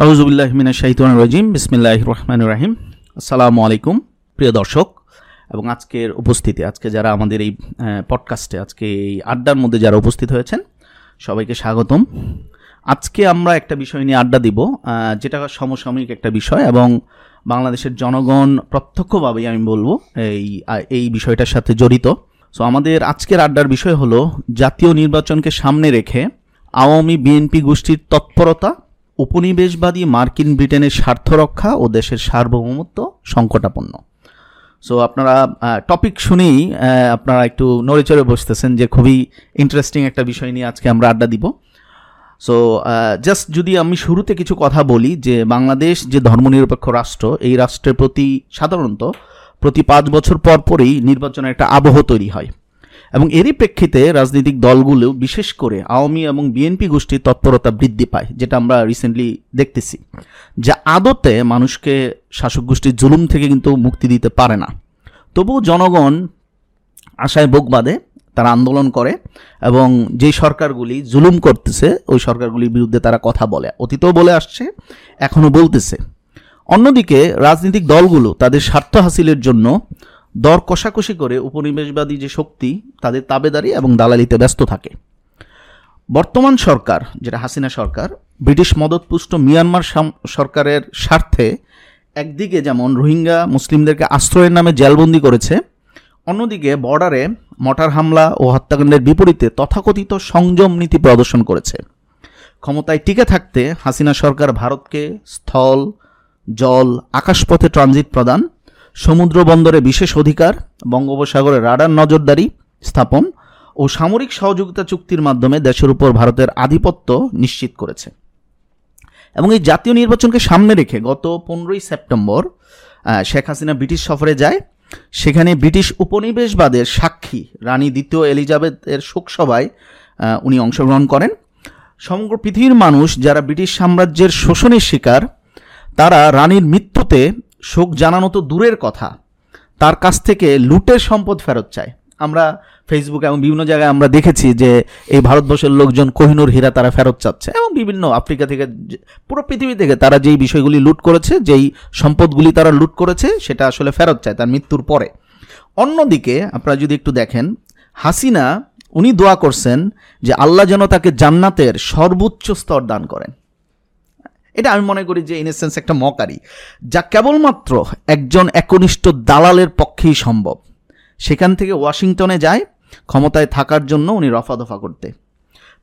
আউজুবিল্লাহমিনা শাহিতান রাজিম। বিসমিল্লাহ রহমান রাহিম। আসসালামু আলাইকুম, প্রিয় দর্শক, এবং আজকের উপস্থিতি, আজকে যারা আমাদের এই পডকাস্টে আজকে এই আড্ডার মধ্যে যারা উপস্থিত হয়েছেন, সবাইকে স্বাগতম। আজকে আমরা একটা বিষয় নিয়ে আড্ডা দিব যেটা সমসাময়িক একটা বিষয়, এবং বাংলাদেশের জনগণ প্রত্যক্ষভাবেই আমি বলব এই এই বিষয়টার সাথে জড়িত। সো আমাদের আজকের আড্ডার বিষয় হলো, জাতীয় নির্বাচনকে সামনে রেখে আওয়ামী বিএনপি গোষ্ঠীর তৎপরতা উপনিবেশবাদী মার্কিন ব্রিটেনের স্বার্থ রক্ষা ও দেশের সার্বভৌমত্ব সংকটাপন্ন। সো আপনারা টপিক শুনেই আপনারা একটু নড়েচড়ে বসতেছেন যে খুবই ইন্টারেস্টিং একটা বিষয় নিয়ে আজকে আমরা আড্ডা দিব। সো জাস্ট যদি আমি শুরুতে কিছু কথা বলি যে বাংলাদেশ যে ধর্মনিরপেক্ষ রাষ্ট্র, এই রাষ্ট্রের প্রতি সাধারণত প্রতি পাঁচ বছর পর পরই নির্বাচনের একটা আবহ তৈরি হয়। এবং এরই প্রেক্ষিতে রাজনৈতিক দলগুলো, বিশেষ করে আওয়ামী এবং বিএনপি গোষ্ঠীর তৎপরতা বৃদ্ধি পায়, যেটা আমরা রিসেন্টলি দেখতেছি, যা আদতে মানুষকে শাসক গোষ্ঠীর জুলুম থেকে কিন্তু মুক্তি দিতে পারে না। তবুও জনগণ আশায় বোক বাঁধে, তারা আন্দোলন করে এবং যেই সরকারগুলি জুলুম করতেছে, ওই সরকারগুলির বিরুদ্ধে তারা কথা বলে। অতীতেও বলে আসছে, এখনও বলতেছে। অন্যদিকে রাজনৈতিক দলগুলো তাদের স্বার্থ হাসিলের জন্য দর কষাকষি করে উপনিবেশবাদী যে শক্তি, তাদের তাবেদারি এবং দালালিতে ব্যস্ত থাকে। বর্তমান সরকার, যেটা হাসিনা সরকার, ব্রিটিশ মদতপুষ্ট মিয়ানমার সরকারের স্বার্থে একদিকে যেমন রোহিঙ্গা মুসলিমদেরকে আশ্রয়ের নামে জেলবন্দি করেছে, অন্যদিকে বর্ডারে মটার হামলা ও হত্যাকাণ্ডের বিপরীতে তথাকথিত সংযম নীতি প্রদর্শন করেছে। ক্ষমতায় টিকে থাকতে হাসিনা সরকার ভারতকে স্থল, জল, আকাশপথে ট্রানজিট প্রদান সমুদ্র বন্দরে বিশেষ অধিকার, বঙ্গোপসাগরে রাডার নজরদারি স্থাপন ও সামরিক সহযোগিতা চুক্তির মাধ্যমে দেশের উপর ভারতের আধিপত্য নিশ্চিত করেছে। এবং এই জাতীয় নির্বাচনকে সামনে রেখে গত পনেরোই সেপ্টেম্বর শেখ হাসিনা ব্রিটিশ সফরে যায়। সেখানে ব্রিটিশ উপনিবেশবাদের সাক্ষী রানী দ্বিতীয় এলিজাবেথের শোকসভায় উনি অংশগ্রহণ করেন। সমগ্র পৃথিবীর মানুষ যারা ব্রিটিশ সাম্রাজ্যের শোষণের শিকার, তারা রানীর মৃত্যুতে শোক জানানো তো দূরের কথা। তার কাছ থেকে লুটের সম্পদ ফেরত চায়। আমরা ফেসবুক এবং বিভিন্ন জায়গায় আমরা দেখেছি যে এই ভারতবর্ষের লোকজন কোহিনুর হীরা তারা ফেরত চাচ্ছে এবং বিভিন্ন আফ্রিকা থেকে পুরো পৃথিবী থেকে তারা যেই বিষয়গুলি লুট করেছে, যেই সম্পদগুলি তারা লুট করেছে, সেটা আসলে ফেরত চায় তার মৃত্যুর পরে। অন্যদিকে আপনারা যদি একটু দেখেন, হাসিনা, উনি দোয়া করছেন যে আল্লাহ যেন তাকে জান্নাতের সর্বোচ্চ স্তর দান করেন। এটা আমি মনে করি যে ইনএসেন্স একটা মকারি, যা কেবলমাত্র একজন একনিষ্ঠ দালালের পক্ষেই সম্ভব। সেখান থেকে ওয়াশিংটনে যায়, ক্ষমতায় থাকার জন্য উনি রফাদফা করতে।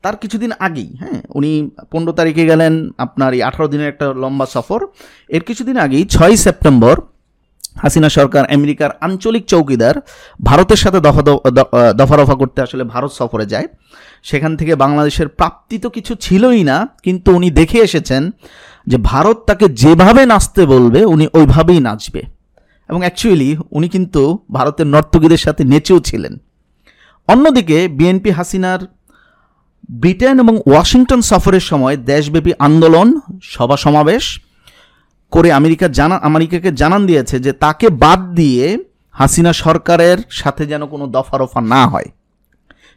তার কিছুদিন আগেই হ্যাঁ উনি পনেরো তারিখে গেলেন আপনার এই আঠারো দিনের একটা লম্বা সফর। এর কিছুদিন আগেই ছয় সেপ্টেম্বর হাসিনা সরকার আমেরিকার আঞ্চলিক চৌকিদার ভারতের সাথে দফা দফা রফা করতে আসলে ভারত সফরে যায়। সেখান থেকে বাংলাদেশের প্রাপ্তি তো কিছু ছিলই না, কিন্তু উনি দেখে এসেছেন যে ভারত তাকে যেভাবে নাচতে বলবে, উনি ওইভাবেই নাচবে। এবং অ্যাকচুয়ালি উনি কিন্তু ভারতের নর্তকীদের সাথে নেচেও ছিলেন। অন্যদিকে বিএনপি হাসিনার ব্রিটেন এবং ওয়াশিংটন সফরের সময় দেশব্যাপী আন্দোলন সভা সমাবেশ করে আমেরিকা জানা, আমেরিকাকে জানান দিয়েছে যে তাকে বাদ দিয়ে হাসিনা সরকারের সাথে যেন কোনো দফারফা না হয়।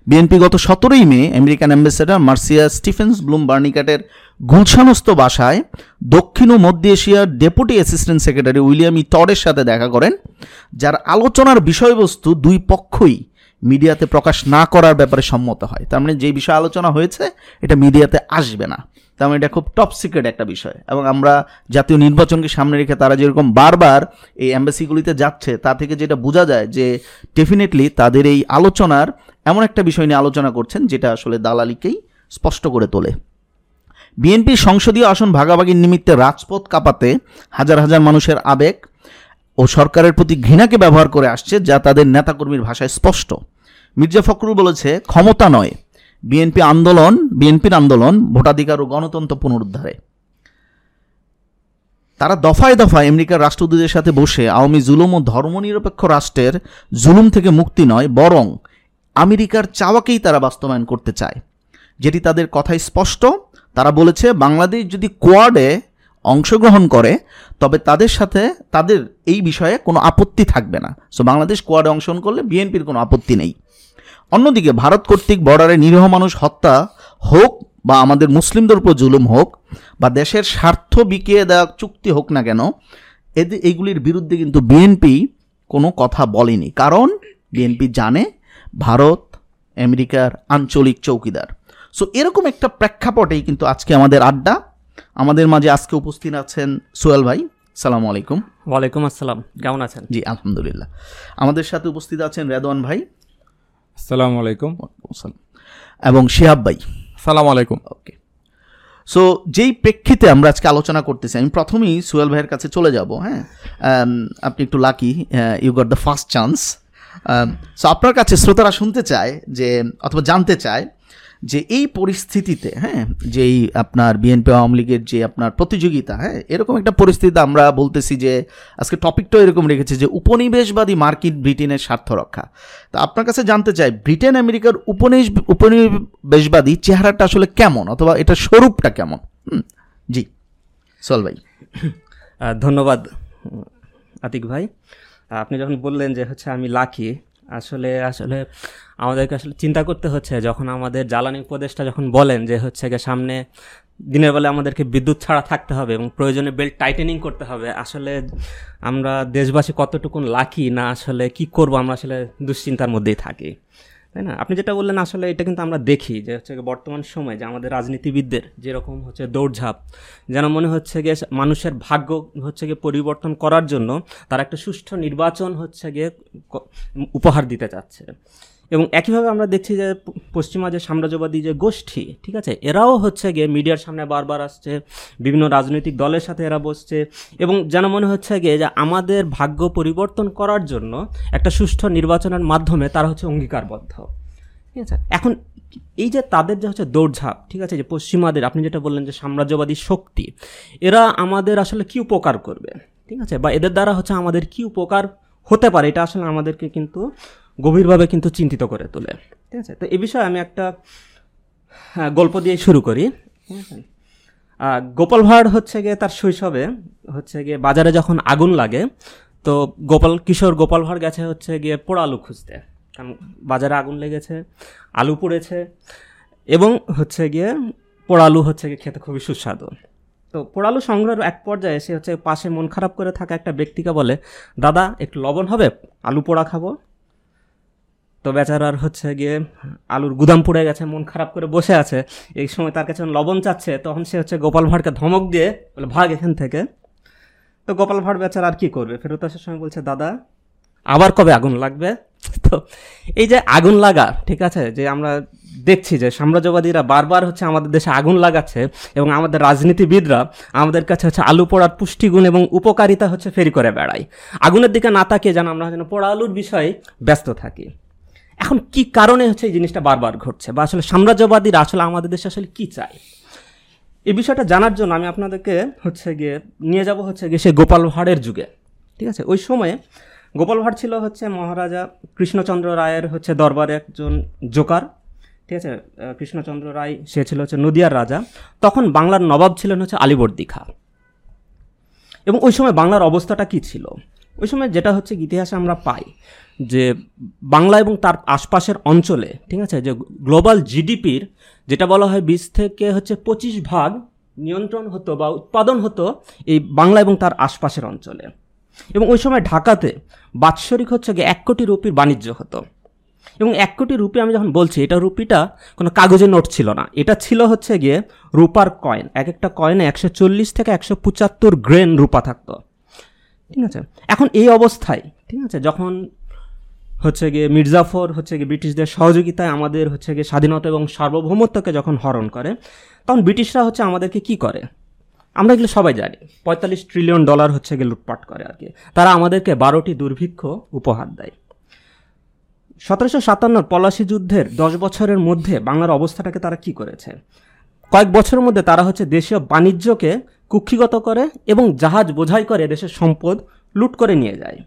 বিএনপি গত সতেরোই May American ambassador Marcia Stephens Bloom বার্নিকাটের গুলশানস্থ বাসায় দক্ষিণ ও মধ্য এশিয়ার deputy assistant secretary William E সাথে দেখা করেন, যার আলোচনার বিষয়বস্তু দুই পক্ষই মিডিয়াতে প্রকাশ না করার ব্যাপারে সম্মত হয়। তার মানে যে বিষয় আলোচনা হয়েছে, এটা মিডিয়াতে আসবে না। তার মানে এটা খুব টপ সিক্রেট একটা বিষয়। এবং আমরা জাতীয় নির্বাচনকে সামনে রেখে তারা যেরকম বারবার এই অ্যাম্বাসিগুলিতে যাচ্ছে, তা থেকে যেটা বোঝা যায় যে ডেফিনেটলি তাদের এই আলোচনার এমন একটা বিষয় নিয়ে আলোচনা করছেন যেটা আসলে দালালিকেই স্পষ্ট করে তোলে। বিএনপির সংসদীয় আসন ভাগাভাগির নিমিত্তে রাজপথ কাঁপাতে হাজার হাজার মানুষের আবেগ ও সরকারের প্রতি ঘৃণাকে ব্যবহার করে আসছে যা তাদের নেতাকর্মীর ভাষায় স্পষ্ট। মির্জা ফখরুল বলেছে, ক্ষমতা নয় বিএনপি আন্দোলন, বিএনপির আন্দোলন, ভোটাধিকার ও গণতন্ত্র পুনরুদ্ধারে। তারা দফায় দফায় আমেরিকার রাষ্ট্রদূতের সাথে বসে আওয়ামী জুলুম ও ধর্মনিরপেক্ষ রাষ্ট্রের জুলুম থেকে মুক্তি নয়, বরং আমেরিকার চাওয়াকেই তারা বাস্তবায়ন করতে চায়। যেটি তাদের কথাই স্পষ্ট, তারা বলেছে, বাংলাদেশ যদি কোয়াডে অংশগ্রহণ করে, তবে তাদের সাথে, তাদের এই বিষয়ে কোনো আপত্তি থাকবে না। সো বাংলাদেশ কোয়াডে অংশগ্রহণ করলে বিএনপির কোনো আপত্তি নেই। অন্যদিকে ভারত কর্তৃক বর্ডারে নিরীহ মানুষ হত্যা হোক বা আমাদের মুসলিমদের উপর জুলুম হোক বা দেশের স্বার্থ বিকিয়ে দেওয়া চুক্তি হোক না কেন এদের এইগুলির বিরুদ্ধে কিন্তু বিএনপি কোনো কথা বলেনি। কারণ বিএনপি জানে ভারত আমেরিকার আঞ্চলিক চৌকিদার। সো এরকম একটা প্রেক্ষাপটেই কিন্তু আজকে আমাদের আড্ডা। আমাদের মাঝে আজকে উপস্থিত আছেন সোহেল ভাই। সালাম আলাইকুম। ওয়ালাইকুম আসসালাম। কেমন আছেন? জি আলহামদুলিল্লাহ। আমাদের সাথে উপস্থিত আছেন রেদওয়ান ভাই। আসসালামু আলাইকুম। এবং শিহাব ভাই। সালাম আলাইকুম। ওকে। সো যেই প্রেক্ষিতে আমরা আজকে আলোচনা করতেছি আমি প্রথমেই সুয়েল ভাইয়ের কাছে চলে যাব হ্যাঁ? Um, আপনি একটু lucky you got the first chance so আপনার কাছে শ্রোতারা শুনতে চায় যে অথবা জানতে চায় যে এই পরিস্থিতিতে হ্যাঁ যেই আপনার বিএনপি আওয়ামী লীগের যে আপনার প্রতিযোগিতা হ্যাঁ এরকম একটা পরিস্থিতিতে আমরা বলতেছি যে, আজকে টপিকটাও এরকম রেখেছে যে উপনিবেশবাদী মার্কিন ব্রিটেনের স্বার্থ রক্ষা। তা আপনার কাছে জানতে চাই, ব্রিটেন, আমেরিকার উপনিবেশ, উপনিবেশবাদী চেহারাটা আসলে কেমন? অথবা এটা স্বরূপটা কেমন? জি সল ভাই। ধন্যবাদ, আতিক ভাই। আপনি যখন বললেন যে হচ্ছে আমি লাকি, আসলে আসলে আমাদেরকে আসলে চিন্তা করতে হচ্ছে যখন আমাদের জ্বালানি উপদেশটা যখন বলেন যে হচ্ছে গিয়ে সামনে দিনের বেলা আমাদেরকে বিদ্যুৎ ছাড়া থাকতে হবে এবং প্রয়োজনে বেল্ট টাইটেনিং করতে হবে, আসলে আমরা দেশবাসী কতটুকুন লাকি না আসলে কি করব আমরা আসলে দুশ্চিন্তার মধ্যেই থাকি, তাই না? আপনি যেটা বললেন আসলে এটা কিন্তু আমরা দেখি যে হচ্ছে বর্তমান সময়ে যে আমাদের রাজনীতিবিদদের যেরকম হচ্ছে দৌড়ঝাঁপ, যেন মনে হচ্ছে গিয়ে মানুষের ভাগ্য হচ্ছে গিয়ে পরিবর্তন করার জন্য তারা একটা সুষ্ঠু নির্বাচন হচ্ছে গিয়ে উপহার দিতে চাচ্ছে। এবং একইভাবে আমরা দেখছি যে পশ্চিমা যে সাম্রাজ্যবাদী যে গোষ্ঠী, ঠিক আছে, এরাও হচ্ছে গিয়ে মিডিয়ার সামনে বারবার আসছে, বিভিন্ন রাজনৈতিক দলের সাথে এরা বসছে এবং যেন মনে হচ্ছে গিয়ে যে আমাদের ভাগ্য পরিবর্তন করার জন্য একটা সুষ্ঠু নির্বাচনের মাধ্যমে তারা হচ্ছে অঙ্গীকারবদ্ধ। ঠিক আছে, এখন এই যে তাদের যে হচ্ছে দৌড়ঝাঁপ, ঠিক আছে, যে পশ্চিমাদের, আপনি যেটা বললেন যে সাম্রাজ্যবাদী শক্তি, এরা আমাদের আসলে কি উপকার করবে? ঠিক আছে, বা এদের দ্বারা হচ্ছে আমাদের কি উপকার হতে পারে? এটা আসলে আমাদেরকে কিন্তু গভীরভাবে কিন্তু চিন্তিত করে তোলে। ঠিক আছে? তো এ বিষয়ে আমি একটা হ্যাঁ, গল্প দিয়ে শুরু করি। গোপাল ভাঁড় হচ্ছে গিয়ে তার শৈশবে হচ্ছে গিয়ে বাজারে যখন আগুন লাগে তো গোপাল কিশোর গোপাল ভাঁড় গেছে হচ্ছে গিয়ে পোড়া আলু খুঁজতে। কারণ বাজারে আগুন লেগেছে আলু পুড়েছে এবং হচ্ছে গিয়ে পোড়া আলু হচ্ছে গিয়ে খেতে খুবই সুস্বাদু। তো পোড়ালু সংগ্রহের এক পর্যায়ে সে হচ্ছে পাশে মন খারাপ করে থাকা একটা ব্যক্তিকে বলে দাদা একটু লবণ হবে? আলু পোড়া খাব? তো বেচারার হচ্ছে গিয়ে আলুর গুদাম পুড়ে গেছে, মন খারাপ করে বসে আছে। এই সময় তার কাছে লবণ চাচ্ছে, তখন সে হচ্ছে গোপাল ভাঁড়কে ধমক দিয়ে বলে, ভাগ এখান থেকে। তো গোপাল ভাঁড় বেচারা আর কি করবে? ফেরত আসার সময় বলছে, দাদা, আবার কবে আগুন লাগবে? তো এই যে আগুন লাগা, ঠিক আছে? যে আমরা দেখছি যে সাম্রাজ্যবাদীরা বারবার হচ্ছে আমাদের দেশে আগুন লাগাচ্ছে এবং আমাদের রাজনীতিবিদরা আমাদের কাছে হচ্ছে আলু পোড়ার পুষ্টিগুণ এবং উপকারিতা হচ্ছে ফেরি করে বেড়ায়। আগুনের দিকে না তাকিয়ে যেন আমরা যেন পোড়া আলুর বিষয়ে ব্যস্ত থাকি। এখন কি কারণে হচ্ছে এই জিনিসটা বারবার ঘটছে? বা আসলে সাম্রাজ্যবাদীরা আসলে আমাদের দেশে আসলে কি চায়? এই বিষয়টা জানার জন্য আমি আপনাদেরকে হচ্ছে গিয়ে নিয়ে যাব হচ্ছে গিয়ে সে গোপাল ভাঁড়ের যুগে। ঠিক আছে? ওই সময়ে গোপাল ভাঁড় ছিল হচ্ছে মহারাজা কৃষ্ণচন্দ্র রায়ের হচ্ছে দরবারে একজন জোকার। ঠিক আছে? কৃষ্ণচন্দ্র রায়, সে ছিল হচ্ছে নদিয়ার রাজা। তখন বাংলার নবাব ছিলেন হচ্ছে আলিবর্দী খাঁ। এবং ওই সময় বাংলার অবস্থাটা কি ছিল? ওই সময় যেটা হচ্ছে ইতিহাসে আমরা পাই যে বাংলা এবং তার আশপাশের অঞ্চলে, ঠিক আছে, যে গ্লোবাল জিডিপির যেটা বলা হয় বিশ থেকে হচ্ছে পঁচিশ ভাগ নিয়ন্ত্রণ হতো বা উৎপাদন হতো এই বাংলা এবং তার আশপাশের অঞ্চলে। এবং ওই সময় ঢাকাতে বাৎসরিক হচ্ছে গিয়ে এক কোটি রুপির বাণিজ্য হতো। এবং এক কোটি রুপি আমি যখন বলছি, এটা রুপিটা কোনো কাগজের নোট ছিল না। এটা ছিল হচ্ছে গিয়ে রূপার কয়েন। এক একটা কয়েনে একশো চল্লিশ থেকে একশো পঁচাত্তর গ্রেন রূপা থাকতো। ঠিক আছে? এখন এই অবস্থায়, ঠিক আছে, যখন হচ্ছে গিয়ে মির্জাফর হচ্ছে গিয়ে ব্রিটিশদের সহযোগিতায় আমাদের হচ্ছে গিয়ে স্বাধীনতা এবং সার্বভৌমত্বকে যখন হরণ করে, তখন ব্রিটিশরা হচ্ছে আমাদেরকে কি করে? আমরা এগুলো সবাই জানি। পঁয়তাল্লিশ ট্রিলিয়ন ডলার হচ্ছে গিয়ে লুটপাট করে আর কি। তারা আমাদেরকে বারোটি দুর্ভিক্ষ উপহার দেয়। সতেরোশো সাতান্নর পলাশি যুদ্ধের দশ বছরের মধ্যে বাংলার অবস্থাটাকে তারা কি করেছে? কয়েক বছরের মধ্যে তারা হচ্ছে দেশীয় বাণিজ্যকে কুক্ষিগত করে এবং জাহাজ বোঝাই করে দেশের সম্পদ লুট করে নিয়ে যায়।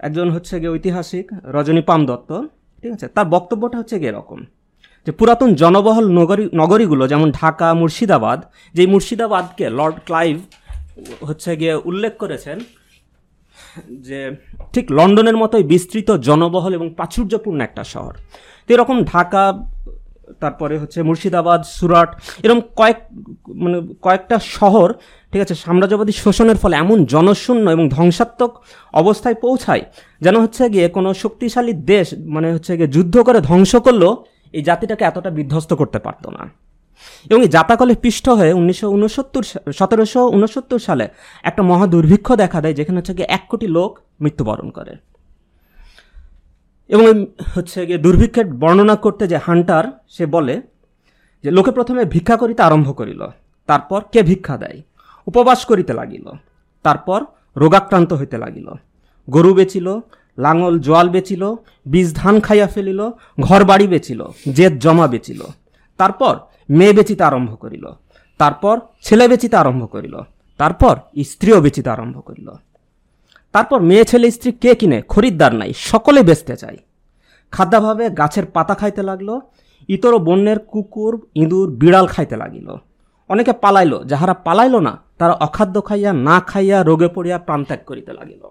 একজন হচ্ছে গিয়ে ঐতিহাসিক রজনী পাম দত্ত, ঠিক আছে? তার বক্তব্যটা হচ্ছে গিয়ে এরকম, যে পুরাতন জনবহল নগরী, নগরীগুলো যেমন ঢাকা, মুর্শিদাবাদ, যেই মুর্শিদাবাদকে লর্ড ক্লাইভ হচ্ছে গিয়ে উল্লেখ করেছেন, যে ঠিক লন্ডনের মতোই বিস্তৃত, জনবহল এবং প্রাচুর্যপূর্ণ একটা শহর। তো এরকম ঢাকা তারপরে হচ্ছে মুর্শিদাবাদ, সুরাট এরকম কয়েক মানে কয়েকটা শহর, ঠিক আছে, সাম্রাজ্যবাদী শোষণের ফলে এমন জনশূন্য এবং ধ্বংসাত্মক অবস্থায় পৌঁছায়, যেন হচ্ছে গিয়ে কোনো শক্তিশালী দেশ মানে হচ্ছে গিয়ে যুদ্ধ করে ধ্বংস করলেও এই জাতিটাকে এতটা বিধ্বস্ত করতে পারতো না। এবং এই জাতাকলে পিষ্ট হয়ে উনিশশো উনসত্তর সতেরোশো উনসত্তর সালে একটা মহা দুর্ভিক্ষ দেখা দেয়, যেখানে হচ্ছে গিয়ে এক কোটি লোক মৃত্যুবরণ করে। এবং হচ্ছে গিয়ে দুর্ভিক্ষের বর্ণনা করতে যে হান্টার, সে বলে যে, লোকে প্রথমে ভিক্ষা করিতে আরম্ভ করিল, তারপর কে ভিক্ষা দেয়? উপবাস করিতে লাগিল, তারপর রোগাক্রান্ত হইতে লাগিল। গরু বেচিল, লাঙল, জোয়াল বেচিল, বীজ ধান খাইয়া ফেলিল ঘর বাড়ি বেচিল, জেদ জমা বেচিল। তারপর মেয়ে বেচিতে আরম্ভ করিল, তারপর ছেলে বেচিতে আরম্ভ করিল, তারপর স্ত্রীও বেচিতে আরম্ভ করিল। তারপর মেয়ে ছেলে, স্ত্রী কে কিনে? খরিদ্দার নাই, সকলে বেচতে চায়। খাদ্যাভাবে গাছের পাতা খাইতে লাগল, ইতর বন্যের কুকুর, ইঁদুর, বিড়াল খাইতে লাগিল। অনেকে পালাইলো, যাহারা পালাইলো না, তারা অখাদ্য খাইয়া, না খাইয়া রোগে পড়িয়া প্রাণত্যাগ করিতে লাগিল।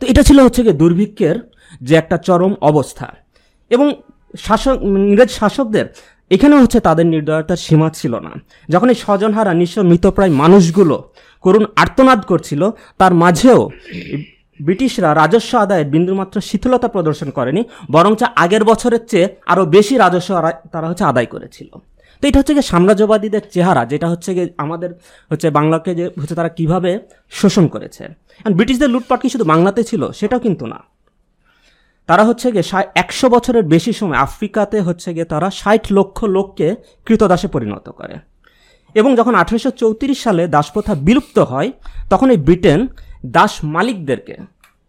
তো এটা ছিল হচ্ছে গিয়ে দুর্ভিক্ষের যে একটা চরম অবস্থা। এবং শাসক, ইংরেজ শাসকদের, এখানেও হচ্ছে তাদের নির্দয়তার সীমা ছিল না। যখন এই স্বজনহারা নিঃস্ব মৃতপ্রায় মানুষগুলো করুণ আর্তনাদ করছিল। তার মাঝেও ব্রিটিশরা রাজস্ব আদায়ের বিন্দুমাত্র শিথিলতা প্রদর্শন করেনি, বরঞ্চ আগের বছরের চেয়ে আরও বেশি রাজস্ব তারা হচ্ছে আদায় করেছিল। তো এটা হচ্ছে গিয়ে সাম্রাজ্যবাদীদের চেহারা, যেটা হচ্ছে গিয়ে আমাদের হচ্ছে বাংলাকে যে হচ্ছে তারা কীভাবে শোষণ করেছে। ব্রিটিশদের লুটপাট কি শুধু বাংলাতে ছিল? সেটাও কিন্তু না। তারা হচ্ছে গিয়ে একশো বছরের বেশি সময় আফ্রিকাতে হচ্ছে গিয়ে তারা ষাট লক্ষ লোককে কৃতদাসে পরিণত করে। এবং যখন আঠেরোশো চৌত্রিশ সালে দাসপ্রথা বিলুপ্ত হয়, তখন এই ব্রিটেন দাস মালিকদেরকে,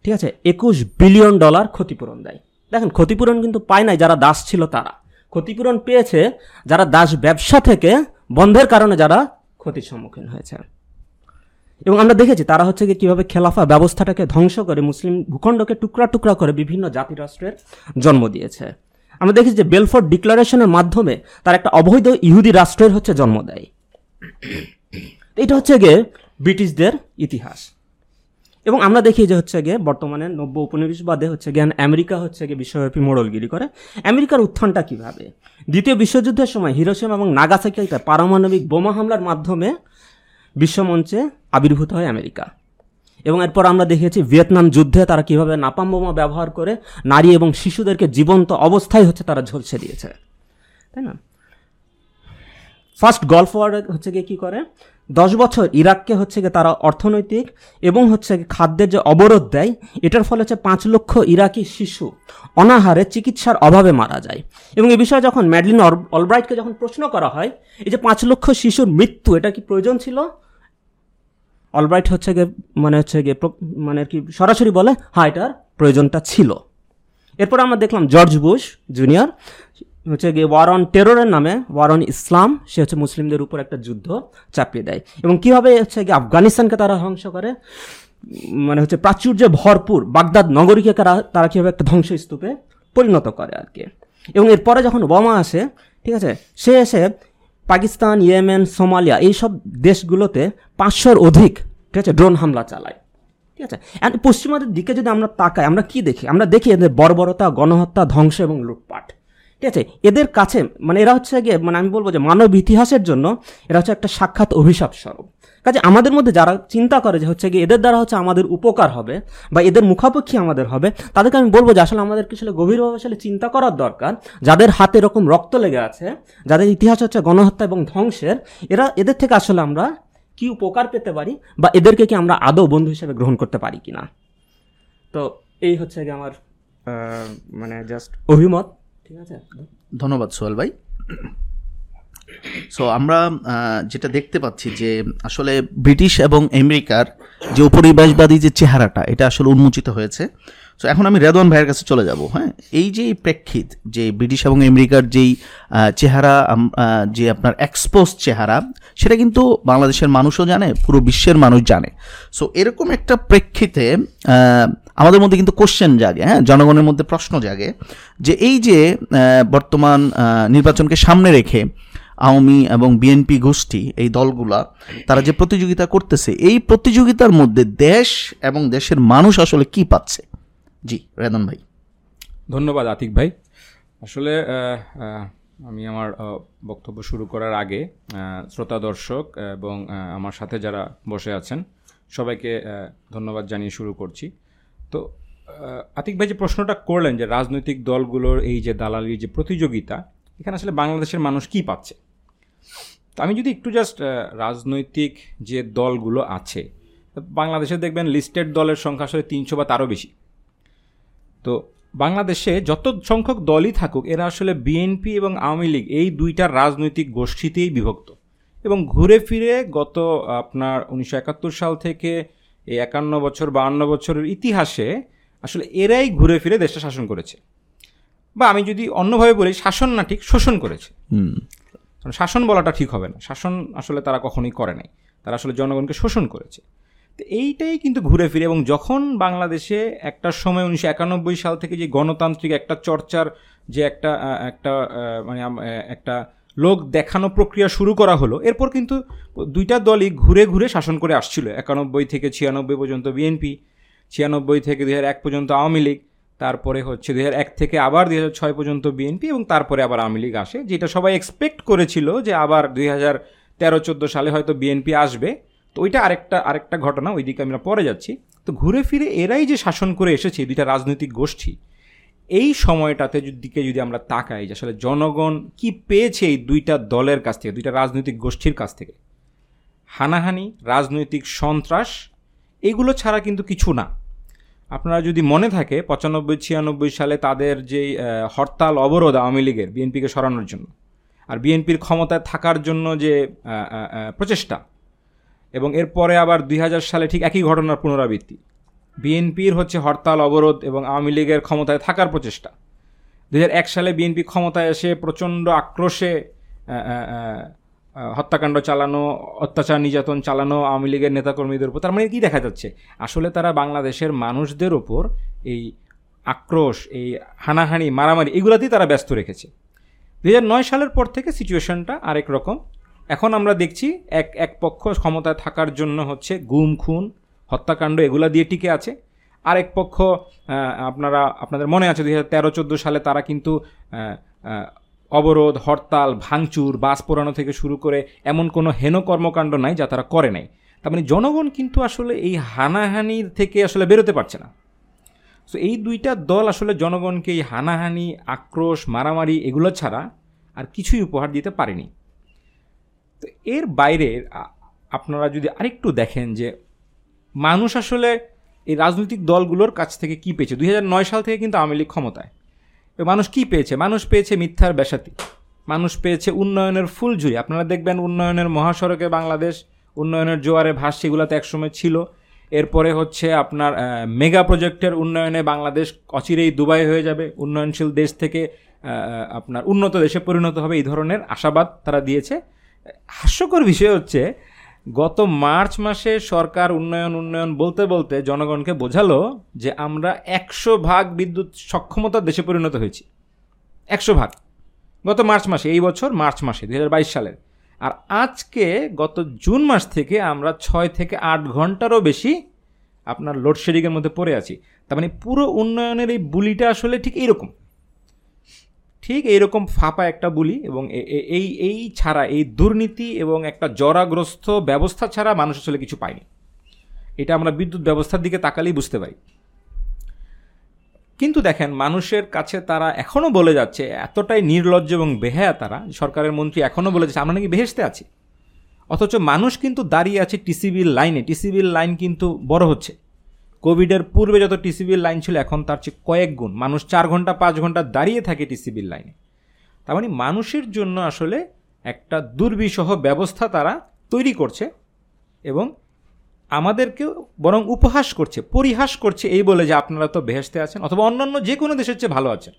ঠিক আছে, একুশ বিলিয়ন ডলার ক্ষতিপূরণ দেয়। দেখেন, ক্ষতিপূরণ কিন্তু পায় নাই যারা দাস ছিল তারা। ক্ষতিপূরণ পেয়েছে যারা দাস ব্যবসা থেকে, বন্ধের কারণে যারা ক্ষতির সম্মুখীন হয়েছে। এবং আমরা দেখেছি তারা হচ্ছে গিয়ে কীভাবে খেলাফা ব্যবস্থাটাকে ধ্বংস করে মুসলিম ভূখণ্ডকে টুকরা টুকরা করে বিভিন্ন জাতিরাষ্ট্রের জন্ম দিয়েছে। আমরা দেখেছি যে বেলফোর্ড ডিক্লারেশনের মাধ্যমে তার একটা অবৈধ ইহুদি রাষ্ট্রের হচ্ছে জন্ম দেয়। এটা হচ্ছে গিয়ে ব্রিটিশদের ইতিহাস। এবং আমরা দেখি যে হচ্ছে গিয়ে বর্তমানে নব্য উপনিবেশবাদে হচ্ছে গিয়ে আমেরিকা হচ্ছে গিয়ে বিশ্বব্যাপী মোড়লগিরি করে। আমেরিকার উত্থানটা কীভাবে? দ্বিতীয় বিশ্বযুদ্ধের সময় হিরোশিমা এবং নাগাসাকিতে পারমাণবিক বোমা হামলার মাধ্যমে বিশ্বমঞ্চে আবির্ভূত হয় আমেরিকা। এবং এরপর আমরা দেখেছি ভিয়েতনাম যুদ্ধে তারা কীভাবে নাপাম বোমা ব্যবহার করে নারী এবং শিশুদেরকে জীবন্ত অবস্থায় হচ্ছে তারা ঝলসে দিয়েছে। তাই না? ফার্স্ট গলফ ওয়ার হচ্ছে গিয়ে কী করে? দশ বছর ইরাককে হচ্ছে গিয়ে তারা অর্থনৈতিক এবং হচ্ছে খাদ্যের যে অবরোধ দেয়, এটার ফলে হচ্ছে পাঁচ লক্ষ ইরাকি শিশু অনাহারে চিকিৎসার অভাবে মারা যায়। এবং এই বিষয়ে যখন ম্যাডলিন অল- অলব্রাইটকে যখন প্রশ্ন করা হয়, এই যে পাঁচ লক্ষ শিশুর মৃত্যু, এটা কি প্রয়োজন ছিল? অলব্রাইট হচ্ছে গিয়ে মানে হচ্ছে গিয়ে মানে কি সরাসরি বলে হ্যাঁ এটার প্রয়োজনটা ছিল। এরপর আমরা দেখলাম জর্জ বুশ জুনিয়র হচ্ছে গিয়ে ওয়ার অন টেররের নামে ওয়ার অন ইসলাম সে হচ্ছে মুসলিমদের উপর একটা যুদ্ধ চাপিয়ে দেয়। এবং কীভাবে হচ্ছে গিয়ে আফগানিস্তানকে তারা ধ্বংস করে? মানে হচ্ছে প্রাচুর্যে ভরপুর বাগদাদ নগরীকে তারা তারা কীভাবে একটা ধ্বংসস্তূপে পরিণত করে আর কি। এবং এরপরে যখন ওবামা আসে, ঠিক আছে, সে এসে পাকিস্তান, ইয়েমেন, সোমালিয়া এইসব দেশগুলোতে পাঁচশোর অধিক, ঠিক আছে, ড্রোন হামলা চালায়। ঠিক আছে আর পশ্চিমাদের দিকে যদি আমরা তাকাই, আমরা কি দেখি? আমরা দেখি এদের বর্বরতা, গণহত্যা, ধ্বংস এবং লুটপাট। ঠিক আছে? এদের কাছে মানে এরা হচ্ছে গিয়ে মানে আমি বলব যে মানব ইতিহাসের জন্য এরা হচ্ছে একটা সাক্ষাৎ অভিশাপ স্বরূপ। কাজে আমাদের মধ্যে যারা চিন্তা করে যে হচ্ছে গিয়ে এদের দ্বারা হচ্ছে আমাদের উপকার হবে বা এদের মুখাপেক্ষি আমাদের হবে, তাদেরকে আমি বলব যে আসলে আমাদেরকে আসলে গভীরভাবে আসলে চিন্তা করার দরকার। যাদের হাতে এরকম রক্ত লেগে আছে, যাদের ইতিহাস হচ্ছে গণহত্যা এবং ধ্বংসের, এরা এদের থেকে আসলে আমরা কি উপকার পেতে পারি বা এদেরকে কি আমরা আদৌ বন্ধু হিসেবে গ্রহণ করতে পারি কি না তো এই হচ্ছে গিয়ে আমার মানে জাস্ট অভিমত। ঠিক আছে? ধন্যবাদ সোহেল ভাই। সো আমরা যেটা দেখতে পাচ্ছি যে আসলে ব্রিটিশ এবং আমেরিকার যে উপনিবেশবাদী যে চেহারাটা, এটা আসলে উন্মোচিত হয়েছে। সো এখন আমি রেদওয়ান ভাইয়ের কাছে চলে যাব হ্যাঁ? এই যে প্রেক্ষিত যে ব্রিটিশ এবং আমেরিকার যেই চেহারা যে আপনার এক্সপোজ চেহারা, সেটা কিন্তু বাংলাদেশের মানুষও জানে, পুরো বিশ্বের মানুষ জানে। সো এরকম একটা প্রেক্ষিতে আমাদের মধ্যে কিন্তু কোশ্চেন জাগে হ্যাঁ? জনগণের মধ্যে প্রশ্ন জাগে যে এই যে বর্তমান নির্বাচনকে সামনে রেখে আওয়ামী এবং বিএনপি গোষ্ঠী, এই দলগুলা, তারা যে প্রতিযোগিতা করতেছে, এই প্রতিযোগিতার মধ্যে দেশ এবং দেশের মানুষ আসলে কি পাচ্ছে? জি, রেদন ভাই। ধন্যবাদ আতিক ভাই। আসলে আমি আমার বক্তব্য শুরু করার আগে শ্রোতা দর্শক এবং আমার সাথে যারা বসে আছেন, সবাইকে ধন্যবাদ জানিয়ে শুরু করছি। তো আতিক ভাই যে প্রশ্নটা করলেন যে রাজনৈতিক দলগুলোর এই যে দালালির যে প্রতিযোগিতা, এখানে আসলে বাংলাদেশের মানুষ কি পাচ্ছে? তো আমি যদি একটু জাস্ট রাজনৈতিক যে দলগুলো আছে বাংলাদেশে দেখবেন লিস্টেড দলের সংখ্যা আসলে তিনশো বা তারও বেশি। তো বাংলাদেশে যত সংখ্যক দলই থাকুক, এরা আসলে বিএনপি এবং আওয়ামী লীগ এই দুইটা রাজনৈতিক গোষ্ঠীতেই বিভক্ত। এবং ঘুরে ফিরে গত, আপনার উনিশশো একাত্তর সাল থেকে এই একান্ন বছর বাহান্ন বছরের ইতিহাসে আসলে এরাই ঘুরে ফিরে দেশটা শাসন করেছে। বা আমি যদি অন্যভাবে বলি শাসন না ঠিক শোষণ করেছে। হুম। কারণ শাসন বলাটা ঠিক হবে না। শাসন আসলে তারা কখনোই করে নাই। তারা আসলে জনগণকে শোষণ করেছে। তো এইটাই কিন্তু ঘুরে ফিরে এবং যখন বাংলাদেশে একটা সময় উনিশশো একানব্বই সাল থেকে যে গণতান্ত্রিক একটা চর্চার যে একটা একটা মানে একটা লোক দেখানো প্রক্রিয়া শুরু করা হলো। এরপর কিন্তু দুইটা দলই ঘুরে ঘুরে শাসন করে আসছিল। একানব্বই থেকে ছিয়ানব্বই পর্যন্ত বিএনপি, ছিয়ানব্বই থেকে দুই এক পর্যন্ত আওয়ামী লীগ, তারপরে হচ্ছে দুই এক থেকে আবার দুই ছয় পর্যন্ত বিএনপি এবং তারপরে আবার আওয়ামী লীগ আসে। যেটা সবাই এক্সপেক্ট করেছিল যে আবার দুই হাজার তেরো, চোদ্দ সালে হয়তো বিএনপি আসবে। তো ওইটা আরেকটা আরেকটা ঘটনা, ওইদিকে আমরা পরে যাচ্ছি। তো ঘুরে ফিরে এরাই যে শাসন করে এসেছে, দুইটা রাজনৈতিক গোষ্ঠী এই সময়টাতে দিকে যদি আমরা তাকাই যে আসলে জনগণ কি পেয়েছে এই দুইটা দলের কাছ থেকে, দুইটা রাজনৈতিক গোষ্ঠীর কাছ থেকে? হানাহানি, রাজনৈতিক সন্ত্রাস, এগুলো ছাড়া কিন্তু কিছু না। আপনারা যদি মনে থাকে, পঁচানব্বই, ছিয়ানব্বই সালে তাদের যে হরতাল অবরোধ আওয়ামী লীগের বিএনপিকে সরানোর জন্য আর বিএনপির ক্ষমতায় থাকার জন্য যে প্রচেষ্টা এবং এরপরে আবার দুই হাজার সালে ঠিক একই ঘটনার পুনরাবৃত্তি। বিএনপির হচ্ছে হরতাল, অবরোধ এবং আওয়ামী লীগের ক্ষমতায় থাকার প্রচেষ্টা। দু হাজার এক সালে বিএনপি ক্ষমতায় এসে প্রচণ্ড আক্রোশে হত্যাকাণ্ড চালানো, অত্যাচার নির্যাতন চালানো আওয়ামী লীগের নেতাকর্মীদের উপর, তার মানে কী দেখা যাচ্ছে? আসলে তারা বাংলাদেশের মানুষদের ওপর এই আক্রোশ, এই হানাহানি, মারামারি, এগুলাতেই তারা ব্যস্ত রেখেছে। দুই নয় সালের পর থেকে সিচুয়েশনটা আরেক রকম। এখন আমরা দেখছি এক এক পক্ষ ক্ষমতায় থাকার জন্য হচ্ছে গুম, খুন হত্যাকাণ্ড এগুলা দিয়ে টিকে আছে। আরেক পক্ষ আপনারা, আপনাদের মনে আছে দুই হাজার তেরো, চোদ্দ সালে তারা কিন্তু অবরোধ, হরতাল, ভাঙচুর, বাস পোড়ানো থেকে শুরু করে এমন কোনো হেন কর্মকাণ্ড নাই যা তারা করে নাই। তার মানে জনগণ কিন্তু আসলে এই হানাহানির থেকে আসলে বেরোতে পারছে না। সো এই দুইটা দল আসলে জনগণকে এই হানাহানি, আক্রোশ, মারামারি এগুলো ছাড়া আর কিছুই উপহার দিতে পারেনি। তো এর বাইরে আপনারা যদি আরেকটু দেখেন যে মানুষ আসলে এই রাজনৈতিক দলগুলোর কাছ থেকে কি পেয়েছে? দুই হাজার নয় সাল থেকে কিন্তু আওয়ামী লীগ ক্ষমতায়। মানুষ কি পেয়েছে? মানুষ পেয়েছে মিথ্যার বেসাতি মানুষ পেয়েছে উন্নয়নের ফুলঝুরি। আপনারা দেখবেন উন্নয়নের মহাসড়কে বাংলাদেশ, উন্নয়নের জোয়ারে ভাস সেগুলোতে একসময় ছিল। এরপরে হচ্ছে আপনার মেগা প্রজেক্টের উন্নয়নে বাংলাদেশ অচিরেই দুবাই হয়ে যাবে। উন্নয়নশীল দেশ থেকে আপনার উন্নত দেশে পরিণত হবে। এই ধরনের আশাবাদ তারা দিয়েছে। হাস্যকর বিষয় হচ্ছে গত মার্চ মাসে সরকার উন্নয়ন উন্নয়ন বলতে বলতে জনগণকে বোঝালো যে আমরা একশো ভাগ বিদ্যুৎ সক্ষমতা দেশে পরিণত হয়েছি। একশো ভাগ। গত মার্চ মাসে, এই বছর মার্চ মাসে দু হাজার বাইশ সালের। আর আজকে গত জুন মাস থেকে আমরা ছয় থেকে আট ঘন্টারও বেশি আপনার লোডশেডিংয়ের মধ্যে পড়ে আছি। তার মানে পুরো উন্নয়নের এই বুলিটা আসলে ঠিক এইরকম ঠিক এইরকম ফাঁপা একটা বুলি এবং এই এই ছাড়া, এই দুর্নীতি এবং একটা জরাগ্রস্ত ব্যবস্থা ছাড়া মানুষ আসলে কিছু পায়নি। এটা আমরা বিদ্যুৎ ব্যবস্থার দিকে তাকালেই বুঝতে পারি। কিন্তু দেখেন, মানুষের কাছে তারা এখনও বলে যাচ্ছে, এতটাই নির্লজ্জ এবং বেহায়া তারা, সরকারের মন্ত্রী এখনও বলে যাচ্ছে, আমরা নাকি বেহেসতে আছি। অথচ মানুষ কিন্তু দাঁড়িয়ে আছে টিসিবির লাইনে, টিসিবির লাইন কিন্তু বড় হচ্ছে। কোভিডের পূর্বে যত টিসিবির লাইন ছিল, এখন তার চেয়ে কয়েক গুণ। মানুষ চার ঘণ্টা, পাঁচ ঘণ্টা দাঁড়িয়ে থাকে টিসিবির লাইনে। তার মানে মানুষের জন্য আসলে একটা দুর্বিষহ ব্যবস্থা তারা তৈরি করছে এবং আমাদেরকেও বরং উপহাস করছে, পরিহাস করছে এই বলে যে আপনারা তো বেহেসতে আছেন অথবা অন্যান্য যে কোনো দেশের চেয়ে ভালো আছেন।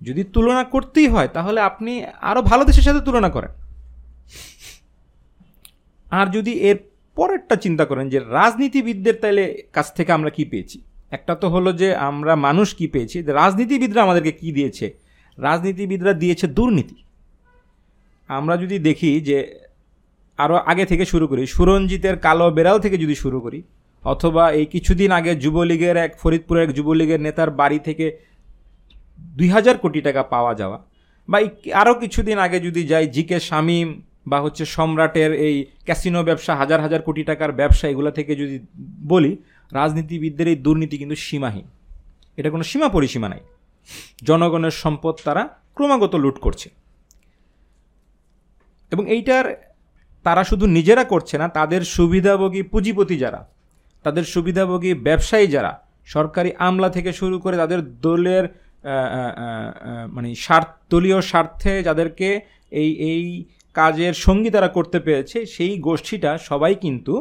যদি তুলনা করতেই হয়, তাহলে আপনি আরও ভালো দেশের সাথে তুলনা করেন। আর যদি এর পরেরটা চিন্তা করেন যে রাজনীতিবিদদের তাইলে কাছ থেকে আমরা কি পেয়েছি? একটা তো হলো যে আমরা মানুষ কি পেয়েছি রাজনীতিবিদরা আমাদেরকে কি দিয়েছে? রাজনীতিবিদরা দিয়েছে দুর্নীতি। আমরা যদি দেখি যে আরও আগে থেকে শুরু করি, সুরঞ্জিতের কালো বেড়াল থেকে যদি শুরু করি, অথবা এই কিছুদিন আগে যুবলীগের এক, ফরিদপুরের এক যুবলীগের নেতার বাড়ি থেকে দুই হাজার কোটি টাকা পাওয়া যাওয়া, বা আরও কিছুদিন আগে যদি যাই জিকে শামীম বা হচ্ছে সম্রাটের এই ক্যাসিনো ব্যবসা, হাজার হাজার কোটি টাকার ব্যবসা, এগুলো থেকে যদি বলি, রাজনীতিবিদদের এই দুর্নীতি কিন্তু সীমাহীন। এটা কোনো সীমা পরিসীমা নাই। জনগণের সম্পদ তারা ক্রমাগত লুট করছে। এবং এইটার তারা শুধু নিজেরা করছে না, তাদের সুবিধাভোগী পুঁজিপতি যারা, তাদের সুবিধাভোগী ব্যবসায়ী যারা, সরকারি আমলা থেকে শুরু করে তাদের দলের মানে স্বার্থ দলীয় স্বার্থে যাদেরকে এই এই কাজের সঙ্গী তারা করতে পেরেছে, সেই গোষ্ঠীটা সবাই কিন্তু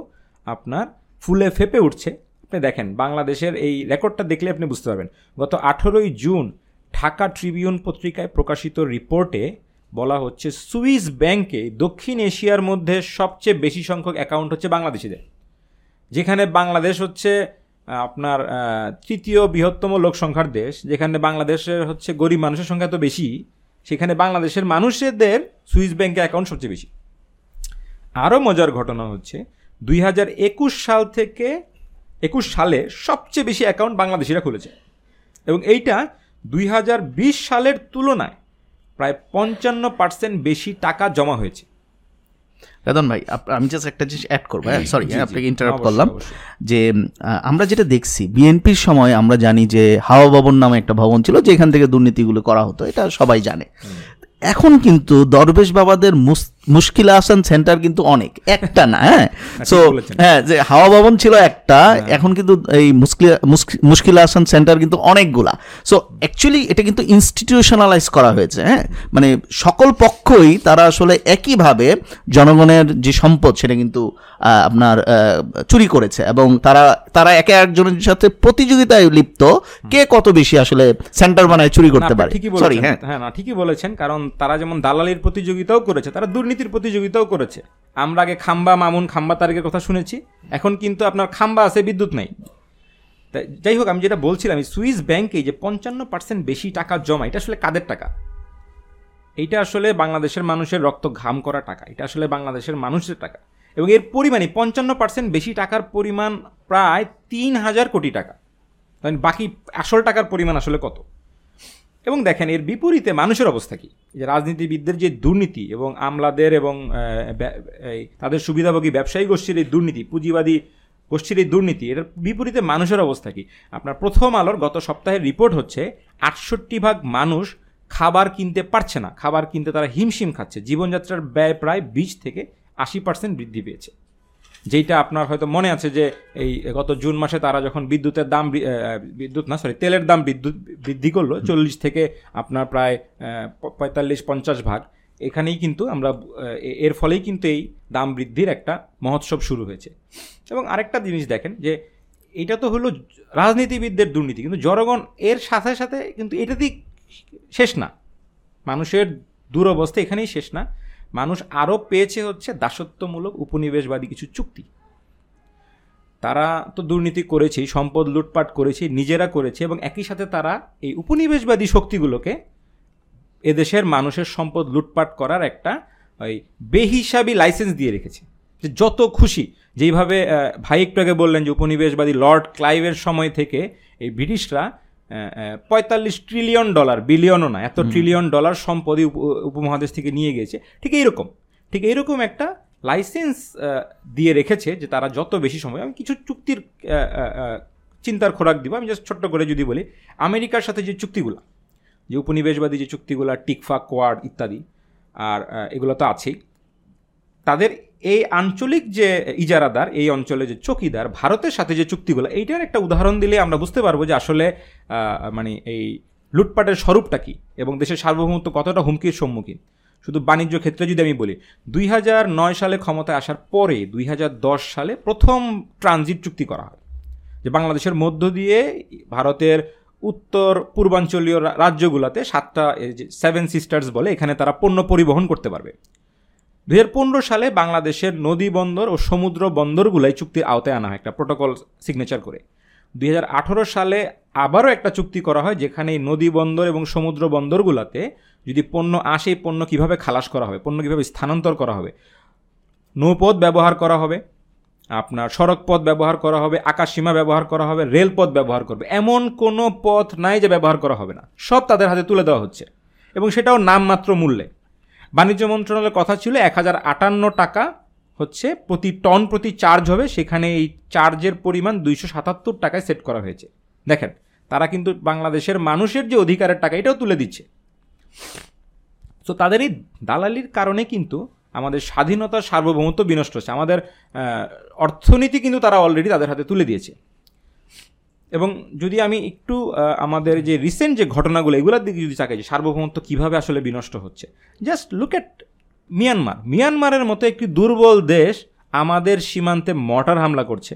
আপনার ফুলে ফেপে উঠছে। আপনি দেখেন, বাংলাদেশের এই রেকর্ডটা দেখলে আপনি বুঝতে পারবেন। গত আঠেরোই জুন ঢাকা ট্রিবিউন পত্রিকায় প্রকাশিত রিপোর্টে বলা হচ্ছে, সুইস ব্যাংকে দক্ষিণ এশিয়ার মধ্যে সবচেয়ে বেশি সংখ্যক অ্যাকাউন্ট হচ্ছে বাংলাদেশিদের। যেখানে বাংলাদেশ হচ্ছে আপনার তৃতীয় বৃহত্তম লোক সংখ্যার দেশ। যেখানে বাংলাদেশের হচ্ছে গরিব মানুষের সংখ্যা তো বেশি সেখানে বাংলাদেশের মানুষদের সুইস ব্যাংকে অ্যাকাউন্ট সবচেয়ে বেশি। আরও মজার ঘটনা হচ্ছে, দুই হাজার একুশ সাল থেকে, একুশ সালে সবচেয়ে বেশি অ্যাকাউন্ট বাংলাদেশিরা খুলেছে। এবং এইটা দুই হাজার বিশ সালের তুলনায় প্রায় পঞ্চান্ন পার্সেন্ট বেশি টাকা জমা হয়েছে। রাদন ভাই আমি জাস্ট একটা জিনিস অ্যাড করব হ্যাঁ? সরি আপনাকে ইন্টারাপ্ট করলাম যে আমরা যেটা দেখছি বিএনপির সময় আমরা জানি যে হাওয়া ভবন নামে একটা ভবন ছিল যেখান থেকে দুর্নীতিগুলো করা হতো এটা সবাই জানে। এখন কিন্তু দরবেশ বাবাদের মুশকিল আসান সেন্টার কিন্তু অনেক একটা না হ্যাঁ? সো হ্যাঁ যে হাওয়া ভবন ছিল একটা হ্যাঁ। এখন কিন্তু এই মুশকিল আসান সেন্টার কিন্তু অনেকগুলা। সো অ্যাকচুয়ালি এটা কিন্তু ইনস্টিটিউশনালাইজ করা হয়েছে হ্যাঁ? মানে সকল পক্ষই তারা আসলে একইভাবে জনগণের যে সম্পদ সেটা কিন্তু আপনার চুরি করেছে। এবং তারা তারা একে একজনের সাথে প্রতিযোগিতায় লিপ্ত কে কত বেশি আসলে সেন্টার বানায় চুরি করতে পারে? সরি হ্যাঁ। হ্যাঁ না ঠিকই বলেছেন কারণ তারা যেমন দালালির প্রতিযোগিতাও করেছে তারা দুর্নীতির প্রতিযোগিতাও করেছে। আমরা আগে খাম্বা, মামুন, খাম্বা তারিখের কথা শুনেছি। এখন কিন্তু আপনার খাম্বা আছে, বিদ্যুৎ নাই। যাই হোক, আমি যেটা বলছিলাম সুইস ব্যাংকে যে পঞ্চান্ন পার্সেন্ট বেশি টাকা জমা, এটা আসলে কাদের টাকা? এইটা আসলে বাংলাদেশের মানুষের রক্ত ঘাম করা টাকা। এটা আসলে বাংলাদেশের মানুষের টাকা। এবং এর পরিমাণে পঞ্চান্ন পার্সেন্ট বেশি টাকার পরিমাণ প্রায় তিন হাজার কোটি টাকা। বাকি আসল টাকার পরিমাণ আসলে কত? এবং দেখেন, এর বিপরীতে মানুষের অবস্থা কি? যে রাজনীতিবিদদের যে দুর্নীতি এবং আমলাদের এবং তাদের সুবিধাভোগী ব্যবসায়ী গোষ্ঠীর এই দুর্নীতি, পুঁজিবাদী গোষ্ঠীর এই দুর্নীতি এটার বিপরীতে মানুষের অবস্থা কী? আপনার প্রথম আলোর গত সপ্তাহের রিপোর্ট হচ্ছে আটষট্টি ভাগ মানুষ খাবার কিনতে পারছে না। খাবার কিনতে তারা হিমশিম খাচ্ছে। জীবনযাত্রার ব্যয় প্রায় বিশ থেকে আশি পার্সেন্ট বৃদ্ধি পেয়েছে। যেইটা আপনার হয়তো মনে আছে যে এই গত জুন মাসে তারা যখন বিদ্যুতের দাম বিদ্যুৎ না সরি তেলের দাম বিদ্যুৎ বৃদ্ধি করল চল্লিশ থেকে আপনার প্রায় পঁয়তাল্লিশ পঞ্চাশ ভাগ এখানেই কিন্তু আমরা এর ফলেই কিন্তু এই দাম বৃদ্ধির একটা মহোৎসব শুরু হয়েছে। এবং আরেকটা জিনিস দেখেন যে এটা তো হলো রাজনীতিবিদদের দুর্নীতি কিন্তু জনগণ এর সাথে সাথে কিন্তু এটাতেই শেষ না। মানুষের দুরবস্থা এখানেই শেষ না। মানুষ আরও পেয়েছে হচ্ছে দাসত্বমূলক উপনিবেশবাদী কিছু চুক্তি। তারা তো দুর্নীতি করেছেই সম্পদ লুটপাট করেছে, নিজেরা করেছে এবং একই সাথে তারা এই উপনিবেশবাদী শক্তিগুলোকে এদেশের মানুষের সম্পদ লুটপাট করার একটা ওই বেহিসাবি লাইসেন্স দিয়ে রেখেছে। যে যত খুশি, যেইভাবে ভাই একটু আগে বললেন যে উপনিবেশবাদী লর্ড ক্লাইভের সময় থেকে এই ব্রিটিশরা পঁয়তাল্লিশ ট্রিলিয়ন ডলার বিলিয়নও না এত ট্রিলিয়ন ডলার সম্পদই উপমহাদেশ থেকে নিয়ে গিয়েছে। ঠিক এইরকম ঠিক এইরকম একটা লাইসেন্স দিয়ে রেখেছে যে তারা যত বেশি সময় আমি কিছু চুক্তির চিন্তার খোরাক দিব আমি জাস্ট ছোট্ট করে যদি বলি আমেরিকার সাথে যে চুক্তিগুলো যে উপনিবেশবাদী যে চুক্তিগুলো টিকফা কোয়াড ইত্যাদি আর এগুলো তো আছেই তাদের এই আঞ্চলিক যে ইজারাদার, এই অঞ্চলে যে চকিদার, ভারতের সাথে যে চুক্তিগুলো, এইটার একটা উদাহরণ দিলে আমরা বুঝতে পারব যে আসলে মানে এই লুটপাটের স্বরূপটা কী এবং দেশের সার্বভৌমত্ব কতটা হুমকির সম্মুখীন। শুধু বাণিজ্য ক্ষেত্রে যদি আমি বলি, দুই নয় সালে ক্ষমতায় আসার পরে দুই দশ সালে প্রথম ট্রানজিট চুক্তি করা হয়, যে বাংলাদেশের মধ্য দিয়ে ভারতের উত্তর পূর্বাঞ্চলীয় রাজ্যগুলোতে সাতটা সেভেন সিস্টার্স বলে, এখানে তারা পণ্য পরিবহন করতে পারবে। দুই হাজার পনেরো সালে বাংলাদেশের নদী বন্দর ও সমুদ্র বন্দরগুলাই চুক্তির আওতায় আনা হয়, একটা প্রোটোকল সিগনেচার করে। দু হাজার আঠেরো সালে আবারও একটা চুক্তি করা হয়, যেখানে এই নদী বন্দর এবং সমুদ্র বন্দরগুলোতে যদি পণ্য আসে, এই পণ্য কীভাবে খালাস করা হবে, পণ্য কীভাবে স্থানান্তর করা হবে, নৌপথ ব্যবহার করা হবে, আপনার সড়ক পথ ব্যবহার করা হবে, আকাশ সীমা ব্যবহার করা হবে রেলপথ ব্যবহার করবে, এমন কোনো পথ নাই যে ব্যবহার করা হবে না। সব তাদের হাতে তুলে দেওয়া হচ্ছে। এবং সেটাও নামমাত্র মূল্যে। বাণিজ্য মন্ত্রণালয়ের কথা ছিল এক হাজার আটান্ন টাকা হচ্ছে প্রতি টন প্রতি চার্জ হবে, সেখানে এই চার্জের পরিমাণ দুইশো সাতাত্তর টাকায় সেট করা হয়েছে। দেখেন, তারা কিন্তু বাংলাদেশের মানুষের যে অধিকারের টাকা, এটাও তুলে দিচ্ছে। তো তাদের এই দালালির কারণে কিন্তু আমাদের স্বাধীনতা সার্বভৌমত্ব বিনষ্ট হচ্ছে। আমাদের অর্থনীতি কিন্তু তারা অলরেডি তাদের হাতে তুলে দিয়েছে। এবং যদি আমি একটু আমাদের যে রিসেন্ট যে ঘটনাগুলো এগুলোর দিকে যদি চাকাই যে সার্বভৌমত্ব কীভাবে আসলে বিনষ্ট হচ্ছে জাস্ট লুক এট মিয়ানমার মিয়ানমারের মতো একটি দুর্বল দেশ আমাদের সীমান্তে মর্টার হামলা করছে।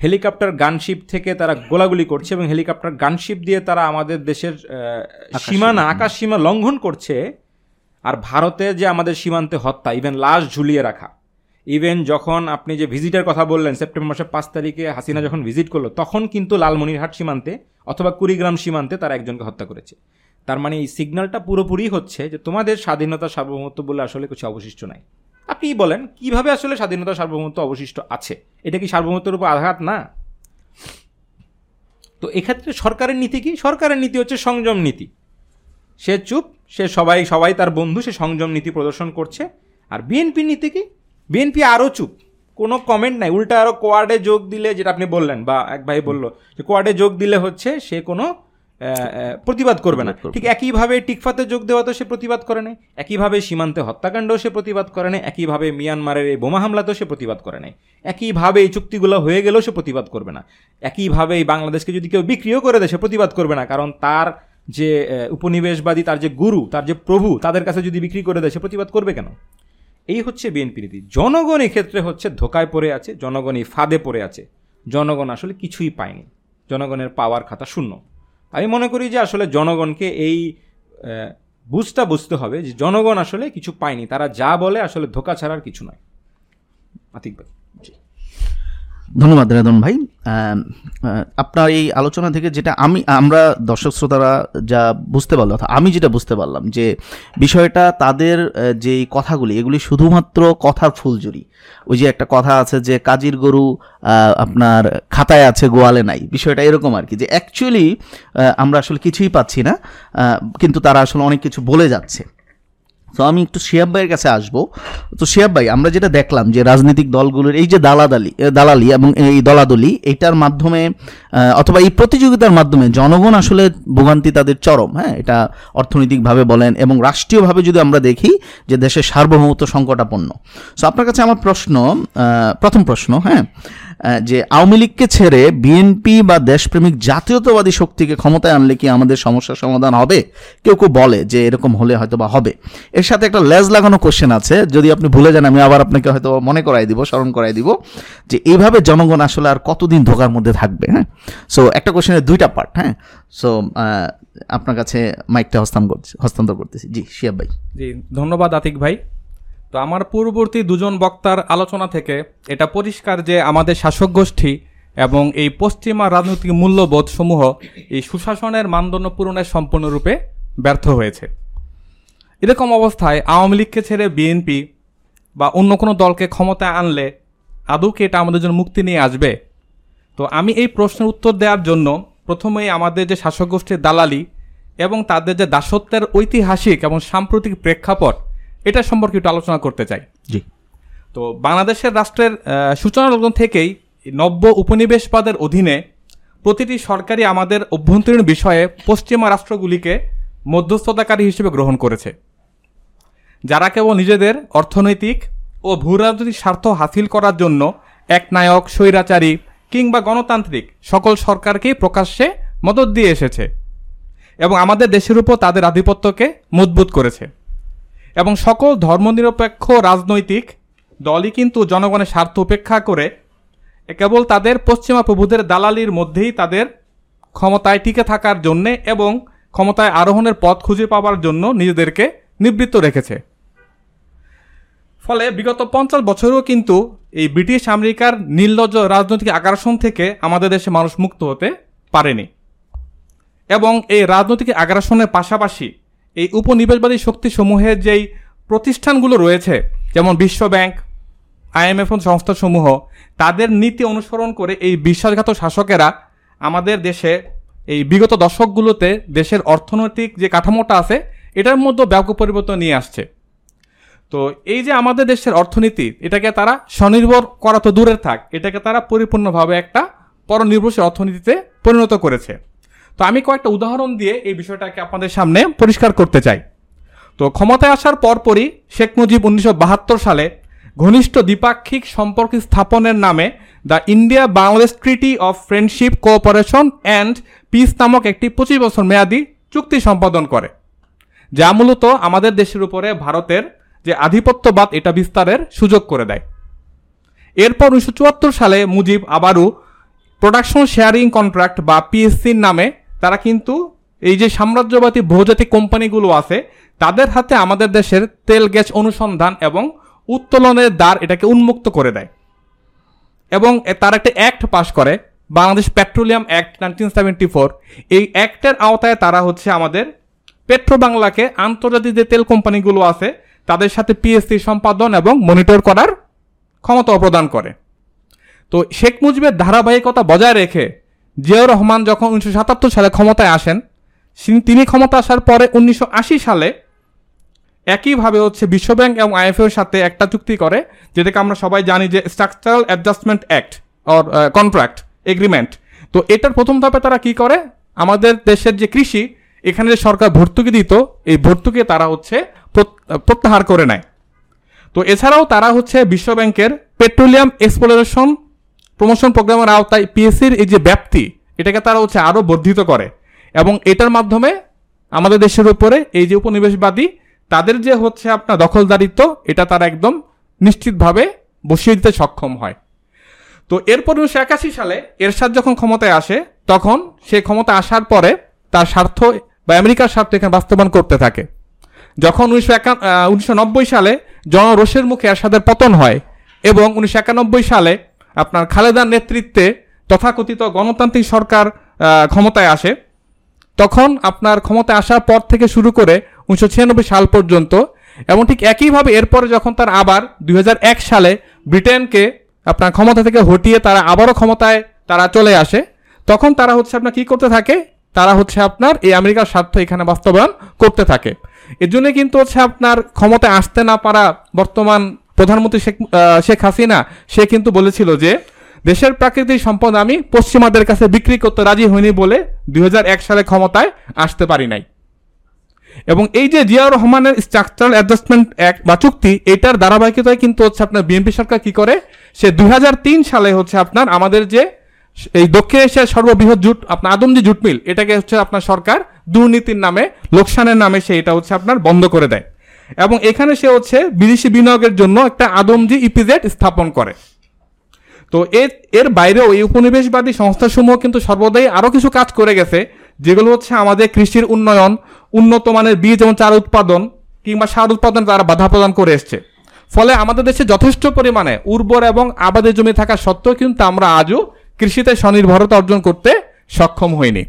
হেলিকপ্টার গানশিপ থেকে তারা গোলাগুলি করছে এবং হেলিকপ্টার গানশিপ দিয়ে তারা আমাদের দেশের সীমানা আকাশ সীমা লঙ্ঘন করছে। আর ভারতে যে আমাদের সীমান্তে হত্যা ইভেন লাশ ঝুলিয়ে রাখা। ইভেন যখন আপনি যে ভিজিটের কথা বললেন সেপ্টেম্বর মাসের পাঁচ তারিখে হাসিনা যখন ভিজিট করল, তখন কিন্তু লালমনিরহাট সীমান্তে অথবা কুড়িগ্রাম সীমান্তে তারা একজনকে হত্যা করেছে। তার মানে এই সিগন্যালটা পুরোপুরি হচ্ছে যে তোমাদের স্বাধীনতা সার্বভৌমত্ব বলে আসলে কিছু অবশিষ্ট নাই। আপনি বলেন, কীভাবে আসলে স্বাধীনতা সার্বভৌমত্ব অবশিষ্ট আছে? এটা কি সার্বভৌমত্বের উপর আঘাত? না। তো এক্ষেত্রে সরকারের নীতি কি? সরকারের নীতি হচ্ছে সংযম নীতি। সে চুপ, সে সবাই সবাই তার বন্ধু, সে সংযম নীতি প্রদর্শন করছে। আর বিএনপির নীতি কি? বিএনপি আরও চুপ। কোনো কমেন্ট নাই। উল্টা আরও কোয়ার্ডে যোগ দিলে যেটা আপনি বললেন বা এক ভাই বলল যে কোয়ার্ডে যোগ দিলে হচ্ছে সে কোনো প্রতিবাদ করবে না। ঠিক একইভাবে টিকফাতে যোগ দেওয়া তো সে প্রতিবাদ করে নাই। একইভাবে সীমান্তে হত্যাকাণ্ডও সে প্রতিবাদ করে নাই। একইভাবে মিয়ানমারের এই বোমা হামলাতেও সে প্রতিবাদ করে নাই। একইভাবে এই চুক্তিগুলো হয়ে গেলেও সে প্রতিবাদ করবে না। একইভাবে এই বাংলাদেশকে যদি কেউ বিক্রিও করে দেয় সে প্রতিবাদ করবে না। কারণ তার যে উপনিবেশবাদী তার যে গুরু তার যে প্রভু তাদের কাছে যদি বিক্রি করে দেয় সে প্রতিবাদ করবে কেন? এই হচ্ছে বিএনপি নীতি জনগণ এক্ষেত্রে হচ্ছে ধোকায় পড়ে আছে, জনগণ এই ফাঁদে পড়ে আছে। জনগণ আসলে কিছুই পায়নি। জনগণের পাওয়ার খাতা শূন্য। আমি মনে করি যে আসলে জনগণকে এই বুঝটা বুঝতে হবে যে জনগণ আসলে কিছু পায়নি। তারা যা বলে আসলে ধোকা ছাড়ার কিছু নয়। আতিক ভাই। ধন্যবাদ রেদন ভাই। আপনার এই আলোচনা থেকে যেটা আমি, আমরা দর্শক শ্রোতারা যা বুঝতে পারল অর্থাৎ আমি যেটা বুঝতে পারলাম যে বিষয়টা তাদের যে কথাগুলি, এগুলি শুধুমাত্র কথার ফুলজুরি ওই যে একটা কথা আছে যে কাজীর গরু আপনার খাতায় আছে, গোয়ালে নাই। বিষয়টা এরকম আর কি যে অ্যাকচুয়ালি আমরা আসলে কিছুই পাচ্ছি না কিন্তু তারা আসলে অনেক কিছু বলে যাচ্ছে। তো আমি একটু শিয়াব ভাইয়ের কাছে আসব। তো শিয়াব ভাই, আমরা যেটা দেখলাম যে রাজনৈতিক দলগুলোর এই যে দালাদালি দালালি এবং এই দলাদলি এইটার মাধ্যমে অথবা এই প্রতিযোগিতার মাধ্যমে জনগণ আসলে ভোগান্তি তাদের চরম হ্যাঁ? এটা অর্থনৈতিকভাবে বলেন এবং রাষ্ট্রীয়ভাবে যদি আমরা দেখি যে দেশের সার্বভৌমত্ব সংকটাপন্ন। সো আপনার কাছে আমার প্রশ্ন প্রথম প্রশ্ন হ্যাঁ? যে আওয়ামী লীগকে ছেড়ে বিএনপি বা দেশপ্রেমিক জাতীয়তাবাদী শক্তিকে ক্ষমতায় আনলে কি আমাদের সমস্যার সমাধান হবে? কেউ কেউ বলে যে এরকম হলে হয়তো বা হবে। এর সাথে একটা লেজ লাগানো কোশ্চেন আছে। যদি আপনি ভুলে যান, আমি আবার আপনাকে হয়তো মনে করাই দিব, স্মরণ করাই দিব যে এইভাবে জনগণ আসলে আর কতদিন ধোকার মধ্যে থাকবে হ্যাঁ? সো একটা কোশ্চেনের দুইটা পার্ট হ্যাঁ? সো আপনার কাছে মাইকটা হস্তান্তর হস্তান্তর করতেছি। জি, শিয়াব ভাই। জি, ধন্যবাদ আতিক ভাই। তো আমার পূর্ববর্তী দুজন বক্তার আলোচনা থেকে এটা পরিষ্কার যে আমাদের শাসক গোষ্ঠী এবং এই পশ্চিমা রাজনৈতিক মূল্যবোধ সমূহ এই সুশাসনের মানদণ্ড পূরণের সম্পূর্ণরূপে ব্যর্থ হয়েছে। এরকম অবস্থায় আওয়ামী লীগকে ছেড়ে বিএনপি বা অন্য কোনো দলকে ক্ষমতায় আনলে আদৌ কি এটা আমাদের জন্য মুক্তি নিয়ে আসবে? তো আমি এই প্রশ্নের উত্তর দেওয়ার জন্য প্রথমেই আমাদের যে শাসক গোষ্ঠীর দালালি এবং তাদের যে দাসত্বের ঐতিহাসিক এবং সাম্প্রতিক প্রেক্ষাপট এটা সম্পর্কে একটু আলোচনা করতে চাই। জি। তো বাংলাদেশের রাষ্ট্রের সূচনা লগ্ন থেকেই নব্য উপনিবেশবাদের অধীনে প্রতিটি সরকারি আমাদের অভ্যন্তরীণ বিষয়ে পশ্চিমা রাষ্ট্রগুলিকে মধ্যস্থতাকারী হিসেবে গ্রহণ করেছে। যারা কেবল নিজেদের অর্থনৈতিক ও ভূরাজনৈতিক স্বার্থ হাসিল করার জন্য এক নায়ক স্বৈরাচারী কিংবা গণতান্ত্রিক সকল সরকারকেই প্রকাশ্যে মদত দিয়ে এসেছে এবং আমাদের দেশের উপর তাদের আধিপত্যকে মজবুত করেছে। এবং সকল ধর্মনিরপেক্ষ রাজনৈতিক দলই কিন্তু জনগণের স্বার্থ উপেক্ষা করে কেবল তাদের পশ্চিমা প্রভুদের দালালির মধ্যেই তাদের ক্ষমতায় টিকে থাকার জন্যে এবং ক্ষমতায় আরোহণের পথ খুঁজে পাওয়ার জন্য নিজেদেরকে নিবৃত্ত রেখেছে। ফলে বিগত পঞ্চাশ বছরেও কিন্তু এই ব্রিটিশ আমেরিকার নির্লজ্জ রাজনৈতিক আগ্রাসন থেকে আমাদের দেশে মানুষ মুক্ত হতে পারেনি। এবং এই রাজনৈতিক আগ্রাসনের পাশাপাশি এই উপনিবেশবাদী শক্তিসমূহের যেই প্রতিষ্ঠানগুলো রয়েছে, যেমন বিশ্ব ব্যাংক আইএমএফ সংস্থাসমূহ, তাদের নীতি অনুসরণ করে এই বিশ্বাসঘাত শাসকেরা আমাদের দেশে এই বিগত দশকগুলোতে দেশের অর্থনৈতিক যে কাঠামোটা আছে, এটার মধ্যে ব্যাপক পরিবর্তন নিয়ে আসছে। তো এই যে আমাদের দেশের অর্থনীতি, এটাকে তারা স্বনির্ভর করা তো দূরের থাক, এটাকে তারা পরিপূর্ণভাবে একটা পরনির্ভরশীল অর্থনীতিতে পরিণত করেছে। তো আমি কয়েকটা উদাহরণ দিয়ে এই বিষয়টাকে আপনাদের সামনে পরিষ্কার করতে চাই। তো ক্ষমতায় আসার পরপরই শেখ মুজিব উনিশশো বাহাত্তর সালে ঘনিষ্ঠ দ্বিপাক্ষিক সম্পর্ক স্থাপনের নামে the India Bangladesh treaty of friendship cooperation and peace নামক একটি পঁচিশ বছর মেয়াদী চুক্তি সম্পাদন করে, যা মূলত আমাদের দেশের উপরে ভারতের যে আধিপত্যবাদ, এটা বিস্তারের সুযোগ করে দেয়। এরপর উনিশশো চুয়াত্তর সালে মুজিব আবারও প্রোডাকশন শেয়ারিং কন্ট্রাক্ট বা পিএসসির নামে তারা কিন্তু এই যে সাম্রাজ্যবাদী বহুজাতিক কোম্পানিগুলো আছে, তাদের হাতে আমাদের দেশের তেল গ্যাস অনুসন্ধান এবং উত্তোলনের দ্বার এটাকে উন্মুক্ত করে দেয়। এবং তার একটা অ্যাক্ট পাশ করে, Bangladesh petroleum act nineteen seventy four. এই অ্যাক্টের আওতায় তারা হচ্ছে আমাদের পেট্রো বাংলাকে আন্তর্জাতিক যে তেল কোম্পানিগুলো আছে, তাদের সাথে পিএসসি সম্পাদন এবং মনিটর করার ক্ষমতা প্রদান করে। তো শেখ মুজিবের ধারাবাহিকতা বজায় রেখে জিয়াউর রহমান যখন উনিশশো সাতাত্তর সালে ক্ষমতায় আসেন তিনি ক্ষমতা আসার পরে উনিশশো আশি সালে একইভাবে হচ্ছে বিশ্বব্যাংক এবং আইএফএর সাথে একটা চুক্তি করে, যেটাকে আমরা সবাই জানি যে structural adjustment act or contract agreement তো এটার প্রথম ধাপে তারা কি করে? আমাদের দেশের যে কৃষি, এখানে যে সরকার ভর্তুকি দিত, এই ভর্তুকি তারা হচ্ছে প্রত্যাহার করে নেয়। তো এছাড়াও তারা হচ্ছে বিশ্বব্যাংকের পেট্রোলিয়াম এক্সপ্লোরেশন প্রমোশন প্রোগ্রামের আওতায় পিএসসির এই যে ব্যাপ্তি, এটাকে তারা হচ্ছে আরও বর্ধিত করে। এবং এটার মাধ্যমে আমাদের দেশের উপরে এই যে উপনিবেশবাদী, তাদের যে হচ্ছে আপনার দখলদারিত্ব, এটা তারা একদম নিশ্চিতভাবে বসিয়ে দিতে সক্ষম হয়। তো এরপর উনিশশো একাশি সালে এরশাদ যখন ক্ষমতায় আসে, তখন সে ক্ষমতা আসার পরে তার স্বার্থ বা আমেরিকার স্বার্থ এখানে বাস্তবায়ন করতে থাকে। যখন উনিশশো একা উনিশশো নব্বই সালে জনরোষের মুখে এরশাদের পতন হয় এবং উনিশশো একানব্বই সালে আপনার খালেদার নেতৃত্বে তথাকথিত গণতান্ত্রিক সরকার ক্ষমতায় আসে। তখন আপনার ক্ষমতায় আসার পর থেকে শুরু করে উনিশশো ছিয়ানব্বই সাল পর্যন্ত, এবং ঠিক একইভাবে এরপরে যখন তার আবার দুই হাজার এক সালে ব্রিটেনকে আপনার ক্ষমতা থেকে হটিয়ে তারা আবারও ক্ষমতায় তারা চলে আসে, তখন তারা হচ্ছে আপনার কি করতে থাকে? তারা হচ্ছে আপনার এই আমেরিকার স্বার্থ এখানে বাস্তবায়ন করতে থাকে। এর জন্য কিন্তু হচ্ছে আপনার ক্ষমতায় আসতে না পারা বর্তমান প্রধানমন্ত্রী শেখ শেখ হাসিনা, সে কিন্তু বলেছিল যে, দেশের প্রাকৃতিক সম্পদ আমি পশ্চিমাদের কাছে বিক্রি করতে রাজি হইনি বলে দুই হাজার এক সালে ক্ষমতায় আসতে পারি নাই। এবং এই যে জিয়াউর রহমানের স্ট্রাকচারাল অ্যাডজাস্টমেন্ট অ্যাক্ট বা চুক্তি, এটার ধারাবাহিকতায় কিন্তু হচ্ছে আপনার বিএনপি সরকার কি করে? সে দুই হাজার তিন সালে হচ্ছে আপনার আমাদের যে এই দক্ষিণ এশিয়ার সর্ববৃহৎ জুট, আপনার আদমজি জুট মিল, এটাকে হচ্ছে আপনার সরকার দুর্নীতির নামে, লোকসানের নামে সে এটা হচ্ছে আপনার বন্ধ করে দেয়। এবং এখানে সে হচ্ছে বিদেশি বিনিয়োগের জন্য একটা আদমজি ইপিজেড স্থাপন করে। তো এর এর বাইরেও এই উপনিবেশবাদী সংস্থাসমূহ কিন্তু সর্বদাই আরও কিছু কাজ করে গেছে, যেগুলো হচ্ছে আমাদের কৃষির উন্নয়ন, উন্নত মানের বীজ এবং চারা উৎপাদন কিংবা সার উৎপাদনে তারা বাধা প্রদান করে এসছে। ফলে আমাদের দেশে যথেষ্ট পরিমাণে উর্বর এবং আবাদের জমি থাকা সত্ত্বেও কিন্তু আমরা আজও কৃষিতে স্বনির্ভরতা অর্জন করতে সক্ষম হইনি।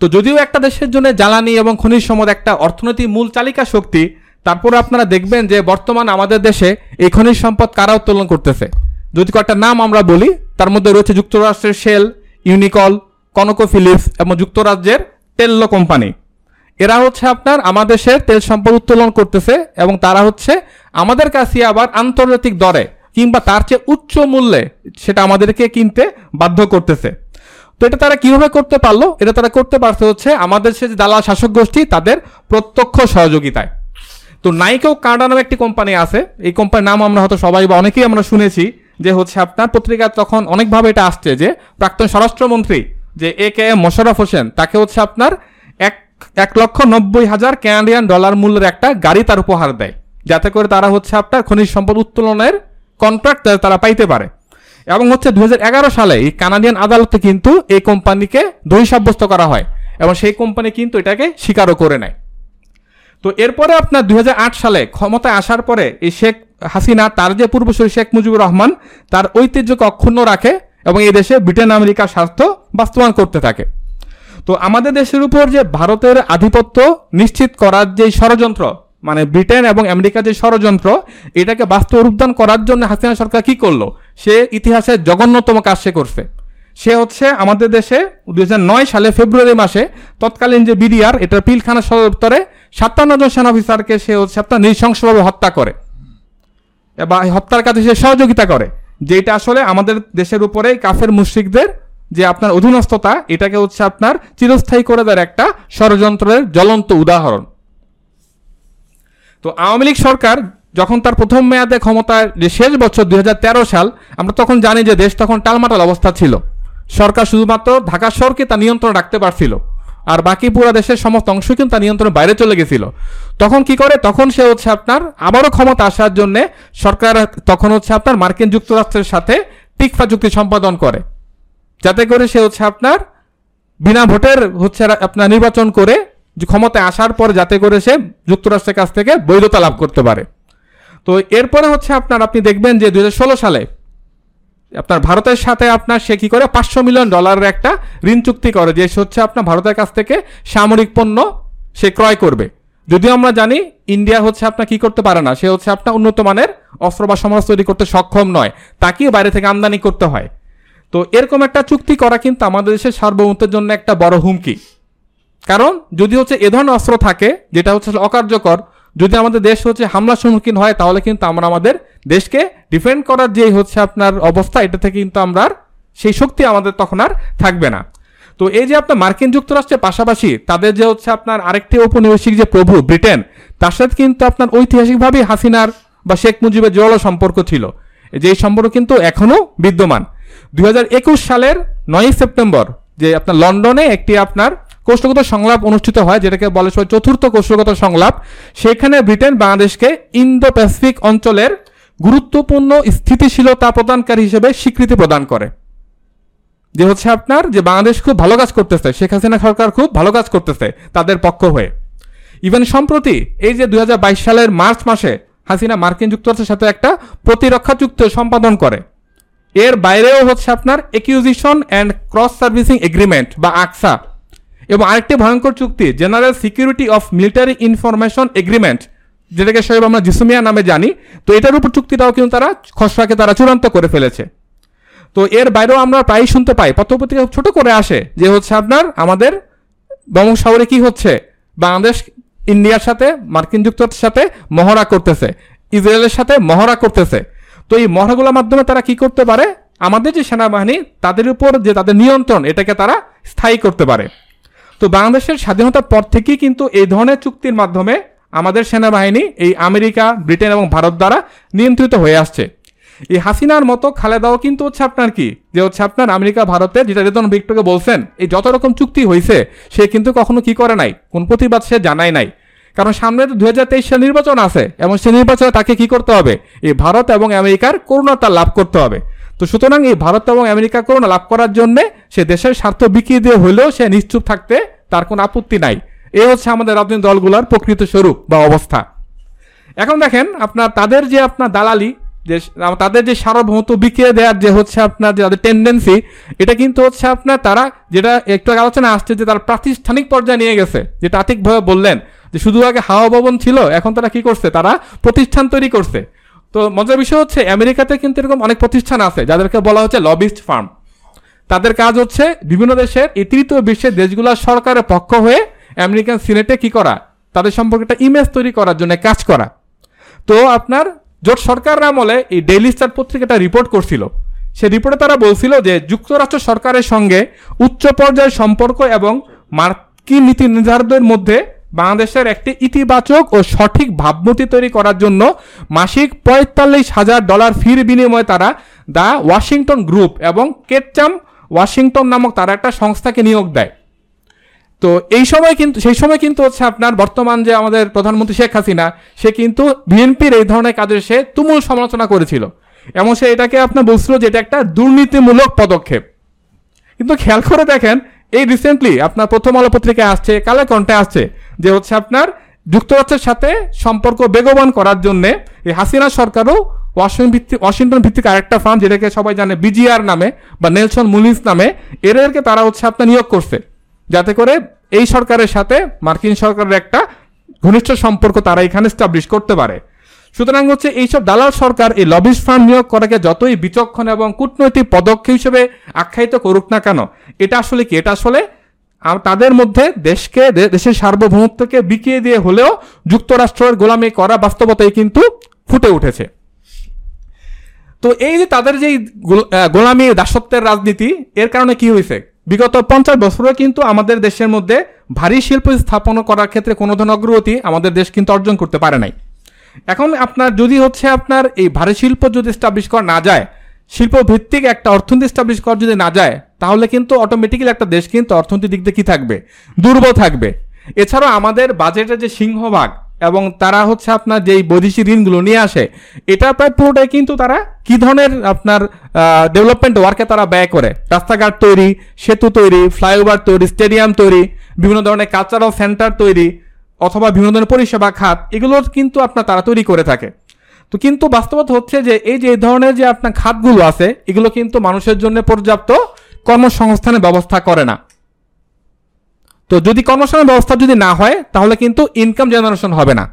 তো যদিও একটা দেশের জন্য জ্বালানি এবং খনিজ সম্পদ একটা অর্থনৈতিক মূল চালিকা শক্তি তারপরে আপনারা দেখবেন যে বর্তমান আমাদের দেশে এই খনিজ সম্পদ কারা উত্তোলন করতেছে। যদি কয়েকটা নাম আমরা বলি, তার মধ্যে রয়েছে যুক্তরাষ্ট্রের শেল ইউনিকল কনকো ফিলিপস এবং যুক্তরাজ্যের টেল্লো কোম্পানি। এরা হচ্ছে আপনার আমাদের দেশের তেল সম্পদ উত্তোলন করতেছে এবং তারা হচ্ছে আমাদের কাছে আবার আন্তর্জাতিক দরে কিংবা তার চেয়ে উচ্চ মূল্যে সেটা আমাদেরকে কিনতে বাধ্য করতেছে। তো এটা তারা কীভাবে করতে পারল? এটা তারা করতে পারছে হচ্ছে আমাদের সে দালাল শাসক গোষ্ঠী, তাদের প্রত্যক্ষ সহযোগিতায়। তো নাইকেও কানাডা নামে একটি কোম্পানি আছে। এই কোম্পানির নাম আমরা হয়তো সবাই বা অনেকেই আমরা শুনেছি যে হচ্ছে আপনার পত্রিকা তখন অনেকভাবে এটা আসছে যে প্রাক্তন স্বরাষ্ট্রমন্ত্রী যে A K M Mosharraf Hossain, তাকে হচ্ছে আপনার এক এক লক্ষ নব্বই হাজার ক্যানাডিয়ান ডলার মূল্যের একটা গাড়ি তার উপহার দেয়। যাতে করে তারা হচ্ছে আপনার খনিজ সম্পদ উত্তোলনের কন্ট্রাক্ট তারা পাইতে পারে। এবং হচ্ছে দুই হাজার এগারো সালে এই কানাডিয়ান আদালতে কিন্তু এই কোম্পানিকে দোষী সাব্যস্ত করা হয় এবং সেই কোম্পানি কিন্তু এটাকে স্বীকারও করে নেয়। তো এরপরে আপনার দুই হাজার আট সালে ক্ষমতায় আসার পরে এই শেখ হাসিনা, তার যে পূর্বসূরি শেখ মুজিবুর রহমান, তার ঐতিহ্যকে অক্ষুণ্ণ রাখে এবং এই দেশে ব্রিটেন, আমেরিকার স্বার্থ বাস্তবায়ন করতে থাকে। তো আমাদের দেশের উপর যে ভারতের আধিপত্য নিশ্চিত করার যে ষড়যন্ত্র মানে ব্রিটেন এবং আমেরিকার যে ষড়যন্ত্র, এটাকে বাস্তব রূপদান করার জন্য হাসিনা সরকার কি করল? সে ইতিহাসের জঘন্যতম কাজ সে করছে। সে হচ্ছে আমাদের দেশে দু হাজার নয় সালে ফেব্রুয়ারি মাসে তৎকালীন যে বিডিআর এটা পিলখানা সদর দপ্তরে সাতান্ন জন সেনা অফিসারকে সে হচ্ছে আপনার নৃশংসভাবে হত্যা করে। বা হত্যার কাজে সে সহযোগিতা করে, যেটা আসলে আমাদের দেশের উপরে কাফের মুশ্রিকদের যে আপনার অধীনস্থতা, এটাকে হচ্ছে আপনার চিরস্থায়ী করে দেওয়ার একটা ষড়যন্ত্রের জ্বলন্ত উদাহরণ। তো আওয়ামী লীগ সরকার যখন তার প্রথম মেয়াদে ক্ষমতায় যে শেষ বছর দুই হাজার তেরো সাল, আমরা তখন জানি যে দেশ তখন টালমাটাল অবস্থা ছিল। সরকার শুধুমাত্র ঢাকা শহরকে তা নিয়ন্ত্রণ রাখতে পারছিল, আর বাকি পুরো দেশের সমস্ত অংশ কিন্তু তার নিয়ন্ত্রণের বাইরে চলে গেছিল। তখন কি করে? তখন সে হচ্ছে আপনার, আবারও ক্ষমতা আসার জন্য সরকার তখন হচ্ছে আপনার মার্কিন যুক্তরাষ্ট্রের সাথে টিকফা চুক্তি সম্পাদন করে। যাতে করে সে হচ্ছে আপনার বিনা ভোটের হচ্ছে আপনার নির্বাচন করে ক্ষমতায় আসার পর যাতে করে সে যুক্তরাষ্ট্রের কাছ থেকে বৈধতা লাভ করতে পারে। তো এরপরে হচ্ছে আপনার, আপনি দেখবেন যে দু হাজার ষোলো সালে আপনার ভারতের সাথে আপনার সে কি করে? পাঁচশো মিলিয়ন ডলারের একটা ঋণ চুক্তি করে, যে হচ্ছে আপনার ভারতের কাছ থেকে সামরিক পণ্য সে ক্রয় করবে। যদিও আমরা জানি ইন্ডিয়া হচ্ছে আপনার কি করতে পারে না, সে হচ্ছে আপনার উন্নত মানের অস্ত্র বা সমাজ তৈরি করতে সক্ষম নয় তাকেও বাইরে থেকে আমদানি করতে হয়। তো এরকম একটা চুক্তি করা কিন্তু আমাদের দেশের সার্বভৌমত্বের জন্য একটা বড় হুমকি। কারণ যদি হচ্ছে এ ধরনের অস্ত্র থাকে, যেটা হচ্ছে অকার্যকর যদি আমাদের দেশ হচ্ছে হামলার সম্মুখীন হয়, তাহলে কিন্তু আমরা আমাদের দেশকে ডিফেন্ড করার যে হচ্ছে আপনার অবস্থা, এটা থেকে কিন্তু আমরা সেই শক্তি আমাদের তখন আর থাকবে না। তো এই যে আপনার মার্কিন যুক্তরাষ্ট্রের পাশাপাশি তাদের যে হচ্ছে আপনার আরেকটি ঔপনিবেশিক যে প্রভু, ব্রিটেন, তার সাথে কিন্তু আপনার ঐতিহাসিকভাবেই হাসিনার বা শেখ মুজিবের জোরালো সম্পর্ক ছিল। যে এই সম্পর্ক কিন্তু এখনও বিদ্যমান। দুই হাজার একুশ সালের নয়ই সেপ্টেম্বর, যে আপনার লন্ডনে একটি আপনার কৌশলগত সংলাপ অনুষ্ঠিত হয়, যেটাকে বলে সবাই চতুর্থ কৌশলগত সংলাপ। সেখানে ব্রিটেন বাংলাদেশকে ইন্দো প্যাসিফিক অঞ্চলের গুরুত্বপূর্ণ স্থিতিশীলতা প্রদানকারী হিসেবে স্বীকৃতি প্রদান করে। যে হচ্ছে আপনার যে বাংলাদেশ খুব ভালো কাজ করতেছে, শেখ হাসিনা সরকার খুব ভালো কাজ করতেছে তাদের পক্ষ হয়ে। ইভেন সম্প্রতি এই যে দুই হাজার বাইশ সালের মার্চ মাসে হাসিনা মার্কিন যুক্তরাষ্ট্রের সাথে একটা প্রতিরক্ষা চুক্তি সম্পাদন করে। এর বাইরেও হচ্ছে আপনার acquisition and cross servicing agreement বা আকসা। এবং আরেকটি ভয়ঙ্কর চুক্তি general security of military information agreement যেটাকে সাহেব আমরা জিসুমিয়া নামে জানি। তো এটার উপর চুক্তিটাও কিন্তু তারা খসড়াকে তারা চূড়ান্ত করে ফেলেছে। তো এর বাইরেও আমরা প্রায়ই শুনতে পাই, পত্রপত্রিকা ছোট করে আসে যে হচ্ছে আপনার আমাদের বঙ্গোপসাগরে কি হচ্ছে, বাংলাদেশ ইন্ডিয়ার সাথে, মার্কিন যুক্তরাষ্ট্রের সাথে মহড়া করতেছে, ইসরায়েলের সাথে মহড়া করতেছে। তো এই মহড়াগুলোর মাধ্যমে তারা কি করতে পারে? আমাদের যে সেনাবাহিনী, তাদের উপর যে তাদের নিয়ন্ত্রণ, এটাকে তারা স্থায়ী করতে পারে। তো বাংলাদেশের স্বাধীনতার পর থেকেই কিন্তু এই ধরনের চুক্তির মাধ্যমে আমাদের সেনাবাহিনী এই আমেরিকা, ব্রিটেন এবং ভারত দ্বারা নিয়ন্ত্রিত হয়ে আসছে। এই হাসিনার মতো খালেদাও কিন্তু হচ্ছে আপনার কি? যে হচ্ছে আপনার আমেরিকা, ভারতে যেটা রেতন ভিক্টরকে বলছেন, এই যত রকম চুক্তি হয়েছে সে কিন্তু কখনো কি করে নাই? কোন প্রতিবাদ সে জানায় নাই। কারণ সামনে তো দু হাজার তেইশ সাল নির্বাচন আছে, এবং সেই নির্বাচনে তাকে কি করতে হবে? এই ভারত এবং আমেরিকার করুণাটা লাভ করতে হবে। তো সুতরাং এই ভারত এবং আমেরিকা করোনা লাভ করার জন্য সে দেশের স্বার্থ বিক্রি দিয়ে হলেও সে নিশ্চুপ থাকতে তার কোনো আপত্তি নাই। এ হচ্ছে আমাদের রাজনৈতিক দলগুলোর প্রকৃত স্বরূপ বা অবস্থা। এখন দেখেন আপনার তাদের যে আপনার দালালি, যে তাদের যে সার্বভৌমত্ব বিকিয়ে দেওয়ার যে হচ্ছে আপনার যে তাদের টেন্ডেন্সি এটা কিন্তু হচ্ছে আপনার তারা যেটা একটু আলোচনা আসছে যে তারা প্রাতিষ্ঠানিক পর্যায়ে নিয়ে গেছে। যেটা আতিকভাবে বললেন যে শুধু আগে হাওয়া ভবন ছিল, এখন তারা কি করছে? তারা প্রতিষ্ঠান তৈরি করছে। তো মজার বিষয় হচ্ছে আমেরিকাতে কিন্তু এরকম অনেক প্রতিষ্ঠান আছে, যাদেরকে বলা হচ্ছে লবিস্ট ফার্ম। তাদের কাজ হচ্ছে বিভিন্ন দেশের এই তৃতীয় বিশ্বের দেশগুলোর সরকারের পক্ষ হয়ে আমেরিকান সিনেটে কি করা, তাদের সম্পর্কে একটা ইমেজ তৈরি করার জন্য কাজ করা। তো আপনার জোট সরকার আমলে এই ডেইলি স্টার পত্রিকাটা রিপোর্ট করছিল। সে রিপোর্টে তারা বলছিল যে যুক্তরাষ্ট্র সরকারের সঙ্গে উচ্চ পর্যায়ের সম্পর্ক এবং মার্কিন নীতি নির্ধারকদের মধ্যে বাংলাদেশের একটি ইতিবাচক ও সঠিক ভাবমূর্তি তৈরি করার জন্য মাসিক পঁয়তাল্লিশ হাজার ডলার ফির বিনিময়ে তারা দ্য ওয়াশিংটন গ্রুপ এবং কেটচাম ওয়াশিংটন নামক তারা একটা সংস্থাকে নিয়োগ দেয়। তো এই সময় কিন্তু সেই সময় কিন্তু হচ্ছে আপনার বর্তমান যে আমাদের প্রধানমন্ত্রী শেখ হাসিনা, সে কিন্তু বিএনপির এই ধরনের কাজের সে তুমুল সমালোচনা করেছিল এবং সে এটাকে আপনার বলছিল যে এটা একটা দুর্নীতিমূলক পদক্ষেপ। কিন্তু খেয়াল করে দেখেন, এই রিসেন্টলি আপনার প্রথম আলো পত্রিকায় আসছে কালে কণ্ঠে আসছে যে হচ্ছে আপনার যুক্তরাষ্ট্রের সাথে সম্পর্ক বেগবান করার জন্যে এই হাসিনা সরকারও ওয়াশিংটন ভিত্তিক ওয়াশিংটন ভিত্তিক আরেকটা ফার্ম যেটাকে সবাই জানে বিজিআর নামে বা নেলসন মুলিস নামে, এদেরকে তারা হচ্ছে আপনার নিয়োগ করছে। যাতে করে এই সরকারের সাথে মার্কিন সরকারের একটা ঘনিষ্ঠ সম্পর্ক তারা এখানে স্টাবলিশ করতে পারে। সুতরাং হচ্ছে এইসব দালাল সরকার, এই লবিস ফার্ম নিয়োগ করাকে যতই বিচক্ষণ এবং কূটনৈতিক পদক্ষেপ হিসেবে আখ্যায়িত করুক না কেন, এটা আসলে কি? এটা আসলে তাদের মধ্যে দেশকে দেশের সার্বভৌমত্বকে বিকিয়ে দিয়ে হলেও যুক্তরাষ্ট্রের গোলামি করা বাস্তবতাই কিন্তু ফুটে উঠেছে। তো এই যে তাদের যে গোল- গোলামি, দাসত্বের রাজনীতি, এর কারণে কি হয়েছে? বিগত পঞ্চাশ বছরে কিন্তু আমাদের দেশের মধ্যে ভারী শিল্প স্থাপন করার ক্ষেত্রে কোনো ধরনের অগ্রগতি আমাদের দেশ কিন্তু অর্জন করতে পারে নাই। এখন আপনার, যদি হচ্ছে আপনার এই ভারী শিল্প যদি স্টাবলিশ করা না যায় শিল্প ভিত্তিক একটা অর্থনীতি স্টাবলিশ করা যদি না যায় তাহলে কিন্তু অটোমেটিক্যালি একটা দেশ কিন্তু অর্থনৈতিক দিক দিয়ে কি থাকবে? দুর্বল থাকবে। এছাড়াও আমাদের বাজেটের যে সিংহভাগ এবং তারা হচ্ছে আপনার যেই বৈদেশিক ঋণগুলো নিয়ে আসে, এটা প্রায় পুরোটাই কিন্তু তারা কি ধরনের আপনার ডেভেলপমেন্ট ওয়ার্কে তারা ব্যয় করে? রাস্তাঘাট তৈরি, সেতু তৈরি ফ্লাইওভার তৈরি স্টেডিয়াম তৈরি, বিভিন্ন ধরনের কালচারাল সেন্টার তৈরি, অথবা বিভিন্ন ধরনের পরিষেবা খাত, এগুলো কিন্তু আপনার তারা তৈরি করে থাকে। তো কিন্তু বাস্তবতা হচ্ছে যে এই যে এই ধরনের যে আপনার খাতগুলো আছে, এগুলো কিন্তু মানুষের জন্য পর্যাপ্ত কর্মসংস্থানের ব্যবস্থা করে না। তো যদি কর্মসংস্থানের ব্যবস্থা যদি না হয়, তাহলে কিন্তু ইনকাম জেনারেশন হবে না।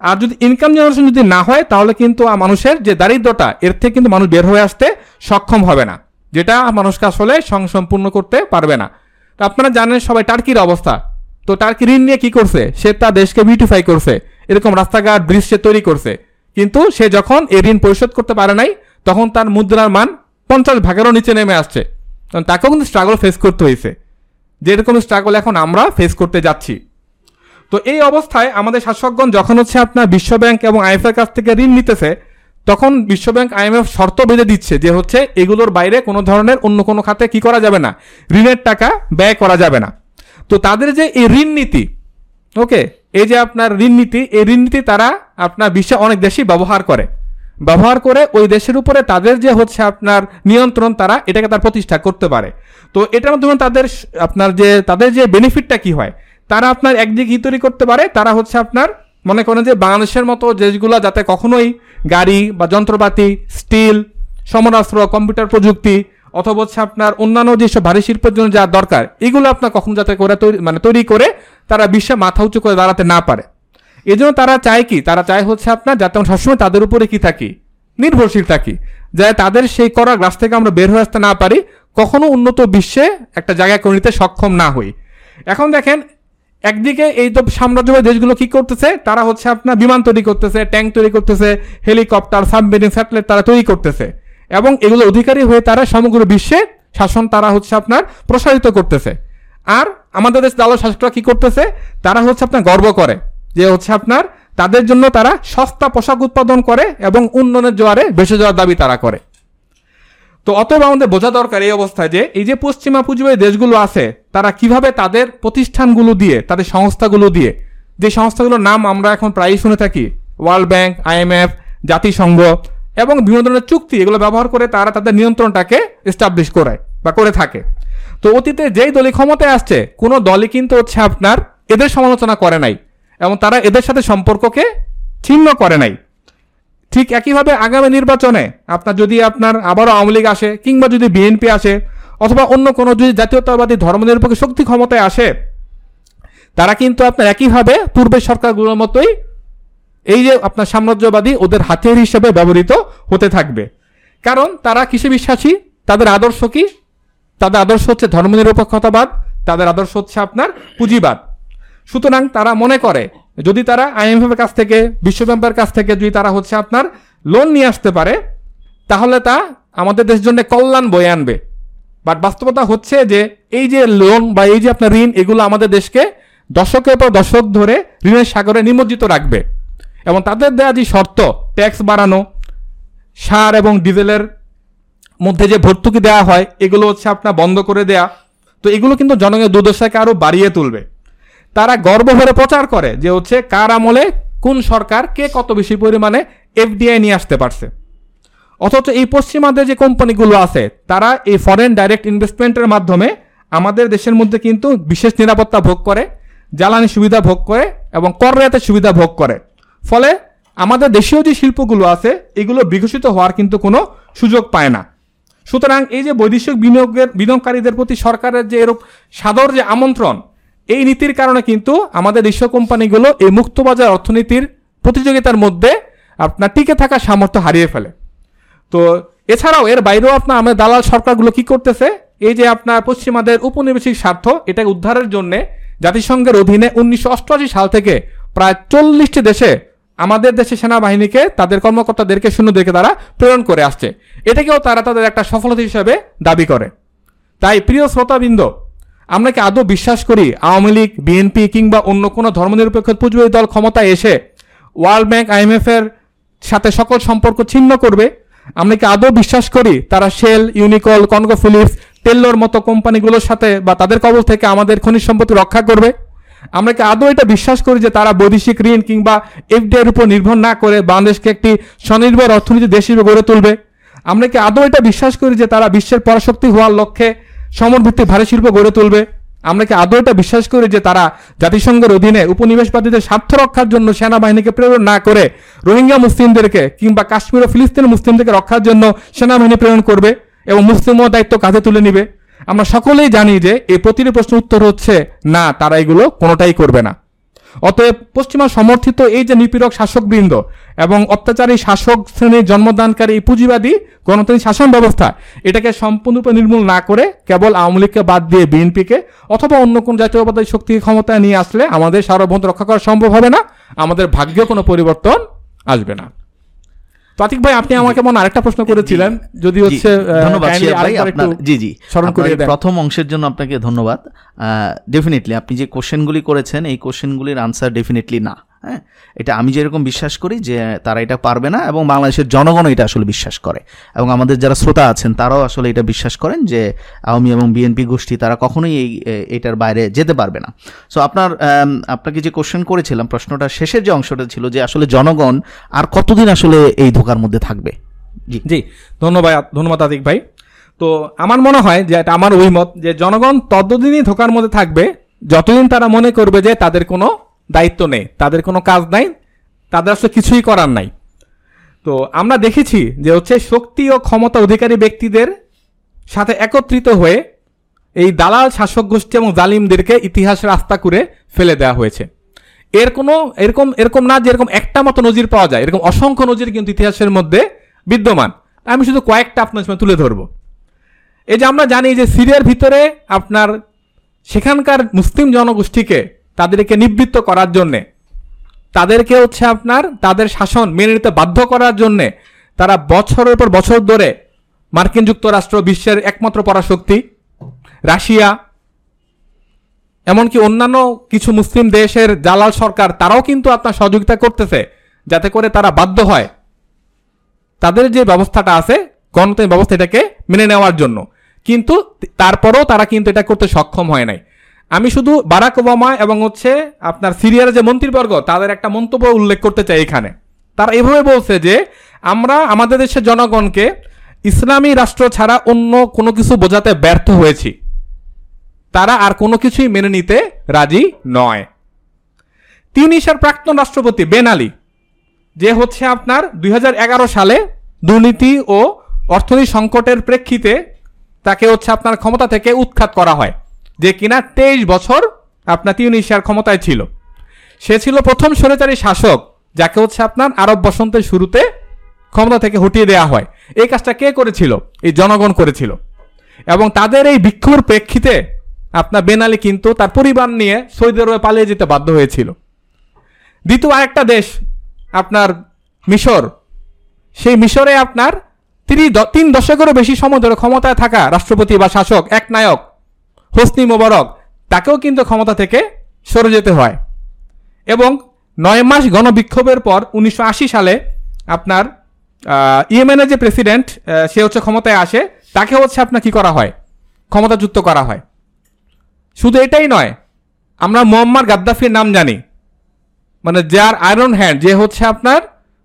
আর যদি ইনকাম জেনারেশন যদি না হয়, তাহলে কিন্তু মানুষের যে দারিদ্রতা, এর থেকে কিন্তু মানুষ বের হয়ে আসতে সক্ষম হবে না। যেটা মানুষকে আসলে সংসম্পূর্ণ করতে পারবে না। তো আপনারা জানেন সবাই টার্কির অবস্থা। তো টার্কি ঋণ নিয়ে কি করছে? সে তার দেশকে বিউটিফাই করছে। এরকম রাস্তাঘাট ব্রিজ সে তৈরি করছে। কিন্তু সে যখন এই ঋণ পরিশোধ করতে পারে নাই, তখন তার মুদ্রার মান পঞ্চাশ ভাগেরও নিচে নেমে আসছে। কারণ তাকেও কিন্তু স্ট্রাগল ফেস করতে হয়েছে। যেরকম স্ট্রাগল এখন আমরা ফেস করতে যাচ্ছি। তো এই অবস্থায় আমাদের শাসকগণ যখন হচ্ছে আপনার বিশ্বব্যাংক এবং আইএফ এর কাছ থেকে ঋণ নিতেছে, তখন বিশ্বব্যাংক আইএমএফ শর্ত বেঁধে দিচ্ছে যে হচ্ছে এগুলোর বাইরে কোনো ধরনের অন্য কোনো খাতে কি করা যাবে না, ঋণের টাকা ব্যয় করা যাবে না। তো তাদের যে এই ঋণ নীতি ওকে এই যে আপনার ঋণ নীতি, এই ঋণ নীতি তারা আপনার বিশ্বে অনেক দেশই ব্যবহার করে। ব্যবহার করে ওই দেশের উপরে তাদের যে হচ্ছে আপনার নিয়ন্ত্রণ, তারা এটাকে তার প্রতিষ্ঠা করতে পারে। তো এটার মাধ্যমে তাদের আপনার যে, তাদের যে বেনিফিটটা কি হয়? তারা আপনার একদিকে কি তৈরি করতে পারে, তারা হচ্ছে আপনার, মনে করেন যে বাংলাদেশের মতো দেশগুলো যাতে কখনোই গাড়ি বা যন্ত্রপাতি স্টিল সমরাস্ত্র কম্পিউটার প্রযুক্তি অথবা হচ্ছে আপনার অন্যান্য যেসব ভারী শিল্পের জন্য যা দরকার, এগুলো আপনার কখনো যাতে করে তৈরি মানে তৈরি করে তারা বিশ্বে মাথা উঁচু করে দাঁড়াতে না পারে। এই জন্য তারা চায় কি? তারা চায় হচ্ছে আপনার যাতে আমরা সবসময় তাদের উপরে কি থাকি? নির্ভরশীল থাকি। যাতে তাদের সেই করা গ্রাস থেকে আমরা বের হয়ে আসতে না পারি, কখনো উন্নত বিশ্বে একটা জায়গা করে নিতে সক্ষম না হই। এখন দেখেন, একদিকে এই তো সাম্রাজ্যবাদী দেশগুলো কি করতেছে? তারা হচ্ছে আপনার বিমান তৈরি করতেছে, ট্যাঙ্ক তৈরি করতেছে, হেলিকপ্টার, সাবমেরিন, স্যাটেলাইট তারা তৈরি করতেছে। এবং এগুলো অধিকারী হয়ে তারা সমগ্র বিশ্বে শাসন তারা হচ্ছে আপনার প্রসারিত করতেছে। আর আমাদের দেশ দালাল শাসকরা কি করতেছে? তারা হচ্ছে আপনার গর্ব করে। যে হচ্ছে আপনার, তাদের জন্য তারা সস্তা পোশাক উৎপাদন করে এবং উন্নয়নের জোয়ারে বেসে যাওয়ার দাবি তারা করে। তো অতএব আমাদের বোঝা দরকার এই অবস্থায় যে, এই যে পশ্চিমা পুঁজিবাদী দেশগুলো আছে, তারা কীভাবে তাদের প্রতিষ্ঠানগুলো দিয়ে, তাদের সংস্থাগুলো দিয়ে, যে সংস্থাগুলোর নাম আমরা এখন প্রায়ই শুনে থাকি, ওয়ার্ল্ড ব্যাংক আইএমএফ জাতিসংঘ এবং বিভিন্ন ধরনের চুক্তি, এগুলো ব্যবহার করে তারা তাদের নিয়ন্ত্রণটাকে এস্টাবলিশ করে বা করে থাকে। তো অতীতে যেই দলই ক্ষমতায় আসছে, কোনো দলই কিন্তু হচ্ছে আপনার এদের সমালোচনা করে নাই। এবং তারা এদের সাথে সম্পর্ককে ছিন্ন করে নাই। ঠিক একইভাবে আগামী নির্বাচনে আপনার যদি আপনার আবারও আওয়ামী লীগ আসে, কিংবা যদি বিএনপি আসে, অথবা অন্য কোনো যদি জাতীয়তাবাদী ধর্মনিরপেক্ষ শক্তি ক্ষমতায় আসে, তারা কিন্তু আপনার একইভাবে পূর্বের সরকারগুলোর মতোই এই যে আপনার সাম্রাজ্যবাদী ওদের হাতিয়ার হিসেবে ব্যবহৃত হতে থাকবে। কারণ তারা কিসে বিশ্বাসী? তাদের আদর্শ কি? তাদের আদর্শ হচ্ছে ধর্মনিরপেক্ষতাবাদ, তাদের আদর্শ হচ্ছে আপনার পুঁজিবাদ। সুতরাং তারা মনে করে, যদি তারা আইএমএফ এর কাছ থেকে বিশ্বব্যাংকের কাছ থেকে যদি তারা হচ্ছে আপনার লোন নিয়ে আসতে পারে, তাহলে তা আমাদের দেশের জন্য কল্যাণ বয়ে আনবে। বাট বাস্তবতা হচ্ছে যে, এই যে লোন বা এই যে আপনার ঋণ, এগুলো আমাদের দেশকে দশকের পর দশক ধরে ঋণের সাগরে নিমজ্জিত রাখবে। এবং তাদের দেওয়া যে শর্ত ট্যাক্স বাড়ানো, সার এবং ডিজেলের মধ্যে যে ভর্তুকি দেওয়া হয়, এগুলো হচ্ছে আপনার বন্ধ করে দেয়া। তো এগুলো কিন্তু জনগণের দুর্দশাকে আরও বাড়িয়ে তুলবে। তারা গর্ব ভরে প্রচার করে যে হচ্ছে কার আমলে কোন সরকার কে কত বেশি পরিমাণে এফডিআই নিয়ে আসতে পারছে। অথচ এই পশ্চিমাদের যে কোম্পানিগুলো আছে, তারা এই ফরেন ডাইরেক্ট ইনভেস্টমেন্টের মাধ্যমে আমাদের দেশের মধ্যে কিন্তু বিশেষ নিরাপত্তা ভোগ করে, জ্বালানি সুবিধা ভোগ করে এবং কর রেয়াতের সুবিধা ভোগ করে। ফলে আমাদের দেশীয় যে শিল্পগুলো আছে, এগুলো বিকশিত হওয়ার কিন্তু কোনো সুযোগ পায় না। সুতরাং এই যে বৈদেশিক বিনিয়োগের বিনিয়োগকারীদের প্রতি সরকারের যে এরূপ সাদর যে আমন্ত্রণ এই নীতির কারণে কিন্তু আমাদের দেশীয় কোম্পানিগুলো এই মুক্তবাজার অর্থনীতির প্রতিযোগিতার মধ্যে আপনার টিকে থাকার সামর্থ্য হারিয়ে ফেলে। তো এছাড়াও এর বাইরেও আপনার আমাদের দালাল সরকারগুলো কি করতেছে? এই যে আপনার পশ্চিমাদের উপনিবেশিক স্বার্থ এটাকে উদ্ধারের জন্য জাতিসংঘের অধীনে উনিশশো অষ্টআশি সাল থেকে প্রায় চল্লিশটি দেশে আমাদের দেশে সেনাবাহিনীকে, তাদের কর্মকর্তাদেরকে শূন্যদেরকে তারা প্রেরণ করে আসছে। এটাকেও তারা তাদের একটা সফলতা হিসেবে দাবি করে। তাই প্রিয় শ্রোতাবৃন্দ আমরা কি আদৌ বিশ্বাস করি আওয়ামী লীগ, বিএনপি কিংবা অন্য কোনো ধর্মনিরপেক্ষ পুঁজিবাদী দল ক্ষমতায় এসে ওয়ার্ল্ড ব্যাংক আইএমএফ এর সাথে সকল সম্পর্ক ছিন্ন করবে? আমরা কি আদৌ বিশ্বাস করি তারা শেল ইউনিকল কনগো ফিলিপস টেল্লোর মতো কোম্পানিগুলোর সাথে বা তাদের কবল থেকে আমাদের খনিজ সম্পত্তি রক্ষা করবে? আমরা কি আদৌ এটা বিশ্বাস করি যে তারা বৈদেশিক ঋণ কিংবা এফডিআর উপর নির্ভর না করে বাংলাদেশকে একটি স্বনির্ভর অর্থনীতি দেশ হিসেবে গড়ে তুলবে? আমরা কি আদৌ এটা বিশ্বাস করি যে তারা বিশ্বের পরাশক্তি হওয়ার লক্ষ্যে সমরভিত্তিক ভারী শিল্প গড়ে তুলবে। আমরা কি আদৌ এটা বিশ্বাস করি যে তারা জাতিসংঘের অধীনে উপনিবেশবাদীদের স্বার্থ রক্ষার জন্য সেনাবাহিনীকে প্রেরণ না করে রোহিঙ্গা মুসলিমদেরকে কিংবা কাশ্মীর ও ফিলিস্তিন মুসলিমদেরকে রক্ষার জন্য সেনাবাহিনী প্রেরণ করবে এবং মুসলিমও দায়িত্ব কাঁধে তুলে নিবে? আমরা সকলেই জানি যে এই প্রতিটি প্রশ্নের উত্তর হচ্ছে, না, তারা এগুলো কোনোটাই করবে না। অতএব পশ্চিমা সমর্থিত এই যে নিপীড়ক শাসকবৃন্দ এবং অত্যাচারী শাসক শ্রেণির জন্মদানকারী এই পুঁজিবাদী গণতান্ত্রিক শাসন ব্যবস্থা, এটাকে সম্পূর্ণরূপে নির্মূল না করে কেবল আওয়ামী লীগকে বাদ দিয়ে বিএনপিকে অথবা অন্য কোন জাতীয়বাদী শক্তি ক্ষমতায় নিয়ে আসলে আমাদের সার্বভৌমত্ব রক্ষা করা সম্ভব হবে না। আমাদের ভাগ্যে কোনো পরিবর্তন আসবে না। তাতিক ভাই আপনি আমাকে মনে আরেকটা প্রশ্ন করেছিলেন যদি হচ্ছে ধন্যবাদ ভাই আপনার জি জি স্মরণ দেন। প্রথম অংশের জন্য আপনাকে ধন্যবাদ ডেফিনেটলি আপনি যে কোশ্চেনগুলি করেছেন এই কোশ্চেনগুলির আনসার ডেফিনেটলি না হ্যাঁ? এটা আমি যেরকম বিশ্বাস করি যে তারা এটা পারবে না এবং বাংলাদেশের জনগণও এটা আসলে বিশ্বাস করে। এবং আমাদের যারা শ্রোতা আছেন, তারাও আসলে এটা বিশ্বাস করেন যে আওয়ামী এবং বিএনপি গোষ্ঠী তারা কখনোই এই এটার বাইরে যেতে পারবে না। সো আপনার আপনাকে যে কোশ্চেন করেছিলাম প্রশ্নটা শেষের যে অংশটা ছিল যে আসলে জনগণ আর কতদিন আসলে এই ধোকার মধ্যে থাকবে? জি। জি, ধন্যবাদ ধন্যবাদ আতিক ভাই। তো আমার মনে হয় যে এটা আমার অভিমত যে জনগণ ততদিনই ধোকার মধ্যে থাকবে, যতদিন তারা মনে করবে যে তাদের কোনো দায়িত্ব নেই। তাদের কোনো কাজ নাই, তাদের আসলে কিছুই করার নাই। তো আমরা দেখেছি যে হচ্ছে শক্তি ও ক্ষমতা অধিকারী ব্যক্তিদের সাথে একত্রিত হয়ে এই দালাল শাসক গোষ্ঠী এবং জালিমদেরকে ইতিহাসের রাস্তা করে ফেলে দেওয়া হয়েছে। এর কোনো, এরকম এরকম না যে এরকম একটা মতো নজির পাওয়া যায়। এরকম অসংখ্য নজির কিন্তু ইতিহাসের মধ্যে বিদ্যমান। আমি শুধু কয়েকটা আপনার সামনে তুলে ধরবো। এই যে আমরা জানি যে সিরিয়ার ভিতরে আপনার সেখানকার মুসলিম জনগোষ্ঠীকে তাদেরকে নিবৃত্ত করার জন্যে। তাদেরকে হচ্ছে আপনার তাদের শাসন মেনে নিতে বাধ্য করার জন্যে তারা বছরের পর বছর ধরে মার্কিন যুক্তরাষ্ট্র বিশ্বের একমাত্র পরাশক্তি, রাশিয়া, এমনকি অন্যান্য কিছু মুসলিম দেশের জালাল সরকার, তারাও কিন্তু আপনার সহযোগিতা করতেছে যাতে করে তারা বাধ্য হয় তাদের যে ব্যবস্থাটা আছে, গণতান্ত্রিক ব্যবস্থা এটাকে মেনে নেওয়ার জন্য। কিন্তু তারপরেও তারা কিন্তু এটা করতে সক্ষম হয় নাই। আমি শুধু বারাক ওবামা এবং হচ্ছে আপনার সিরিয়ার যে মন্ত্রীবর্গ, তাদের একটা মন্তব্য উল্লেখ করতে চাই এখানে। তারা এভাবে বলছে যে, আমরা আমাদের দেশের জনগণকে ইসলামী রাষ্ট্র ছাড়া অন্য কোনো কিছু বোঝাতে ব্যর্থ হয়েছি। তারা আর কোনো কিছুই মেনে নিতে রাজি নয়। তিউনিশিয়ার প্রাক্তন রাষ্ট্রপতি বেন আলী, যে হচ্ছে আপনার দুই হাজার এগারো সালে দুর্নীতি ও অর্থনৈতিক সংকটের প্রেক্ষিতে তাকে হচ্ছে আপনার ক্ষমতা থেকে উৎখাত করা হয়। যে কিনা তেইশ বছর আপনার তিউনিশিয়ার ক্ষমতায় ছিল। সে ছিল প্রথম স্বৈরাচারী শাসক, যাকে হচ্ছে আপনার আরব বসন্তের শুরুতে ক্ষমতা থেকে হটিয়ে দেওয়া হয়। এই কাজটা কে করেছিল? এই জনগণ করেছিল। এবং তাদের এই বিক্ষোভের প্রেক্ষিতে আপনার বেনালি কিন্তু তার পরিবার নিয়ে সৌদি আরবে পালিয়ে যেতে বাধ্য হয়েছিল। দ্বিতীয় আরেকটা দেশ, আপনার মিশর। সেই মিশরে আপনার তিনি তিন দশকেরও বেশি সময় ধরে ক্ষমতায় থাকা রাষ্ট্রপতি বা শাসক এক নায়ক হোসনি মোবারক, তাকেও কিন্তু ক্ষমতা থেকে সরে যেতে হয়। এবং নয় মাস গণবিক্ষোভের পর উনিশশো আশি সালে আপনার ইয়েমেনের যে প্রেসিডেন্ট সে হচ্ছে ক্ষমতায় আসে, তাকে হচ্ছে আপনার কি করা হয়? ক্ষমতাযুক্ত করা হয়। শুধু এটাই নয়, আমরা মোহাম্মদ গাদ্দাফির নাম জানি। মানে যার আয়রন হ্যান্ড, যে হচ্ছে আপনার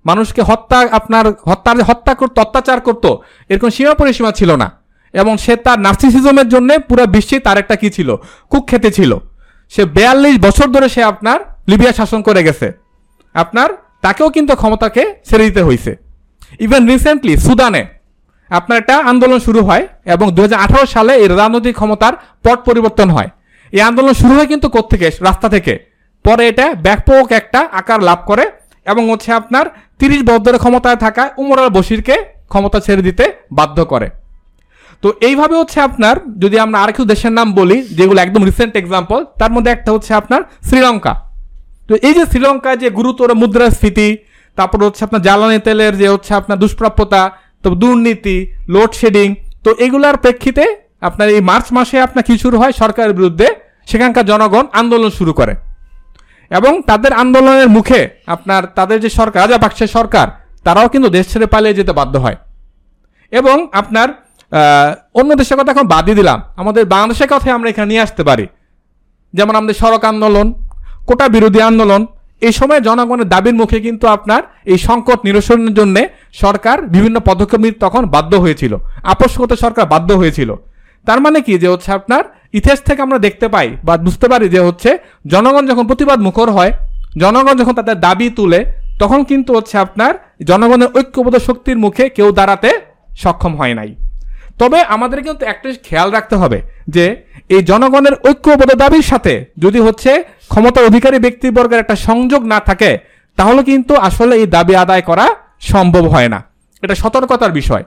মানুষকে হত্যা, আপনার হত্যার, হত্যা করতো, অত্যাচার করতো, এরকম সীমা পরিসীমা ছিল না। এবং সে তার নার্সিসিজমের জন্য পুরো বিশ্বে তার একটা কি ছিল? কুখ্যাতি ছিল। সে বেয়াল্লিশ বছর ধরে সে আপনার লিবিয়া শাসন করে গেছে। আপনার তাকেও কিন্তু ক্ষমতাকে ছেড়ে দিতে হয়েছে ইভেন রিসেন্টলি সুদানে আপনার একটা আন্দোলন শুরু হয় এবং দু হাজার আঠারো সালে এই রাজনৈতিক ক্ষমতার পট পরিবর্তন হয়। এই আন্দোলন শুরু হয় কিন্তু কোত্থেকে? রাস্তা থেকে। পরে এটা ব্যাপক একটা আকার লাভ করে এবং হচ্ছে আপনার তিরিশ বছর ক্ষমতায় থাকা উমর আল বশিরকে ক্ষমতা ছেড়ে দিতে বাধ্য করে। তো এইভাবে হচ্ছে আপনার, যদি আমরা আর কিছু দেশের নাম বলি, যেগুলো একদম রিসেন্ট এক্সাম্পল তার মধ্যে একটা হচ্ছে আপনার শ্রীলঙ্কা। তো এই যে শ্রীলঙ্কায় যে গুরুতর মুদ্রাস্ফীতি, তারপর হচ্ছে আপনার জ্বালানি তেলের যে হচ্ছে আপনার দুষ্প্রাপ্যতা, তো দুর্নীতি লোডশেডিং তো এগুলার প্রেক্ষিতে আপনার এই মার্চ মাসে আপনার কি শুরু হয়? সরকারের বিরুদ্ধে সেখানকার জনগণ আন্দোলন শুরু করে। এবং তাদের আন্দোলনের মুখে আপনার তাদের যে সরকার, রাজাপাকসের সরকার, তারাও কিন্তু দেশ ছেড়ে পালিয়ে যেতে বাধ্য হয়। এবং আপনার অন্য দেশের কথা এখন বাদই দিলাম। আমাদের বাংলাদেশের কথাই আমরা এখানে নিয়ে আসতে পারি। যেমন আমাদের সড়ক আন্দোলন, কোটা বিরোধী আন্দোলন, এই সময় জনগণের দাবির মুখে কিন্তু আপনার এই সংকট নিরসনের জন্য সরকার বিভিন্ন পদক্ষেপ তখন বাধ্য হয়েছিল। আপোষ করতে সরকার বাধ্য হয়েছিল। তার মানে কি? যে হচ্ছে আপনার ইতিহাস থেকে আমরা দেখতে পাই বা বুঝতে পারি যে হচ্ছে জনগণ যখন প্রতিবাদ মুখর হয়, জনগণ যখন তাদের দাবি তুলে, তখন কিন্তু হচ্ছে আপনার জনগণের ঐক্যবদ্ধ শক্তির মুখে কেউ দাঁড়াতে সক্ষম হয় নাই। তবে আমাদের কিন্তু একটা খেয়াল রাখতে হবে যে এই জনগণের ঐক্যবদ্ধ দাবির সাথে যদি হচ্ছে ক্ষমতার অধিকারী ব্যক্তিবর্গের একটা সংযোগ না থাকে, তাহলে কিন্তু আসলে এই দাবি আদায় করা সম্ভব হয় না। এটা সতর্কতার বিষয়।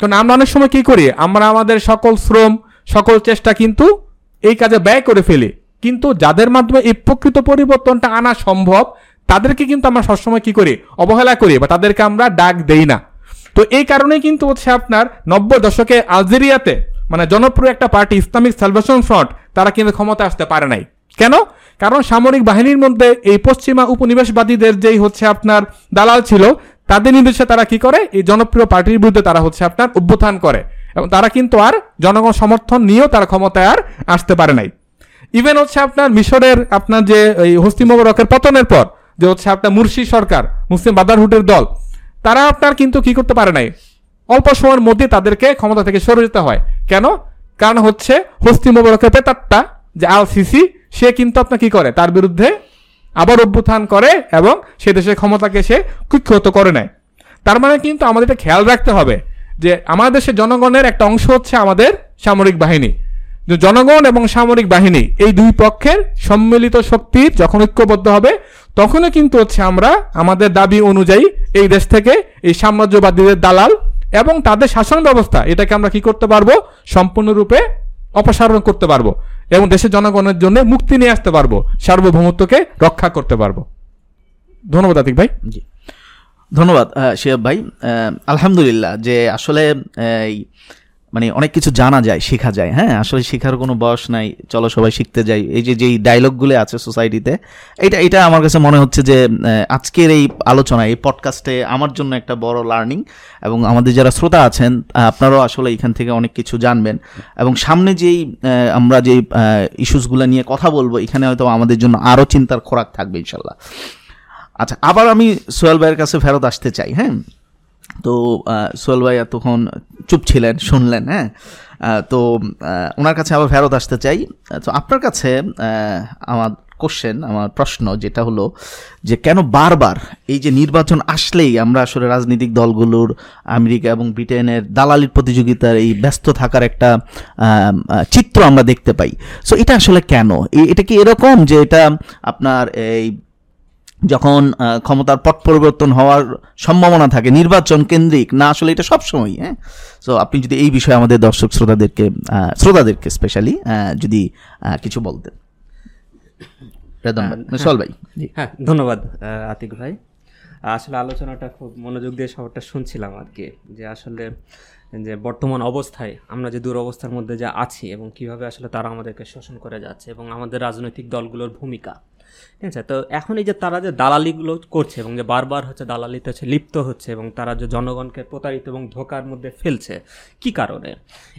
কারণ আমরা অনেক সময় কি করি? আমরা আমাদের সকল শ্রম, সকল চেষ্টা কিন্তু এই কাজে ব্যয় করে ফেলি। কিন্তু যাদের মাধ্যমে এই প্রকৃত পরিবর্তনটা আনা সম্ভব, তাদেরকে কিন্তু আমরা সবসময় কি করি? অবহেলা করি বা তাদেরকে আমরা ডাক দেই না। তো এই কারণেই কিন্তু হচ্ছে আপনার নব্বই দশকে আলজেরিয়াতে মানে জনপ্রিয় একটা পার্টি, ইসলামিক সালভেশন ফ্রন্ট, তারা কিন্তু ক্ষমতা আসতে পারে নাই। কেন? কারণ সামরিক বাহিনীর মধ্যে এই পশ্চিমা উপনিবেশবাদীদের যেই হচ্ছে আপনার দালাল ছিল, তাদের নির্দেশে তারা কি করে? এই জনপ্রিয় পার্টির বিরুদ্ধে তারা হচ্ছে আপনার অভ্যুত্থান করে এবং তারা কিন্তু আর জনগণ সমর্থন নিয়েও তারা ক্ষমতায় আর আসতে পারে নাই। ইভেন হচ্ছে আপনার মিশরের আপনার যে এই হস্তি মোবারকের পতনের পর, যে হচ্ছে আপনার মুর্শি সরকার, মুসলিম বাদারহুটের দল তারা আপনার কিন্তু কি করতে পারে নাই? অল্প সময়ের মধ্যে তাদেরকে ক্ষমতা থেকে সরে যেতে হয়। কেন? কারণ হচ্ছে হস্তি মোবারকের পেতারটা যে আল সিসি সে কিন্তু আপনার কি করে? তার বিরুদ্ধে আবার অভ্যুত্থান করে এবং সে দেশের ক্ষমতাকে সে কুক্ষত করে নেয়। তার মানে কিন্তু আমাদের খেয়াল রাখতে হবে যে আমাদের দেশের জনগণের একটা অংশ হচ্ছে আমাদের সামরিক বাহিনী। যে জনগণ এবং সামরিক বাহিনী এই দুই পক্ষের সম্মিলিত শক্তির যখন ঐক্যবদ্ধ হবে, তখনই কিন্তু হচ্ছে আমরা আমাদের দাবি অনুযায়ী এই দেশ থেকে এই সাম্রাজ্যবাদীদের দালাল এবং তাদের শাসন ব্যবস্থা এটাকে আমরা কি করতে পারব? সম্পূর্ণরূপে অপসারণ করতে পারব এবং দেশের জনগণের জন্য মুক্তি নিয়ে আসতে পারব, সার্বভৌমত্বকে রক্ষা করতে পারব। ধন্যবাদ আতিক ভাই। জি। ধন্যবাদ শিহাব ভাই। আলহামদুলিল্লাহ যে আসলে মানে অনেক কিছু জানা যায়, শেখা যায়। হ্যাঁ আসলে শেখার কোনো বয়স নাই, চলো সবাই শিখতে যাই। এই যে, যেই ডায়লগগুলো আছে সোসাইটিতে এটা এটা আমার কাছে মনে হচ্ছে যে আজকের এই আলোচনা, এই পডকাস্টে আমার জন্য একটা বড় লার্নিং এবং আমাদের যারা শ্রোতা আছেন আপনারাও আসলে এখান থেকে অনেক কিছু জানবেন। এবং সামনে যেই আমরা যেই ইস্যুসগুলো নিয়ে কথা বলব, এখানে হয়তো আমাদের জন্য আরও চিন্তার খোরাক থাকবে, ইনশাল্লাহ। আচ্ছা আবার আমি সোহেল ভাইয়ের কাছে ফেরত আসতে চাই হ্যাঁ? তো সোহেল ভাই এতক্ষণ চুপ ছিলেন, শুনলেন হ্যাঁ? তো ওনার কাছে আবার ফেরত আসতে চাই। তো আপনার কাছে আমার কোশ্চেন আমার প্রশ্ন যেটা হলো যে কেন বারবার এই যে নির্বাচন আসলেই আমরা আসলে রাজনৈতিক দলগুলোর, আমেরিকা এবং ব্রিটেনের দালালির প্রতিযোগিতার এই ব্যস্ত থাকার একটা চিত্র আমরা দেখতে পাই। সো এটা আসলে কেন? এটা কি এরকম যে এটা আপনার এই যখন ক্ষমতার পট পরিবর্তন হওয়ার সম্ভাবনা থাকে নির্বাচন কেন্দ্রিক না আসলে এটা সবসময় হ্যাঁ? সো আপনি যদি এই বিষয়ে আমাদের দর্শক শ্রোতাদেরকে শ্রোতাদেরকে স্পেশালি যদি কিছু বলতেন। রেদন ভাই জি। হ্যাঁ ধন্যবাদ আতিক ভাই। আসলে আলোচনাটা খুব মনোযোগ দিয়ে সবটা শুনছিলাম আর কি যে আসলে যে বর্তমান অবস্থায় আমরা যে দুরবস্থার মধ্যে যা আছি এবং কীভাবে আসলে তারা আমাদেরকে শোষণ করে যাচ্ছে এবং আমাদের রাজনৈতিক দলগুলোর ভূমিকা। ঠিক আছে? তো এখন এই যে তারা যে দালালিগুলো করছে এবং যে বারবার হচ্ছে দালালিতে হচ্ছে লিপ্ত হচ্ছে এবং তারা যে জনগণকে প্রতারিত এবং ধোকার মধ্যে ফেলছে, কি কারণে?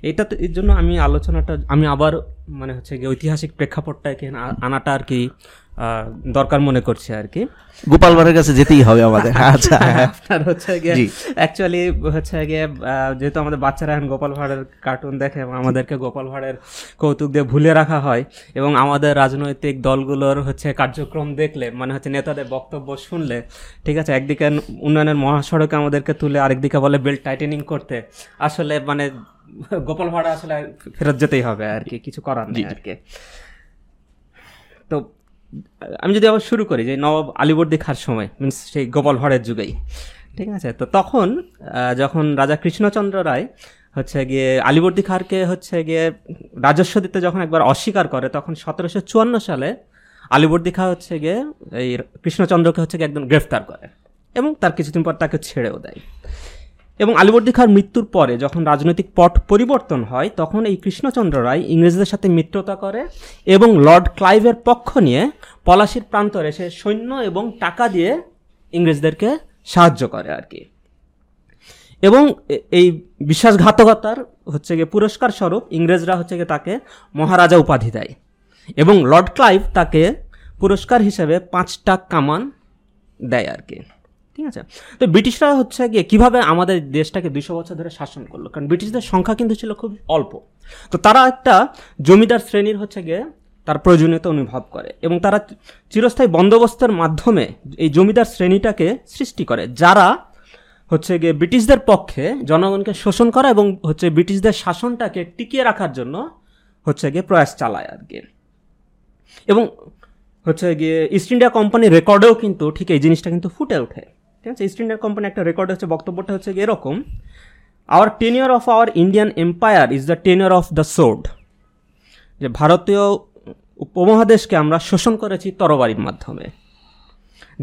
এটা তো এর জন্য আমি আলোচনাটা, আমি আবার মানে হচ্ছে গিয়ে ঐতিহাসিক প্রেক্ষাপটটা এখানে আনাটা আর কি দরকার মনে করছে আর কি। গোপাল ভাইয়ের কাছে যেতেই হবে আমাদের। আচ্ছা। আপনার হচ্ছে গিয়ে অ্যাকচুয়ালি হচ্ছে গিয়ে যেহেতু আমাদের বাচ্চারা এখন গোপাল ভাঁড়ের কার্টুন দেখে এবং আমাদেরকে গোপাল ভাঁড়ের কৌতুক দিয়ে ভুলে রাখা হয় এবং আমাদের রাজনৈতিক দলগুলোর হচ্ছে কার্যক্রম দেখলে মানে হচ্ছে নেতাদের বক্তব্য শুনলে ঠিক আছে একদিকে উন্নয়নের মহাসড়কে আমাদেরকে তুলে আরেকদিকে বলে বেল্ট টাইটেনিং করতে আসলে মানে গোপাল ভাড়া আসলে ফেরত যেতেই হবে আর কি কিছু করার নেই আর কি। তো আমি যদি আবার শুরু করি যে নবাব আলীবর্দী খার সময় মিনস সেই গোপাল ভাঁড়ের যুগেই, ঠিক আছে? তো তখন যখন রাজা কৃষ্ণচন্দ্র রায় হচ্ছে গিয়ে আলীবর্দী খাঁরকে হচ্ছে গিয়ে রাজস্ব দিতে যখন একবার অস্বীকার করে, তখন সতেরোশো চুয়ান্ন সালে আলীবর্দী খা হচ্ছে গিয়ে এই কৃষ্ণচন্দ্রকে হচ্ছে গিয়ে একদম গ্রেফতার করে এবং তার কিছুদিন পর তাকে ছেড়েও দেয়। এবং আলীবর্দী খাঁর মৃত্যুর পরে যখন রাজনৈতিক পট পরিবর্তন হয়, তখন এই কৃষ্ণচন্দ্র রায় ইংরেজদের সাথে মিত্রতা করে এবং লর্ড ক্লাইভের পক্ষ নিয়ে পলাশির প্রান্তরে সে সৈন্য এবং টাকা দিয়ে ইংরেজদেরকে সাহায্য করে আর কি। এবং এই বিশ্বাসঘাতকতার হচ্ছে গিয়ে পুরস্কার স্বরূপ ইংরেজরা হচ্ছে গিয়ে তাকে মহারাজা উপাধি দেয়। এবং লর্ড ক্লাইভ তাকে পুরস্কার হিসেবে পাঁচটা কামান দেয় আর কি। ঠিক আছে? তো ব্রিটিশরা হচ্ছে গিয়ে কীভাবে আমাদের দেশটাকে দুশো বছর ধরে শাসন করল? কারণ ব্রিটিশদের সংখ্যা কিন্তু ছিল খুব অল্প। তো তারা একটা জমিদার শ্রেণির হচ্ছে গিয়ে তার প্রয়োজনীয়তা অনুভব করে এবং তারা চিরস্থায়ী বন্দোবস্তের মাধ্যমে এই জমিদার শ্রেণীটাকে সৃষ্টি করে, যারা হচ্ছে গিয়ে ব্রিটিশদের পক্ষে জনগণকে শোষণ করা এবং হচ্ছে ব্রিটিশদের শাসনটাকে টিকিয়ে রাখার জন্য হচ্ছে গিয়ে প্রয়াস চালায় আর কি। এবং হচ্ছে গিয়ে ইস্ট ইন্ডিয়া কোম্পানির রেকর্ডেও কিন্তু ঠিক এই জিনিসটা কিন্তু ফুটে ওঠে। ঠিক আছে ইস্ট ইন্ডিয়া কোম্পানি একটা রেকর্ড হচ্ছে বক্তব্যটা হচ্ছে এরকম। Our tenure of our Indian empire is the tenure of the sword যে ভারতীয় উপমহাদেশকে আমরা শোষণ করেছি তরবারির মাধ্যমে।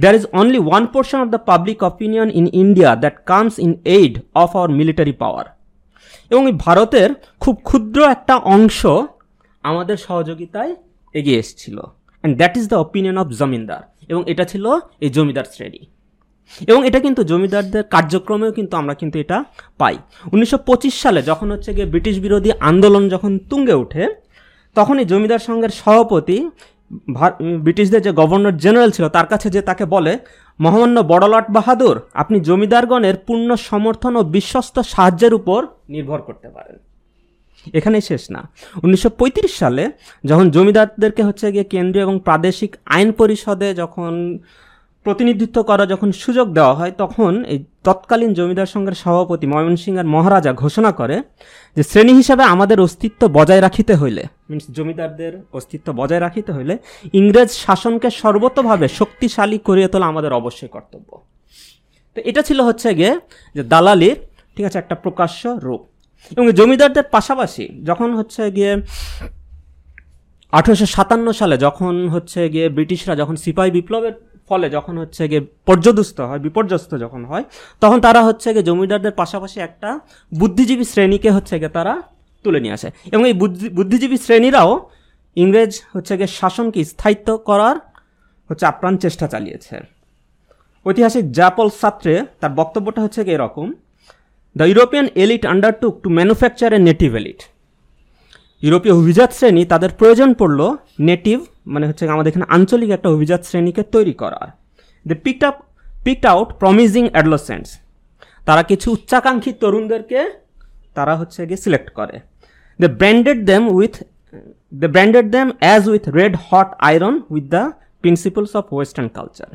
There is only one portion of the public opinion in India that comes in aid of our military power এবং এই ভারতের খুব ক্ষুদ্র একটা অংশ আমাদের সহযোগিতায় এগিয়ে এসেছিল। And that is the opinion of zamindar এবং এটা ছিল এই জমিদার শ্রেণি। এবং এটা কিন্তু জমিদারদের কার্যক্রমেও কিন্তু আমরা কিন্তু এটা পাই। উনিশশো পঁচিশ সালে যখন হচ্ছে গিয়ে ব্রিটিশ বিরোধী আন্দোলন যখন তুঙ্গে ওঠে তখন এই জমিদার সংঘের সভাপতি ব্রিটিশদের যে গভর্নর জেনারেল ছিল, তার কাছে যে তাকে বলে, মহামান্য বড়লাট বাহাদুর, আপনি জমিদারগণের পূর্ণ সমর্থন ও বিশ্বস্ত সাহায্যের উপর নির্ভর করতে পারেন। এখানেই শেষ না। উনিশশো পঁয়ত্রিশ সালে যখন জমিদারদেরকে হচ্ছে গিয়ে কেন্দ্রীয় এবং প্রাদেশিক আইন পরিষদে যখন প্রতিনিধিত্ব করা যখন সুযোগ দেওয়া হয়, তখন এই তৎকালীন জমিদার সংঘের সভাপতি ময়মনসিংহের মহারাজা ঘোষণা করে যে শ্রেণি হিসাবে আমাদের অস্তিত্ব বজায় রাখিতে হইলে মিনস জমিদারদের অস্তিত্ব বজায় রাখিতে হইলে ইংরেজ শাসনকে সর্বতভাবে শক্তিশালী করিয়ে তোলা আমাদের অবশ্যই কর্তব্য। তো এটা ছিল হচ্ছে গিয়ে যে দালালির, ঠিক আছে, একটা প্রকাশ্য রূপ। এবং জমিদারদের পাশাপাশি যখন হচ্ছে গিয়ে আঠেরোশো সাতান্ন সালে যখন হচ্ছে গিয়ে ব্রিটিশরা যখন সিপাহী বিপ্লবের ফলে যখন হচ্ছে গিয়ে পর্যদস্ত হয়, বিপর্যস্ত যখন হয়, তখন তারা হচ্ছে গিয়ে জমিদারদের পাশাপাশি একটা বুদ্ধিজীবী শ্রেণীকে হচ্ছে গিয়ে তারা তুলে নিয়ে আসে। এবং এই বুদ্ধি- বুদ্ধিজীবী শ্রেণীরাও ইংরেজ হচ্ছে গিয়ে শাসনকে স্থায়িত্ব করার হচ্ছে আপ্রাণ চেষ্টা চালিয়েছে। ঐতিহাসিক জাপল সাত্রে তার বক্তব্যটা হচ্ছে এরকম the European elite undertook to manufacture a native elite ইউরোপীয় অভিজাত শ্রেণি তাদের প্রয়োজন পড়ল নেটিভ মানে হচ্ছে আমাদের এখানে আঞ্চলিক একটা অভিজাত শ্রেণীকে তৈরি করার। They picked up picked out promising adolescents তারা কিছু উচ্চাকাঙ্ক্ষী তরুণদেরকে তারা হচ্ছে গিয়ে সিলেক্ট করে। They branded them with they branded them as with red hot iron with the principles of western culture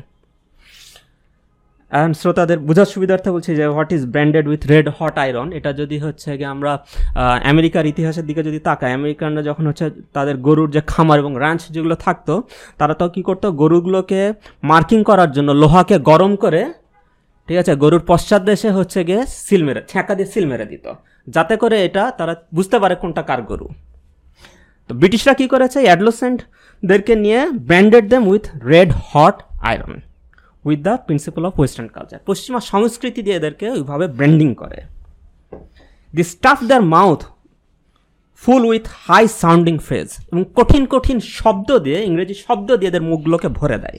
এখন শ্রোতাদের বোঝার সুবিধার্থে বলছি যে what is branded with red hot iron এটা যদি হচ্ছে গিয়ে আমরা আমেরিকার ইতিহাসের দিকে যদি তাকাই, আমেরিকানরা যখন হচ্ছে তাদের গরুর যে খামার এবং রাঞ্চ যেগুলো থাকতো, তারা তো কী করতো? গরুগুলোকে মার্কিং করার জন্য লোহাকে গরম করে, ঠিক আছে, গরুর পশ্চাৎ দেশে হচ্ছে গিয়ে সিল মেরে, ছ্যাঁকা দিয়ে সিল মেরে দিত। যাতে করে এটা তারা বুঝতে পারে কোনটা কার গরু। তো ব্রিটিশরা কী করেছে? অ্যাডলোসেন্টদেরকে নিয়ে branded them with red hot iron with the principle of western culture পশ্চিমা সংস্কৃতি দিয়ে এদেরকে ওইভাবে ব্র্যান্ডিং করে। The stuff their mouth full with high sounding phrase এবং কঠিন কঠিন শব্দ দিয়ে, ইংরেজি শব্দ দিয়ে এদের মুখগুলোকে ভরে দেয়।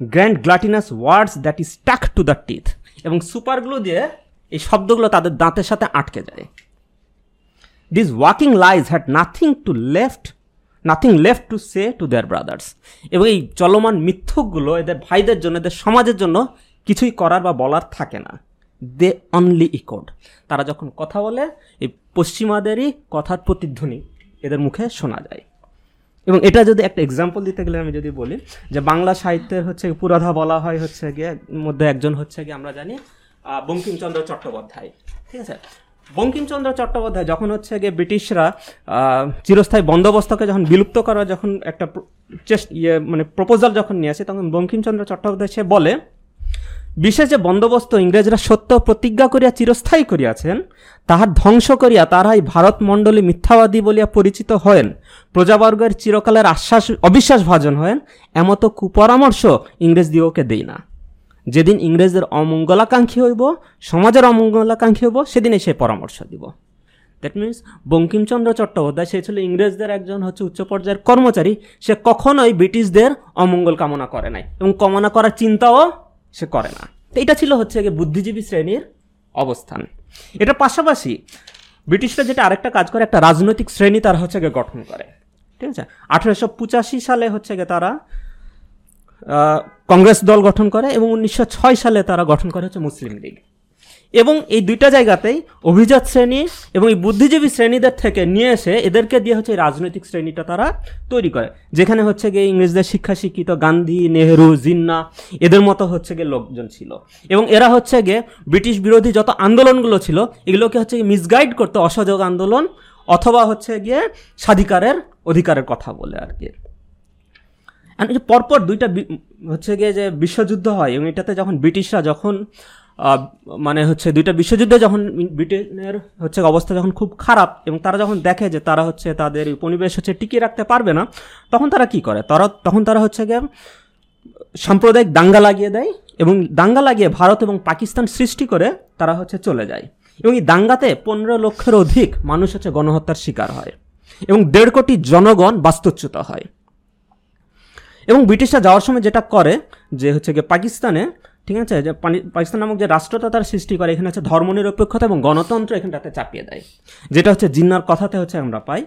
Grand glutinous words that is stuck to the teeth এবং সুপারগ্লু দিয়ে এই শব্দগুলো তাদের দাঁতের সাথে আটকে যায়। This walking lies had nothing to left nothing left to say to their brothers এবং এই চলমান মিথ্যকগুলো এদের ভাইদের জন্য, এদের সমাজের জন্য কিছুই করার বা বলার থাকে না। দে অনলি ইকোড তারা যখন কথা বলে, এই পশ্চিমাদেরই কথার প্রতিধ্বনি এদের মুখে শোনা যায়। এবং এটা যদি একটা এক্সাম্পল দিতে গেলে আমি যদি বলি, যে বাংলা সাহিত্যের হচ্ছে পুরাধা বলা হয় হচ্ছে গিয়ে, মধ্যে একজন হচ্ছে গিয়ে আমরা জানি বঙ্কিমচন্দ্র চট্টোপাধ্যায়। ঠিক আছে? বঙ্কিমচন্দ্র চট্টোপাধ্যায় যখন হচ্ছে গিয়ে ব্রিটিশরা চিরস্থায়ী বন্দোবস্তকে যখন বিলুপ্ত করার যখন একটা চেষ্টা ইয়ে মানে প্রপোজাল যখন নিয়ে আসে, তখন বঙ্কিমচন্দ্র চট্টোপাধ্যায় সে বলে, বিশেষ যে বন্দোবস্ত ইংরেজরা সত্য প্রতিজ্ঞা করিয়া চিরস্থায়ী করিয়াছেন, তাহার ধ্বংস করিয়া তাহাই ভারত মণ্ডলী মিথ্যাবাদী বলিয়া পরিচিত হয়েন, প্রজাবর্গের চিরকালের আশ্বাস, অবিশ্বাস ভাজন হয়েন, এমতো কুপরামর্শ ইংরেজ দিগকে দেই না। যেদিন ইংরেজদের অমঙ্গলাকাঙ্ক্ষী হইব, সমাজের অমঙ্গলাকাঙ্ক্ষী হইব সেদিনে সে পরামর্শ দিব। দ্যাট মিন্স বঙ্কিমচন্দ্র চট্টোপাধ্যায়, সে ছিল ইংরেজদের একজন হচ্ছে উচ্চ পর্যায়ের কর্মচারী। সে কখনোই ব্রিটিশদের অমঙ্গল কামনা করে নাই এবং কামনা করার চিন্তাও সে করে না। তো এটা ছিল হচ্ছে বুদ্ধিজীবী শ্রেণির অবস্থান। এটার পাশাপাশি ব্রিটিশরা যেটা আরেকটা কাজ করে, একটা রাজনৈতিক শ্রেণি তারা হচ্ছে গঠন করে। ঠিক আছে? আঠেরোশো পঁচাশি সালে হচ্ছে গিয়ে তারা কংগ্রেস দল গঠন করে এবং উনিশশো ছয় সালে তারা গঠন করে হচ্ছে মুসলিম লীগ। এবং এই দুইটা জায়গাতেই অভিজাত শ্রেণি এবং এই বুদ্ধিজীবী শ্রেণীদের থেকে নিয়ে এসে এদেরকে দিয়ে হচ্ছে রাজনৈতিক শ্রেণীটা তারা তৈরি করে। যেখানে হচ্ছে গিয়ে ইংরেজদের শিক্ষা শিক্ষিত গান্ধী, নেহেরু, জিন্না এদের মতো হচ্ছে গিয়ে লোকজন ছিল। এবং এরা হচ্ছে গিয়ে ব্রিটিশ বিরোধী যত আন্দোলনগুলো ছিল, এগুলোকে হচ্ছে মিসগাইড করতে অসহযোগ আন্দোলন অথবা হচ্ছে গিয়ে স্বাধিকারের অধিকারের কথা বলে আর কি। যে পরপর দুইটা হচ্ছে গিয়ে যে বিশ্বযুদ্ধ হয়, এবং এটাতে যখন ব্রিটিশরা যখন মানে হচ্ছে দুইটা বিশ্বযুদ্ধে যখন ব্রিটেনের হচ্ছে অবস্থা যখন খুব খারাপ, এবং তারা যখন দেখে যে তারা হচ্ছে তাদের উপনিবেশ হচ্ছে টিকিয়ে রাখতে পারবে না, তখন তারা কি করে? তারা, তখন তারা হচ্ছে গিয়ে সাম্প্রদায়িক দাঙ্গা লাগিয়ে দেয়, এবং দাঙ্গা লাগিয়ে ভারত এবং পাকিস্তান সৃষ্টি করে তারা হচ্ছে চলে যায়। এবং এই দাঙ্গাতে পনেরো লক্ষের অধিক মানুষ হচ্ছে গণহত্যার শিকার হয়, এবং দেড় কোটি জনগণ বাস্তুচ্যুত হয়। এবং ব্রিটিশরা যাওয়ার সময় যেটা করে, যে হচ্ছে গিয়ে পাকিস্তানে, ঠিক আছে, যে পাকিস্তান নামক যে রাষ্ট্রটা তার সৃষ্টি করে, এখানে হচ্ছে ধর্মনিরপেক্ষতা এবং গণতন্ত্র এখানটাতে চাপিয়ে দেয়। যেটা হচ্ছে জিন্নার কথাতে হচ্ছে আমরা পাই,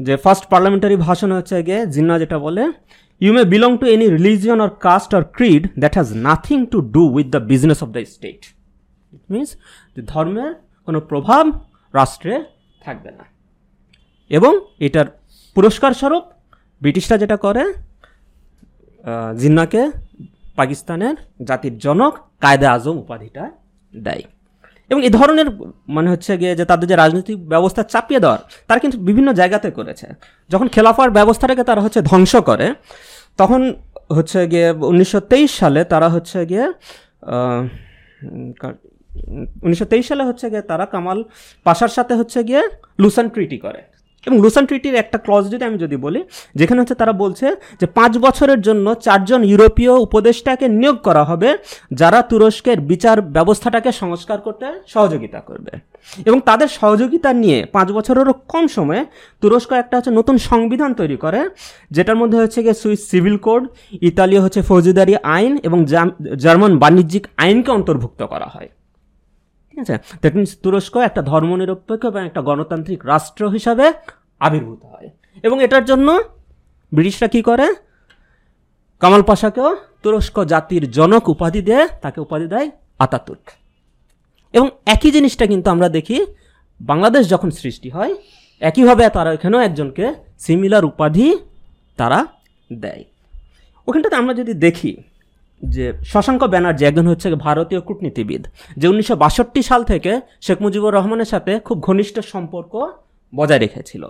যে ফার্স্ট পার্লামেন্টারি ভাষণ হচ্ছে গিয়ে জিন্না যেটা বলে you may belong to any religion or caste or creed that has nothing to do with the business of the state it means যে ধর্মের কোনো প্রভাব রাষ্ট্রে থাকবে না। এবং এটার পুরস্কার স্বরূপ ব্রিটিশরা যেটা করে জিন্নাকে পাকিস্তানের জাতির জনক কায়দে আজম উপাধিটা দেয়। এবং এ ধরনের মানে হচ্ছে গিয়ে যে তাদের যে রাজনৈতিক ব্যবস্থা চাপিয়ে দেওয়ার, তারা কিন্তু বিভিন্ন জায়গাতে করেছে। যখন খেলাফার ব্যবস্থাটাকে তারা হচ্ছে ধ্বংস করে, তখন হচ্ছে গিয়ে উনিশশো তেইশ সালে তারা হচ্ছে গিয়ে উনিশশো তেইশ সালে হচ্ছে গিয়ে তারা কামাল পাশার সাথে হচ্ছে গিয়ে লুসান ট্রিটি করে। এবং লুসান ট্রিটির একটা ক্লজ যদি আমি যদি বলি, যেখানে হচ্ছে তারা বলছে যে পাঁচ বছরের জন্য চারজন ইউরোপীয় উপদেষ্টাকে নিয়োগ করা হবে, যারা তুরস্কের বিচার ব্যবস্থাটাকে সংস্কার করতে সহযোগিতা করবে। এবং তাদের সহযোগিতা নিয়ে পাঁচ বছরেরও কম সময়ে তুরস্ক একটা হচ্ছে নতুন সংবিধান তৈরি করে, যেটার মধ্যে হচ্ছে গিয়ে সুইস সিভিল কোড, ইতালীয় হচ্ছে ফৌজদারি আইন এবং জার্মান বাণিজ্যিক আইনকে অন্তর্ভুক্ত করা হয়। ঠিক আছে? দ্যাট মিনস তুরস্ক একটা ধর্মনিরপেক্ষ এবং একটা গণতান্ত্রিক রাষ্ট্র হিসাবে আবির্ভূত হয়। এবং এটার জন্য ব্রিটিশরা কি করে? কামাল পাশাকেও তুরস্ক জাতির জনক উপাধি দেয়, তাকে উপাধি দেয় আতাতুর্ক। এবং একই জিনিসটা কিন্তু আমরা দেখি, বাংলাদেশ যখন সৃষ্টি হয়, একইভাবে তারা এখানেও একজনকে সিমিলার উপাধি তারা দেয়। ওখানটাতে আমরা যদি দেখি যে শশাঙ্ক ব্যানার্জি একজন হচ্ছে ভারতীয় কূটনীতিবিদ, যে উনিশশো বাষট্টি সাল থেকে শেখ মুজিবুর রহমানের সাথে খুব ঘনিষ্ঠ সম্পর্ক বজায় রেখেছিল।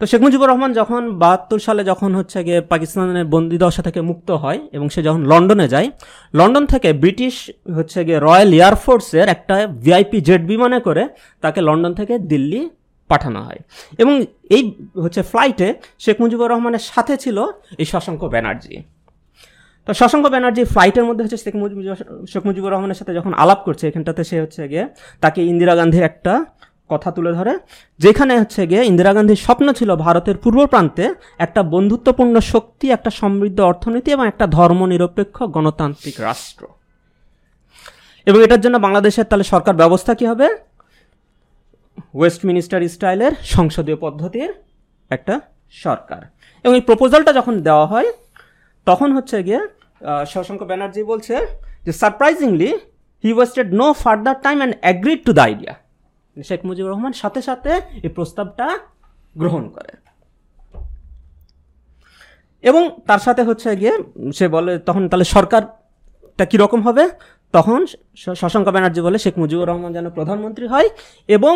তো শেখ মুজিবুর রহমান যখন বাহাত্তর সালে যখন হচ্ছে গিয়ে পাকিস্তানের বন্দিদশা থেকে মুক্ত হয় এবং সে যখন লন্ডনে যায়, লন্ডন থেকে ব্রিটিশ হচ্ছে গিয়ে রয়্যাল এয়ারফোর্সের একটা ভিআইপি জেট বিমানে করে তাকে লন্ডন থেকে দিল্লি পাঠানো হয়। এবং এই হচ্ছে ফ্লাইটে শেখ মুজিবুর রহমানের সাথে ছিল এই শশাঙ্ক ব্যানার্জি। তো শশাঙ্ক ব্যানার্জি ফ্লাইটের মধ্যে হচ্ছে শেখ মুজিবুর শেখ মুজিবুর রহমানের সাথে যখন আলাপ করছে, এখানটাতে সে হচ্ছে গিয়ে তাকে ইন্দিরা গান্ধীর একটা কথা তুলে ধরে, যেখানে হচ্ছে গিয়ে ইন্দিরা গান্ধীর স্বপ্ন ছিল ভারতের পূর্ব প্রান্তে একটা বন্ধুত্বপূর্ণ শক্তি, একটা সমৃদ্ধ অর্থনীতি এবং একটা ধর্মনিরপেক্ষ গণতান্ত্রিক রাষ্ট্র। এবং এটার জন্য বাংলাদেশের তাহলে সরকার ব্যবস্থা কি হবে? ওয়েস্ট মিনিস্টার স্টাইলের সংসদীয় পদ্ধতির একটা সরকার। এবং এই প্রপোজালটা যখন দেওয়া হয়, তখন হচ্ছে গিয়ে শশাঙ্ক ব্যানার্জি বলছে যে surprisingly he wasted no further time and agreed to the idea Sheikh Mujibur Rahman সাথে সাথে এই প্রস্তাবটা গ্রহণ করে। এবং তার সাথে হচ্ছে গিয়ে সে বলে, তখন তাহলে সরকারটা কীরকম হবে? তখন শশাঙ্ক ব্যানার্জি বলে, শেখ মুজিবুর রহমান যেন প্রধানমন্ত্রী হয় এবং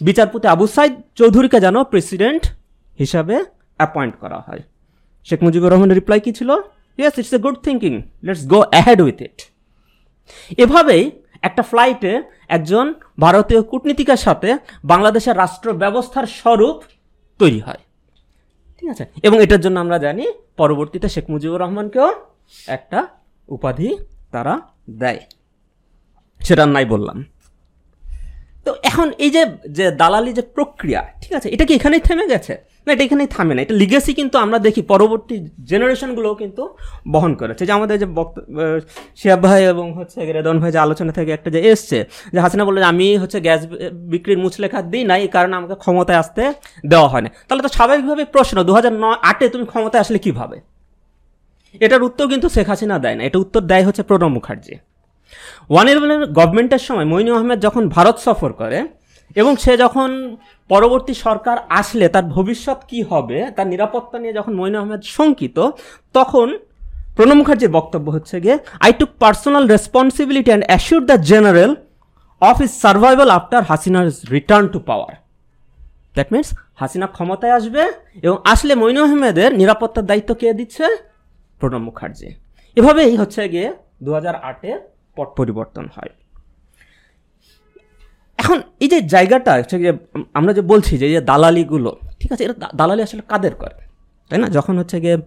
বিচারপতি আবু সাইদ চৌধুরীকে যেন প্রেসিডেন্ট হিসাবে অ্যাপয়েন্ট করা হয়। শেখ মুজিবুর রহমানের রিপ্লাই কী ছিল? Yes it's a good thinking let's go ahead with it এভাবেই একটা ফ্লাইটে একজন ভারতীয় কূটনীতিকের সাথে বাংলাদেশের রাষ্ট্র ব্যবস্থার স্বরূপ তৈরি হয়। ঠিক আছে? এবং এটার জন্য আমরা জানি পরবর্তীতে শেখ মুজিবুর রহমানকেও একটা উপাধি তারা দেয়। সেটা নাই বললাম। তো এখন এই যে যে দালালি যে প্রক্রিয়া, ঠিক আছে? এটা কি এখানেই থেমে গেছে? না, এটা এখানেই থামে না। এটা লিগেসি কিন্তু আমরা দেখি পরবর্তী জেনারেশনগুলোও কিন্তু বহন করেছে। যে আমাদের যে বক্ত- শিহাব ভাই এবং হচ্ছে রেদন ভাই যে আলোচনা থেকে একটা যে এসছে, যে হাসিনা বলল যে, আমি হচ্ছে গ্যাস বিক্রির মুচলেখা দিই না এই কারণে আমাকে ক্ষমতায় আসতে দেওয়া হয় না। তাহলে তো স্বাভাবিকভাবে প্রশ্ন দু হাজার নয় আটে তুমি ক্ষমতায় আসলে কীভাবে? এটার উত্তর কিন্তু শেখ হাসিনা দেয় না। এটা উত্তর দেয় হচ্ছে প্রণব মুখার্জি। ওয়ান ইলেভেনের গভর্নমেন্টের সময় মইনু আহমেদ যখন ভারত সফর করে এবং সে যখন পরবর্তী সরকার আসলে তার ভবিষ্যৎ কি হবে, তার নিরাপত্তা নিয়ে যখন মইনু আহমেদ শঙ্কিত, তখন প্রণব মুখার্জির বক্তব্য হচ্ছে গিয়ে I took personal responsibility and assure the general of his survival after হাসিনার return to power that means Hasina ক্ষমতায় আসবে এবং আসলে মইনু আহমেদের নিরাপত্তার দায়িত্ব কে দিচ্ছে? প্রণব মুখার্জি। এভাবেই হচ্ছে গিয়ে দু হাজার আটের পট পরিবর্তন হয়। এখন এই যে জায়গাটা হচ্ছে আম- আমরা যে বলছি যে যে দালালিগুলো, ঠিক আছে এটা দালালি আসলে কাদের করে? তাই না? যখন হচ্ছে গিয়ে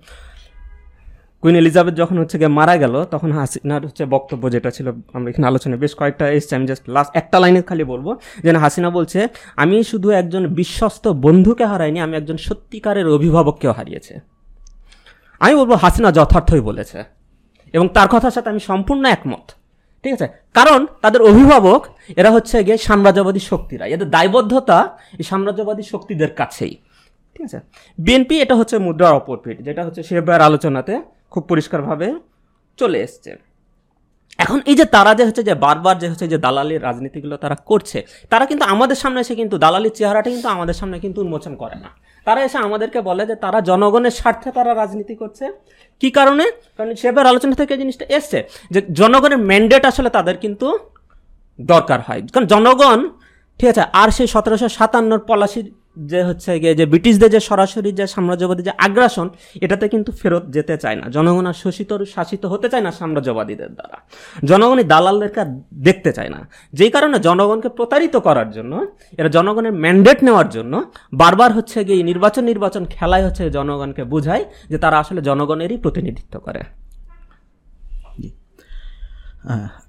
কুইন এলিজাবেথ যখন হচ্ছে গিয়ে মারা গেল, তখন হাসিনার হচ্ছে বক্তব্য যেটা ছিল, আমরা এখানে আলোচনায় বেশ কয়েকটা এসছে, আমি জাস্ট লাস্ট একটা লাইনে খালি বলব, যে না, হাসিনা বলছে, আমি শুধু একজন বিশ্বস্ত বন্ধুকে হারাইনি, আমি একজন সত্যিকারের অভিভাবককেও হারিয়েছে। আমি বলব, হাসিনা যথার্থই বলেছে। এবং তার কথার সাথে আমি সম্পূর্ণ একমত। ঠিক আছে? কারণ তাদের অভিভাবক, এরা হচ্ছে গিয়ে সাম্রাজ্যবাদী শক্তিরা। এদের দায়বদ্ধতা এই সাম্রাজ্যবাদী শক্তিদের কাছেই। ঠিক আছে? বিএনপি এটা হচ্ছে মুদ্রার অপর পিঠ, যেটা হচ্ছে শেখবার আলোচনাতে খুব পরিষ্কারভাবে চলে এসছে। এখন এই যে তারা যে হচ্ছে যে বারবার যে হচ্ছে যে দালালির রাজনীতিগুলো তারা করছে, তারা কিন্তু আমাদের সামনে এসে কিন্তু দালালির চেহারাটা কিন্তু আমাদের সামনে কিন্তু উন্মোচন করে না। তারা এসে আমাদেরকে বলে যে তারা জনগণের স্বার্থে তারা রাজনীতি করছে কি কারণে? কারণ সেবার আলোচনা থেকে জিনিসটা এসছে যে জনগণের ম্যান্ডেট আসলে তাদের কিন্তু দরকার হয়। কারণ জনগণ, ঠিক আছে, আর সেই সতেরোশো সাতান্নর পলাশির যে হচ্ছে গিয়ে যে ব্রিটিশদের যে সরাসরি যে সাম্রাজ্যবাদী যে আগ্রাসন, এটাতে কিন্তু ফেরত যেতে চায় না। জনগণ আর শোষিত, শাসিত হতে চায় না সাম্রাজ্যবাদীদের দ্বারা। জনগণই দালালদেরকে দেখতে চায় না। যেই কারণে জনগণকে প্রতারিত করার জন্য, এরা জনগণের ম্যান্ডেট নেওয়ার জন্য বারবার হচ্ছে গিয়ে নির্বাচন নির্বাচন খেলায় হচ্ছে জনগণকে বোঝায় যে তারা আসলে জনগণেরই প্রতিনিধিত্ব করে।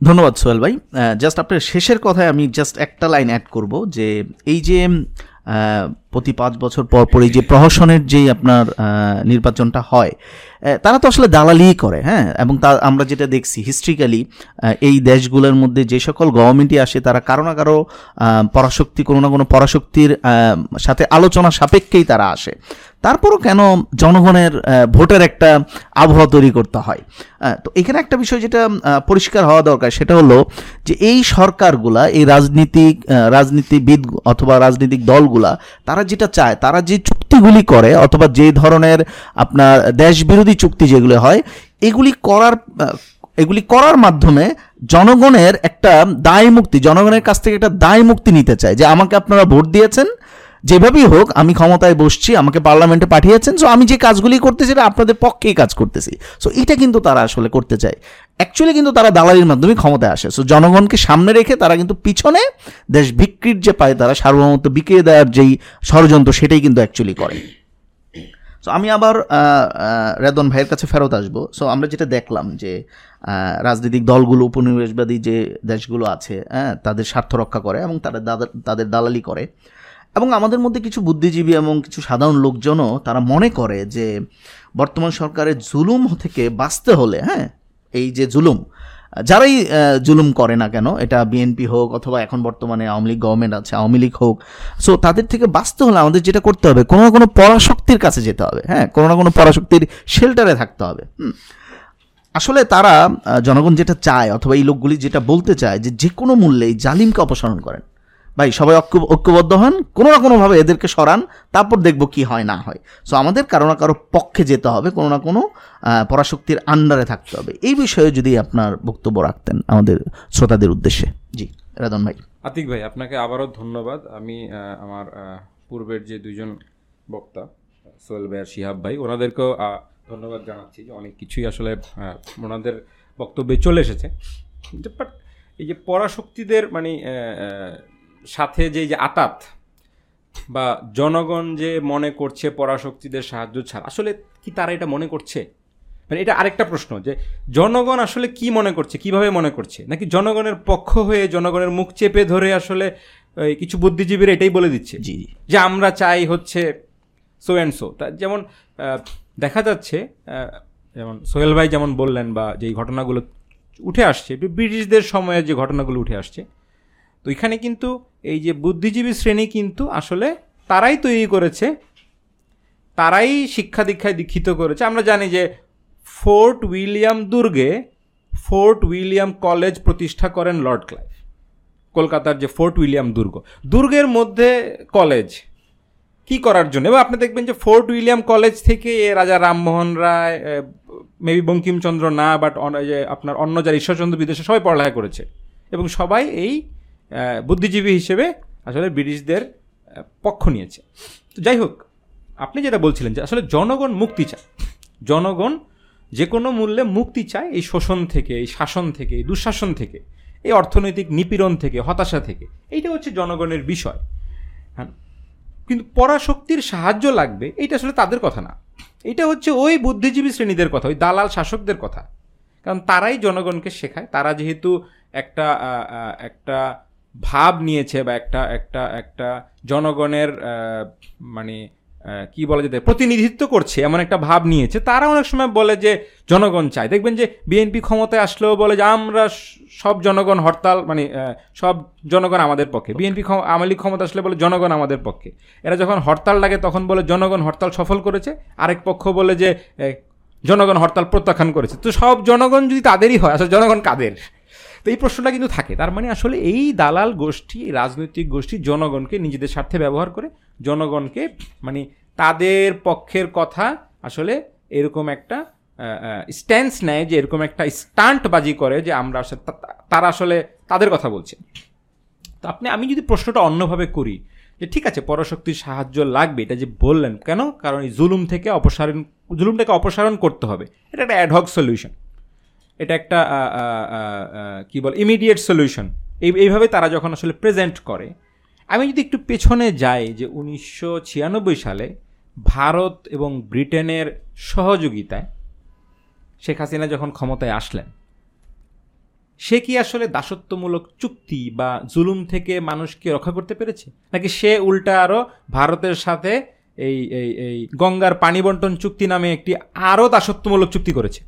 ধন্যবাদ সোহেল ভাই। জাস্ট আপনার শেষের কথায় আমি জাস্ট একটা লাইন অ্যাড করব যে এই যে প্রতি পাঁচ বছর পর পরই যে প্রহসনের যে আপনার নির্বাচনটা হয় তারা তো আসলে দালালিই করে হ্যাঁ? এবং তা আমরা যেটা দেখছি হিস্ট্রিক্যালি এই দেশগুলোর মধ্যে যে সকল গভর্নমেন্টই আসে, তারা কারও না কারও পরাশক্তি, কোনো না কোনো পরাশক্তির সাথে আলোচনা সাপেক্ষেই তারা আসে। তারপরও কেন জনগণের ভোটের একটা আবহাওয়া তৈরি করতে হয়? তো এখানে একটা বিষয় যেটা পরিষ্কার হওয়া দরকার, সেটা হলো যে এই সরকারগুলা, এই রাজনীতিক রাজনীতিবিদ অথবা রাজনৈতিক দলগুলা, তারা যেটা চায়, তারা যে চুক্তিগুলি করে, অথবা যে ধরনের আপনার দেশবিরোধী চুক্তি যেগুলো হয়, এগুলি করার এগুলি করার মাধ্যমে জনগণের একটা দায় মুক্তি জনগণের কাছ থেকে একটা দায় মুক্তি নিতে চায়। যে আমাকে আপনারা ভোট দিয়েছেন যেভাবেই হোক, আমি ক্ষমতায় বসছি, আমাকে পার্লামেন্টে পাঠিয়েছেন সো আমি যে কাজগুলি করতেছি, এটা আপনাদের পক্ষেই কাজ করতেছি। সো এটা কিন্তু তারা আসলে করতে চায়। অ্যাকচুয়ালি কিন্তু তারা দালালির মাধ্যমে ক্ষমতায় আসে। সো জনগণকে সামনে রেখে তারা কিন্তু পিছনে দেশ বিক্রির যে পায় তারা সার্বভৌমত্ব বিক্রিয়ে দেওয়ার যেই ষড়যন্ত্র, সেটাই কিন্তু অ্যাকচুয়ালি করে। সো আমি আবার রেদন ভাইয়ের কাছে ফেরত আসব। সো আমরা যেটা দেখলাম যে রাজনৈতিক দলগুলো, উপনিবেশবাদী যে দেশগুলো আছে হ্যাঁ তাদের স্বার্থ রক্ষা করে এবং তারা তাদের দালালি করে। এবং আমাদের মধ্যে কিছু বুদ্ধিজীবী এবং কিছু সাধারণ লোকজনও তারা মনে করে যে বর্তমান সরকারের জুলুম থেকে বাঁচতে হলে হ্যাঁ এই যে জুলুম, যারাই জুলুম করে না কেন, এটা বিএনপি হোক অথবা এখন বর্তমানে আওয়ামী লীগ গভর্নমেন্ট আছে, আওয়ামী লীগ হোক সো তাদের থেকে বাঁচতে হলে আমাদের যেটা করতে হবে, কোনো না কোনো পরাশক্তির কাছে যেতে হবে হ্যাঁ কোনো না কোনো পরাশক্তির শেল্টারে থাকতে হবে আসলে তারা জনগণ যেটা চায় অথবা এই লোকগুলি যেটা বলতে চায় যে যে কোনো মূল্যে এই জালিমকে অপসারণ করেন। ভাই, সবাই ঐক্য- ঐক্যবদ্ধ হন, কোনো না কোনোভাবে এদেরকে সরান, তারপর দেখব কি হয়, না হয়। সো আমাদের কারও না কারও পক্ষে যেতে হবে, কোনো না কোনো পরাশক্তির আন্ডারে থাকতে হবে। এই বিষয়ে যদি আপনার বক্তব্য রাখতেন, আমাদের শ্রোতাদের উদ্দেশ্যে। জি রাদন ভাই। আতিক ভাই, আপনাকে আবারও ধন্যবাদ। আমি আমার পূর্বের যে দুজন বক্তা, সোহেল ভাই আর শিহাব ভাই, ওনাদেরকেও ধন্যবাদ জানাচ্ছি যে অনেক কিছুই আসলে ওনাদের বক্তব্যে চলে এসেছে। বাট এই যে পরাশক্তিদের মানে সাথে যে যে আতাত বা জনগণ যে মনে করছে পরাশক্তিদের সাহায্য ছাড়া আসলে কি তারা এটা মনে করছে? মানে এটা আরেকটা প্রশ্ন যে জনগণ আসলে কি মনে করছে কীভাবে মনে করছে? নাকি জনগণের পক্ষ হয়ে জনগণের মুখ চেপে ধরে আসলে কিছু বুদ্ধিজীবীরা এটাই বলে দিচ্ছে? জি। জি যে আমরা চাই হচ্ছে সো অ্যান্ড সো তা যেমন দেখা যাচ্ছে যেমন সোহেল ভাই যেমন বললেন বা যেই ঘটনাগুলো উঠে আসছে ব্রিটিশদের সময়ে যে ঘটনাগুলো উঠে আসছে তো এখানে কিন্তু এই যে বুদ্ধিজীবী শ্রেণি কিন্তু আসলে তারাই তৈরি করেছে, তারাই শিক্ষা দীক্ষায় দীক্ষিত করেছে। আমরা জানি যে ফোর্ট উইলিয়াম দুর্গে ফোর্ট উইলিয়াম কলেজ প্রতিষ্ঠা করেন লর্ড ক্লাইভ। কলকাতার যে ফোর্ট উইলিয়াম দুর্গ। দুর্গের মধ্যে কলেজ কি করার জন্য? এবং আপনি দেখবেন যে ফোর্ট উইলিয়াম কলেজ থেকে এ রাজা রামমোহন রায় মেবি বঙ্কিমচন্দ্র না, বাট আপনার অন্য যারা ঈশ্বরচন্দ্র বিদেশে সবাই পড়ালেখা করেছে। এবং সবাই এই বুদ্ধিজীবী হিসেবে আসলে ব্রিটিশদের পক্ষ নিয়েছে। তো যাই হোক, আপনি যেটা বলছিলেন যে আসলে জনগণ মুক্তি চায়। জনগণ যে কোনো মূল্যে মুক্তি চায় এই শোষণ থেকে, এই শাসন থেকে, এই দুঃশাসন থেকে, এই অর্থনৈতিক নিপীড়ন থেকে, হতাশা থেকে। এইটা হচ্ছে জনগণের বিষয়। হ্যাঁ কিন্তু পরাশক্তির সাহায্য লাগবে, এইটা আসলে তাদের কথা না। এটা হচ্ছে ওই বুদ্ধিজীবী শ্রেণীদের কথা, ওই দালাল শাসকদের কথা। কারণ তারাই জনগণকে শেখায়, তারা যেহেতু একটা একটা ভাব নিয়েছে বা একটা একটা একটা জনগণের মানে কি বলা যেতে প্রতিনিধিত্ব করছে এমন একটা ভাব নিয়েছে। তারা অনেক সময় বলে যে জনগণ চায়। দেখবেন যে বিএনপি ক্ষমতায় আসলেও বলে যে আমরা সব জনগণ হরতাল মানে সব জনগণ আমাদের পক্ষে। বিএনপি আওয়ামী লীগ ক্ষমতা আসলে বলে জনগণ আমাদের পক্ষে। এরা যখন হরতাল লাগে তখন বলে জনগণ হরতাল সফল করেছে। আরেক পক্ষ বলে যে জনগণ হরতাল প্রত্যাখ্যান করেছে। তো সব জনগণ যদি তাদেরই হয় আসলে জনগণ কাদের? তো এই প্রশ্নটা কিন্তু থাকে। তার মানে আসলে এই দালাল গোষ্ঠী রাজনৈতিক গোষ্ঠী জনগণকে নিজেদের স্বার্থে ব্যবহার করে, জনগণকে মানে তাদের পক্ষের কথা আসলে এরকম একটা স্ট্যান্স নেয় যে এরকম একটা স্টান্টবাজি করে যে আমরা আসলে তারা আসলে তাদের কথা বলছে। তো আপনি, আমি যদি প্রশ্নটা অন্যভাবে করি, যে ঠিক আছে, পরশক্তির সাহায্য লাগবে, এটা যে বললেন, কেন? কারণ এই জুলুম থেকে অপসারণ, জুলুমটাকে অপসারণ করতে হবে। এটা একটা অ্যাডহক সলিউশন এটা একটা কি বল ইমিডিয়েট সলিউশন এই, এইভাবে তারা যখন আসলে প্রেজেন্ট করে, আমি যদি একটু পেছনে যাই যে উনিশশো ছিয়ানব্বই সালে ভারত এবং ব্রিটেনের সহযোগিতায় শেখ হাসিনা যখন ক্ষমতায় আসলেন, সে কি আসলে দাসত্বমূলক চুক্তি বা জুলুম থেকে মানুষকে রক্ষা করতে পেরেছে? নাকি সে উল্টা আরও ভারতের সাথে এই এই এই গঙ্গার পানি বন্টন চুক্তি নামে একটি আরও দাসত্বমূলক চুক্তি করেছে?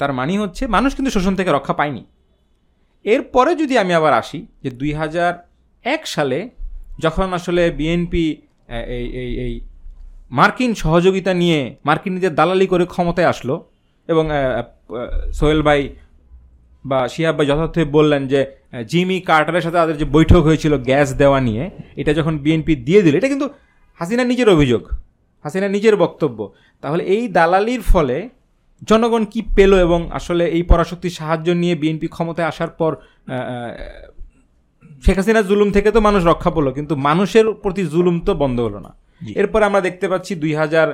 তার মানে হচ্ছে মানুষ কিন্তু শোষণ থেকে রক্ষা পায়নি। এরপরে যদি আমি আবার আসি যে দুই হাজার এক সালে যখন আসলে বিএনপি এই এই এই মার্কিন সহযোগিতা নিয়ে মার্কিনীদের দালালি করে ক্ষমতায় আসলো এবং সোহেল ভাই বা শিহাব ভাই যথার্থই বললেন যে জিমি কার্টারের সাথে তাদের যে বৈঠক হয়েছিল গ্যাস দেওয়া নিয়ে, এটা যখন বিএনপি দিয়ে দিল, এটা কিন্তু হাসিনা নিজের অভিযোগ, হাসিনা নিজের বক্তব্য। তাহলে এই দালালির ফলে জনগণ কি পেল এবং আসলে এই পরাশক্তির সাহায্য নিয়ে বিএনপি ক্ষমতায় আসার পর শেখ হাসিনার জুলুম থেকে তো মানুষ রক্ষা পেল কিন্তু মানুষের প্রতি জুলুম তো বন্ধ হলো না। এরপর আমরা দেখতে পাচ্ছি দুই হাজার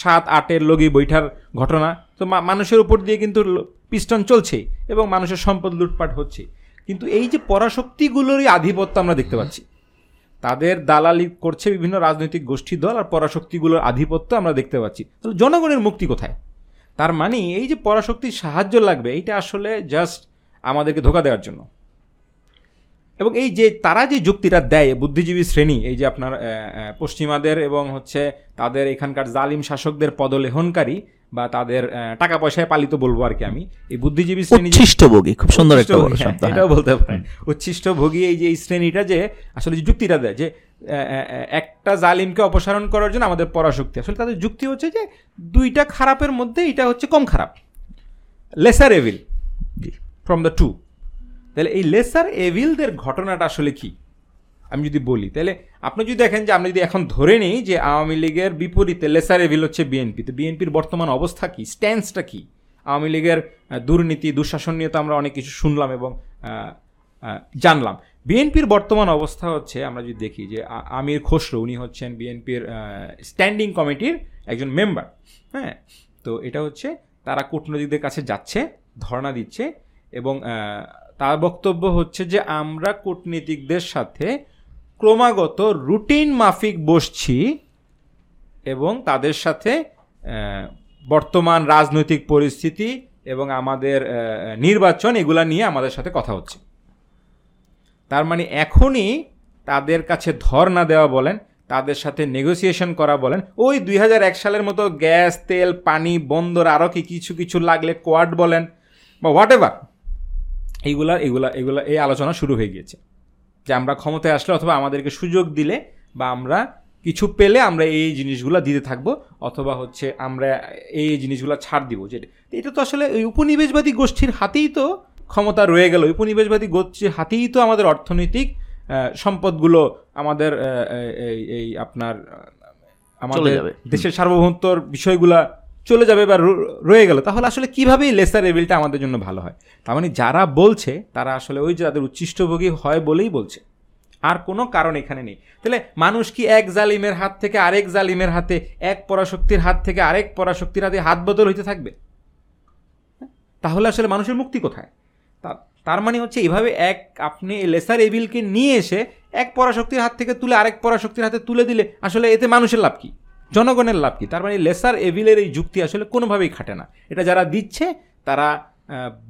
সাত আটের লগি বৈঠার ঘটনা। তো মানুষের উপর দিয়ে কিন্তু পিস্টন চলছেই এবং মানুষের সম্পদ লুটপাট হচ্ছে। কিন্তু এই যে পরাশক্তিগুলোরই আধিপত্য আমরা দেখতে পাচ্ছি। তাদের দালালি করছে বিভিন্ন রাজনৈতিক গোষ্ঠী দল আর পরাশক্তিগুলোর আধিপত্য আমরা দেখতে পাচ্ছি। তাহলে জনগণের মুক্তি কোথায়? তার মানে এই যে পরাশক্তির সাহায্য লাগবে, এইটা আসলে জাস্ট আমাদেরকে ধোকা দেওয়ার জন্য। এবং এই যে তারা যে যুক্তিটা দেয়, বুদ্ধিজীবী শ্রেণি, এই যে আপনার পশ্চিমাদের এবং হচ্ছে তাদের এখানকার জালিম শাসকদের পদলেহনকারী বা তাদের টাকা পয়সায় পালিত বলব আর কি আমি। এই বুদ্ধিজীবী শ্রেণি উচ্ছিষ্টভোগী খুব সুন্দর একটা শব্দ হ্যাঁ, হ্যাঁ। এটাও বলতে পারেন। উচ্ছিষ্ট ভোগী এই যে এই শ্রেণীটা যে আসলে যে যুক্তিটা দেয় যে একটা জালিমকে অপসারণ করার জন্য আমাদের পরাশক্তি। আসলে তাদের যুক্তি হচ্ছে যে দুইটা খারাপের মধ্যে এটা হচ্ছে কম খারাপ। Lesser evil from the two. তাহলে এই লেসার এভিলদের ঘটনাটা আসলে কি? আমি যদি বলি, তাহলে আপনি যদি দেখেন যে আমরা যদি এখন ধরে নিই যে আওয়ামী লীগের বিপরীতে লেসার এভিল হচ্ছে বিএনপি, তো বিএনপির বর্তমান অবস্থা কী? স্ট্যান্সটা কী? আওয়ামী লীগের দুর্নীতি দুঃশাসন নিয়ে তো আমরা অনেক কিছু শুনলাম এবং জানলাম। বিএনপির বর্তমান অবস্থা হচ্ছে, আমরা যদি দেখি যে আমির খসরু, উনি হচ্ছেন বিএনপির স্ট্যান্ডিং কমিটির একজন মেম্বার হ্যাঁ? তো এটা হচ্ছে তারা কূটনৈতিকদের কাছে যাচ্ছে, ধর্ণা দিচ্ছে এবং তার বক্তব্য হচ্ছে যে আমরা কূটনীতিকদের সাথে ক্রমাগত রুটিন মাফিক বসছি এবং তাদের সাথে বর্তমান রাজনৈতিক পরিস্থিতি এবং আমাদের নির্বাচন এগুলা নিয়ে আমাদের সাথে কথা হচ্ছে। তার মানে এখনই তাদের কাছে ধর্ণা দেওয়া বলেন, তাদের সাথে নেগোসিয়েশন করা বলেন, ওই দুই হাজার এক সালের মতো গ্যাস, তেল, পানি, বন্দর আরও কি কিছু কিছু লাগলে কোয়াড বলেন বা হোয়াট এভার এইগুলা এগুলা এগুলা, এই আলোচনা শুরু হয়ে গিয়েছে। যে আমরা ক্ষমতায় আসলে অথবা আমাদেরকে সুযোগ দিলে বা আমরা কিছু পেলে আমরা এই জিনিসগুলো দিতে থাকব অথবা হচ্ছে আমরা এই জিনিসগুলো ছাড় দিব। যেটা এটা তো আসলে ওই উপনিবেশবাদী গোষ্ঠীর হাতেই তো ক্ষমতা রয়ে গেল। উপনিবেশবাদী গোষ্ঠীর হাতেই তো আমাদের অর্থনৈতিক সম্পদগুলো আমাদের এই এই আপনার আমাদের দেশের সার্বভৌমত্বর বিষয়গুলা চলে যাবে বা রয়ে গেল, তাহলে আসলে কীভাবে লেসার এবিলটা আমাদের জন্য ভালো হয়? তার মানে যারা বলছে, তারা আসলে ওই যে তাদের উচ্ছিষ্টভোগী হয় বলেই বলছে। আর কোনো কারণ এখানে নেই। তাহলে মানুষ কি এক জালিমের হাত থেকে আরেক জালিমের হাতে, এক পরাশক্তির হাত থেকে আরেক পরাশক্তির হাতে হাত বদল হইতে থাকবে? তাহলে আসলে মানুষের মুক্তি কোথায়? তার মানে হচ্ছে এইভাবে এক আপনি লেসার এভিলকে নিয়ে এসে এক পরাশক্তির হাত থেকে তুলে আরেক পরাশক্তির হাতে তুলে দিলে আসলে এতে মানুষের লাভ কি? জনগণের লাভ কি? তার মানে লেসার এভিলের এই যুক্তি আসলে কোনোভাবেই খাটে না। এটা যারা দিচ্ছে, তারা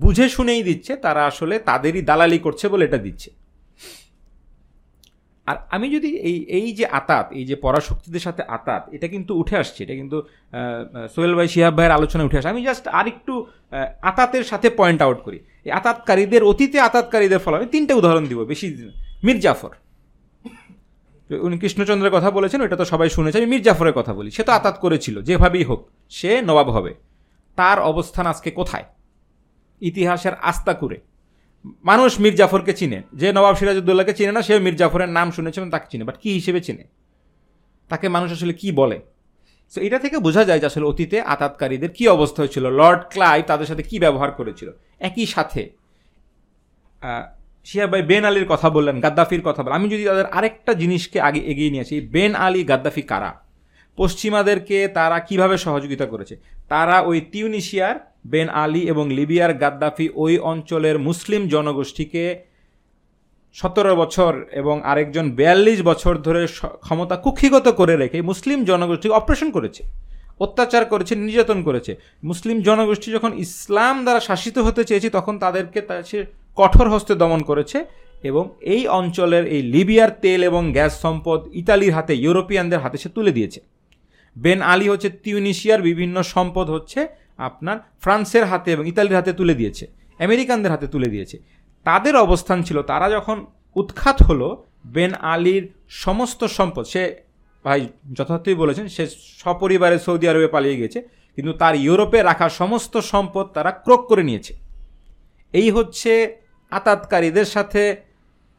বুঝে শুনেই দিচ্ছে, তারা আসলে তাদেরই দালালি করছে বলে এটা দিচ্ছে। আর আমি যদি এই এই যে আতাত, এই যে পরাশক্তিদের সাথে আতাত, এটা কিন্তু উঠে আসছে, এটা কিন্তু সোহেল ভাই, শিহাব ভাইয়ের আলোচনায় উঠে আসে। আমি জাস্ট আরেকটু আতাতের সাথে পয়েন্ট আউট করি। এই আতাতকারীদের, অতীতে আতাতকারীদের ফল আমি তিনটে উদাহরণ দিব, বেশি মীর জাফর উনি কৃষ্ণচন্দ্রের কথা বলেছেন ওটা তো সবাই শুনেছে, আমি মীর জাফরের কথা বলি। সে তো আতাত করেছিল, যেভাবেই হোক, সে নবাব হবে। তার অবস্থান আজকে কোথায়? ইতিহাসের আস্থা করে মানুষ মীর জাফরকে চিনে, যে নবাব সিরাজউদ্দৌলাকে চিনে না সে মীর জাফরের নাম শুনেছে এবং তাকে চিনে, বাট কী হিসেবে চিনে? তাকে মানুষ আসলে কি বলে? সো এটা থেকে বোঝা যায় যে আসলে অতীতে আতাতকারীদের কি অবস্থা হয়েছিল, লর্ড ক্লাইভ তাদের সাথে কি ব্যবহার করেছিল। একই সাথে শিয়া ভাই বেন আলীর কথা বললেন, গাদ্দাফির কথা বলেন আমি যদি তাদের আরেকটা জিনিসকে আগে এগিয়ে নিয়ে আসি, বেন আলী, গাদ্দাফি কারা? পশ্চিমাদেরকে তারা কীভাবে সহযোগিতা করেছে? তারা ওই তিউনিশিয়ার, বেন আলী এবং লিবিয়ার গাদ্দাফি ওই অঞ্চলের মুসলিম জনগোষ্ঠীকে সতেরো বছর এবং আরেকজন বিয়াল্লিশ বছর ধরে ক্ষমতা কুক্ষিগত করে রেখে মুসলিম জনগোষ্ঠীকে অপারেশন করেছে। অত্যাচার করেছে, নির্যাতন করেছে। মুসলিম জনগোষ্ঠী যখন ইসলাম দ্বারা শাসিত হতে চেয়েছে, তখন তাদেরকে তা সে কঠোর হস্তে দমন করেছে এবং এই অঞ্চলের এই লিবিয়ার তেল এবং গ্যাস সম্পদ ইতালির হাতে, ইউরোপিয়ানদের হাতে সে তুলে দিয়েছে। বেন আলী হচ্ছে তিউনিশিয়ার বিভিন্ন সম্পদ হচ্ছে আপনার ফ্রান্সের হাতে এবং ইতালির হাতে তুলে দিয়েছে, আমেরিকানদের হাতে তুলে দিয়েছে। তাদের অবস্থান ছিল, তারা যখন উৎখাত হলো, বেন আলীর সমস্ত সম্পদ, সে ভাই যথার্থই বলেছেন সে সপরিবারে সৌদি আরবে পালিয়ে গেছে কিন্তু তার ইউরোপে রাখা সমস্ত সম্পদ তারা ক্রোক করে নিয়েছে। এই হচ্ছে আতাতকারীদের সাথে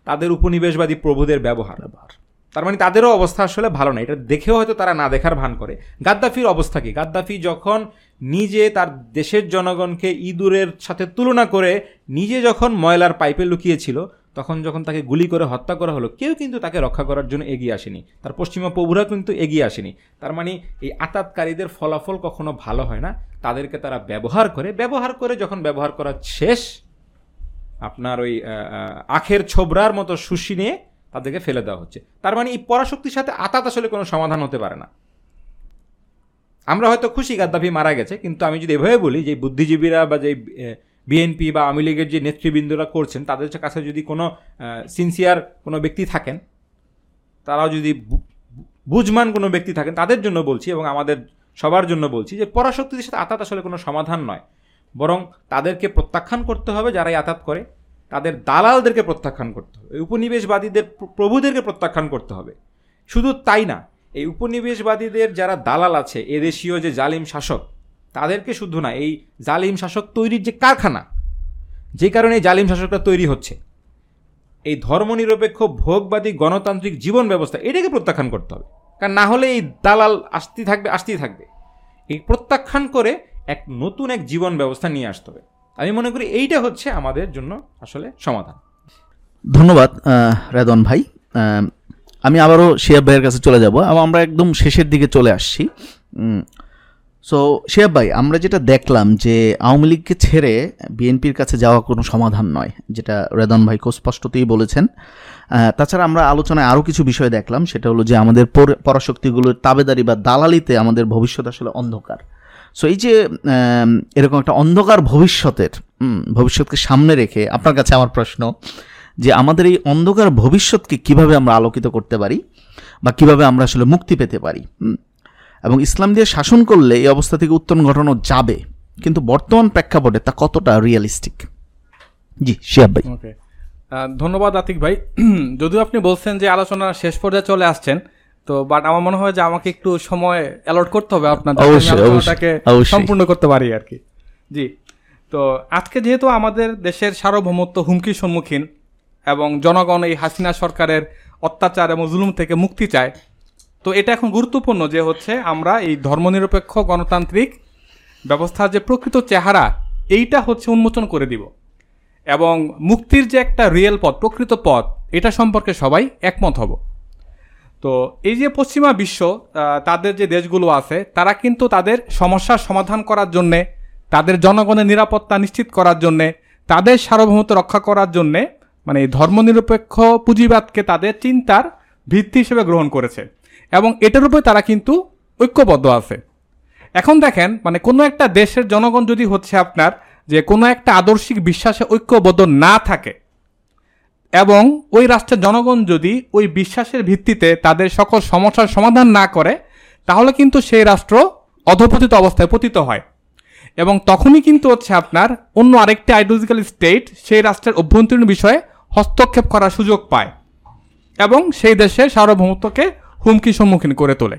তাদের উপনিবেশবাদী প্রভুদের ব্যবহার। ব্যবহার। তার মানে তাদেরও অবস্থা আসলে ভালো না এটা দেখেও হয়তো তারা না দেখার ভান করে। গাদ্দাফির অবস্থা কি? গাদ্দাফি যখন নিজে তার দেশের জনগণকে ইঁদুরের সাথে তুলনা করে নিজে যখন ময়লার পাইপে লুকিয়েছিল তখন যখন তাকে গুলি করে হত্যা করা হলো, কেউ কিন্তু তাকে রক্ষা করার জন্য এগিয়ে আসেনি। তার পশ্চিমা প্রভুরা কিন্তু এগিয়ে আসেনি। তার মানে এই আতাতকারীদের ফলাফল কখনো ভালো হয় না। তাদেরকে তারা ব্যবহার করে ব্যবহার করে যখন ব্যবহার করা শেষ, আপনার ওই আখের ছোবরার মতো সুশি নিয়ে তাদেরকে ফেলে দেওয়া হচ্ছে। তার মানে এই পরাশক্তির সাথে আতাত আসলে কোনো সমাধান হতে পারে না। আমরা হয়তো খুশি গাদ্দাফি মারা গেছে, কিন্তু আমি যদি এভাবে বলি যে বুদ্ধিজীবীরা বা যে বিএনপি বা আওয়ামী লীগের যে নেতৃবৃন্দরা করছেন, তাদের কাছে যদি কোনো সিনসিয়ার কোনো ব্যক্তি থাকেন, তারাও যদি বুঝমান কোনো ব্যক্তি থাকেন, তাদের জন্য বলছি এবং আমাদের সবার জন্য বলছি যে পরাশক্তির সাথে আতাত আসলে কোনো সমাধান নয়। বরং তাদেরকে প্রত্যাখ্যান করতে হবে যারা এই আতাত করে, তাদের দালালদেরকে প্রত্যাখ্যান করতে হবে। উপনিবেশবাদীদের প্রভুদেরকে প্রত্যাখ্যান করতে হবে। শুধু তাই না, এই উপনিবেশবাদীদের যারা দালাল আছে, এদেশীয় যে জালিম শাসক তাদেরকে শুধু না, এই জালিম শাসক তৈরির যে কারখানা, যে কারণে এই জালিম শাসকটা তৈরি হচ্ছে, এই ধর্মনিরপেক্ষ, ভোগবাদী, গণতান্ত্রিক জীবন ব্যবস্থা, এটাকে প্রত্যাখ্যান করতে হবে। কারণ না হলে এই দালাল আসতেই থাকবে আসতেই থাকবে। এই প্রত্যাখ্যান করে এক নতুন এক জীবন ব্যবস্থা নিয়ে আসতে হবে। আমি মনে করি এইটা হচ্ছে আমাদের জন্য আসলে সমাধান। ধন্যবাদ রেদন ভাই। আমি আবারও শিয়াব ভাইয়ের কাছে চলে যাব। আমরা একদম শেষের দিকে চলে আসছি। সো শিয়াব ভাই, আমরা যেটা দেখলাম যে আওয়ামী লীগকে ছেড়ে বিএনপির কাছে যাওয়া কোনো সমাধান নয়, যেটা রেদন ভাই স্পষ্টতই বলেছেন। তাছাড়া আমরা আলোচনায় আরও কিছু বিষয় দেখলাম, সেটা হলো যে আমাদের পর- পরাশক্তিগুলোর তাবেদারি বা দালালিতে আমাদের ভবিষ্যৎ আসলে অন্ধকার। সো এই যে এরকম একটা অন্ধকার ভবিষ্যতের ভবিষ্যৎকে সামনে রেখে আপনার কাছে আমার প্রশ্ন, যে আমাদের এই অন্ধকার ভবিষ্যৎকে কীভাবে আমরা আলোকিত করতে পারি বা কীভাবে আমরা আসলে মুক্তি পেতে পারি এবং ইসলাম দিয়ে শাসন করলে এই অবস্থা থেকে উত্তরণ ঘটানো যাবে। কিন্তু বর্তমান প্রেক্ষাপটে তা কতটা রিয়েলিস্টিক জি শিয়াব ভাই। ধন্যবাদ আতিক ভাই। যদিও আপনি বলছেন যে আলোচনার শেষ পর্যায়ে চলে আসছেন তো বাট আমার মনে হয় যে আমাকে একটু সময় অ্যালট করতে হবে আপনার আলোচনাটাকে। সম্পূর্ণ করতে পারি আর কি। জি। তো আজকে যেহেতু আমাদের দেশের সার্বভৌমত্ব হুমকির সম্মুখীন এবং জনগণ এই হাসিনা সরকারের অত্যাচার এবং জুলুম থেকে মুক্তি চায় তো এটা এখন গুরুত্বপূর্ণ যে হচ্ছে আমরা এই ধর্মনিরপেক্ষ গণতান্ত্রিক ব্যবস্থার যে প্রকৃত চেহারা, এইটা হচ্ছে উন্মোচন করে দিব। এবং মুক্তির যে একটা রিয়েল পথ, প্রকৃত পথ, এটা সম্পর্কে সবাই একমত হব। তো এই যে পশ্চিমা বিশ্ব তাদের যে দেশগুলো আছে, তারা কিন্তু তাদের সমস্যার সমাধান করার জন্যে, তাদের জনগণের নিরাপত্তা নিশ্চিত করার জন্যে, তাদের সার্বভৌমত্ব রক্ষা করার জন্যে মানে ধর্মনিরপেক্ষ পুঁজিবাদকে তাদের চিন্তার ভিত্তি হিসেবে গ্রহণ করেছে। এবং এটার উপরে তারা কিন্তু ঐক্যবদ্ধ আছে। এখন দেখেন মানে কোনো একটা দেশের জনগণ যদি হচ্ছে আপনার যে কোনো একটা আদর্শিক বিশ্বাসে ঐক্যবদ্ধ না থাকে এবং ওই রাষ্ট্রের জনগণ যদি ওই বিশ্বাসের ভিত্তিতে তাদের সকল সমস্যার সমাধান না করে, তাহলে কিন্তু সেই রাষ্ট্র অধপতিত অবস্থায় পতিত হয়। এবং তখনই কিন্তু হচ্ছে আপনার অন্য আরেকটি আইডিওলজিক্যাল স্টেট সেই রাষ্ট্রের অভ্যন্তরীণ বিষয়ে হস্তক্ষেপ করার সুযোগ পায় এবং সেই দেশের সার্বভৌমত্বকে হুমকির সম্মুখীন করে তোলে।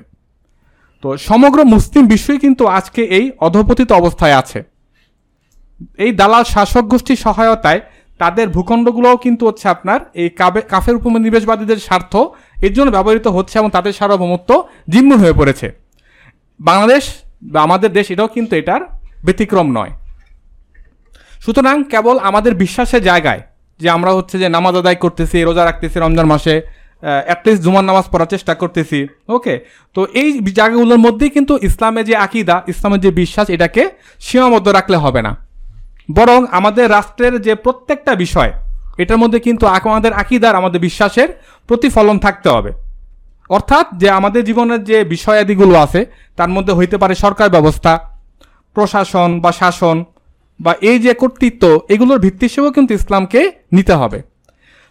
তো সমগ্র মুসলিম বিশ্বই কিন্তু আজকে এই অধপতিত অবস্থায় আছে। এই দালাল শাসক গোষ্ঠীর সহায়তায় তাদের ভূখণ্ডগুলোও কিন্তু হচ্ছে আপনার এই কাবে কাফের উপনিবেশবাদীদের স্বার্থ, এর জন্য ব্যবহৃত হচ্ছে এবং তাদের সার্বভৌমত্ব জিম্ম হয়ে পড়েছে। বাংলাদেশ বা আমাদের দেশ এটাও কিন্তু এটার ব্যতিক্রম নয়। সুতরাং কেবল আমাদের বিশ্বাসের জায়গায় যে আমরা হচ্ছে যে নামাজ আদায় করতেছি, রোজা রাখতেছি রমজান মাসে অ্যাটলিস্ট জুমার নামাজ পড়ার চেষ্টা করতেছি। ওকে তো এই জায়গাগুলোর মধ্যেই কিন্তু ইসলামের যে আকিদা, ইসলামের যে বিশ্বাস, এটাকে সীমাবদ্ধ রাখলে হবে না। বরং আমাদের রাষ্ট্রের যে প্রত্যেকটা বিষয়, এটার মধ্যে কিন্তু আমাদের আকিদার, আমাদের বিশ্বাসের প্রতিফলন থাকতে হবে। অর্থাৎ যে আমাদের জীবনের যে বিষয়াদিগুলো আছে, তার মধ্যে হইতে পারে সরকার ব্যবস্থা, প্রশাসন বা শাসন বা এই যে কর্তৃত্ব, এগুলোর ভিত্তি হিসেবেও কিন্তু ইসলামকে নিতে হবে।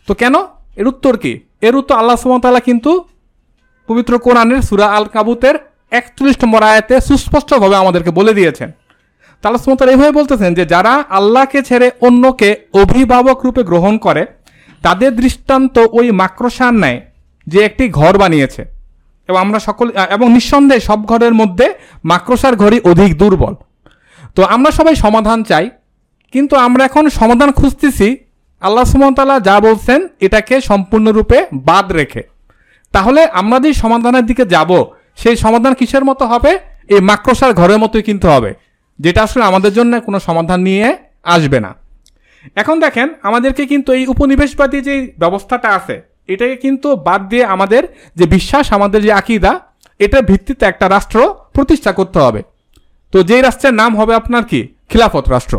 তো কেন? এর উত্তর কি? এর উত্তর আল্লাহ সুমতাল্লাহ কিন্তু পবিত্র কোরআনের সুরা আল কাবুতের একচল্লিশ নম্বর সুস্পষ্টভাবে আমাদেরকে বলে দিয়েছেন। তাল্লা সুমতাল এইভাবে বলতেছেন যে যারা আল্লাহকে ছেড়ে অন্যকে অভিভাবক রূপে গ্রহণ করে, তাদের দৃষ্টান্ত ওই মাক্রসার ন্যায় যে একটি ঘর বানিয়েছে। এবং আমরা সকল এবং নিঃসন্দেহে সব ঘরের মধ্যে মাক্রসার ঘরই অধিক দুর্বল। তো আমরা সবাই সমাধান চাই, কিন্তু আমরা এখন সমাধান খুঁজতেছি আল্লাহ সুমতাল্লাহ যা বলছেন এটাকে সম্পূর্ণরূপে বাদ রেখে। তাহলে আমরা যে সমাধানের দিকে যাব, সেই সমাধান কিসের মতো হবে? এই মাক্রসার ঘরের মতোই কিন্তু হবে, যেটা আসলে আমাদের জন্য কোনো সমাধান নিয়ে আসবে না। এখন দেখেন, আমাদেরকে কিন্তু এই উপনিবেশবাদী যে ব্যবস্থাটা আছে, এটাকে কিন্তু বাদ দিয়ে আমাদের যে বিশ্বাস, আমাদের যে আকিদা, এটার ভিত্তিতে একটা রাষ্ট্র প্রতিষ্ঠা করতে হবে। তো যেই রাষ্ট্রের নাম হবে আপনার কি? খিলাফত রাষ্ট্র।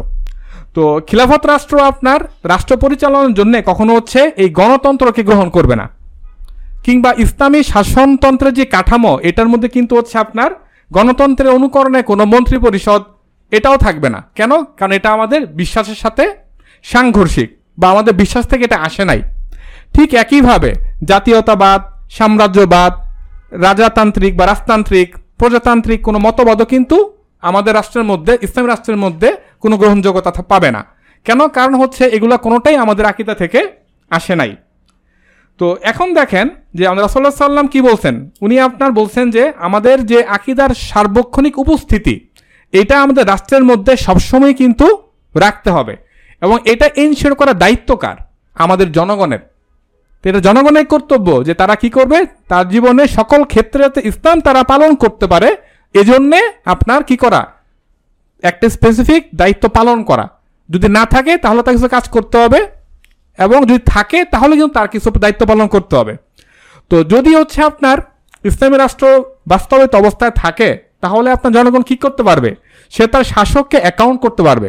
তো খিলাফত রাষ্ট্র আপনার রাষ্ট্র পরিচালনার জন্য কখনো হচ্ছে এই গণতন্ত্রকে গ্রহণ করবে না। কিংবা ইসলামী শাসনতন্ত্রের যে কাঠামো, এটার মধ্যে কিন্তু হচ্ছে আপনার গণতন্ত্রের অনুকরণে কোনো মন্ত্রী পরিষদ এটাও থাকবে না। কেন? কারণ এটা আমাদের বিশ্বাসের সাথে সাংঘর্ষিক বা আমাদের বিশ্বাস থেকে এটা আসে নাই। ঠিক একইভাবে জাতীয়তাবাদ, সাম্রাজ্যবাদ, রাজাতান্ত্রিক বা রাজতান্ত্রিক, প্রজাতান্ত্রিক কোনো মতবাদও কিন্তু আমাদের রাষ্ট্রের মধ্যে, ইসলামী রাষ্ট্রের মধ্যে কোনো গ্রহণযোগ্যতা পাবে না। কেন? কারণ হচ্ছে এগুলো কোনোটাই আমাদের আকিদা থেকে আসে নাই। তো এখন দেখেন যে আমরা রাসল্লাহ সাল্লাম কি বলছেন? উনি আপনার বলছেন যে আমাদের যে আকিদার সার্বক্ষণিক উপস্থিতি, এটা আমাদের রাষ্ট্রের মধ্যে সবসময় কিন্তু রাখতে হবে। এবং এটা এনশিওর করা দায়িত্ব কার? আমাদের জনগণের। তো এটা জনগণের কর্তব্য যে তারা কি করবে? তার জীবনে সকল ক্ষেত্রে ইসলাম তারা পালন করতে পারে। এজন্যে আপনার কি করা? একটা স্পেসিফিক দায়িত্ব পালন করা। যদি না থাকে, তাহলে তার কিছু কাজ করতে হবে এবং যদি থাকে, তাহলে কিন্তু তার কিছু দায়িত্ব পালন করতে হবে। তো যদি হচ্ছে আপনার ইসলামী রাষ্ট্র বাস্তবিত অবস্থায় থাকে, তাহলে আপনার জনগণ কি করতে পারবে? সে তার শাসককে অ্যাকাউন্ট করতে পারবে।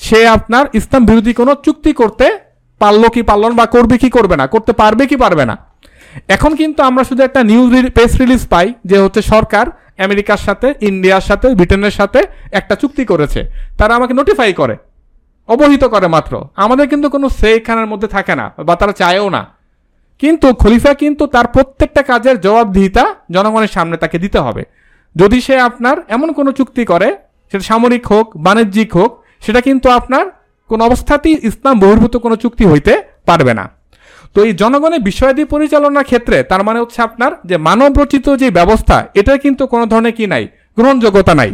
সে আপনার ইসলাম বিরোধী কোনো চুক্তি করতে পারল কি পারল বা করবে কি করবে না, করতে পারবে কি পারবে না। এখন কিন্তু আমরা শুধু একটা নিউজ প্রেস রিলিজ পাই, যে হচ্ছে সরকার আমেরিকার সাথে, ইন্ডিয়ার সাথে, ব্রিটেনের সাথে একটা চুক্তি করেছে। তারা আমাকে নোটিফাই করে। অবহিত করে মাত্র। আমাদের কিন্তু কোনো সে এখানের মধ্যে থাকে না বা তারা চায়ও না। কিন্তু খলিফা কিন্তু তার প্রত্যেকটা কাজের জবাবদিহিতা জনগণের সামনে তাকে দিতে হবে। যদি সে আপনার এমন কোনো চুক্তি করে, সেটা সামরিক হোক, বাণিজ্যিক হোক, সেটা কিন্তু আপনার কোন অবস্থাতেই ইসলাম বহির্ভূত কোনো চুক্তি হইতে পারবে না। তো এই জনগণের বিষয়াদি পরিচালনার ক্ষেত্রে, তার মানে হচ্ছে আপনার যে মানব রচিত যে ব্যবস্থা, এটা কিন্তু কোনো ধরনের কি নাই, গ্রহণযোগ্যতা নাই।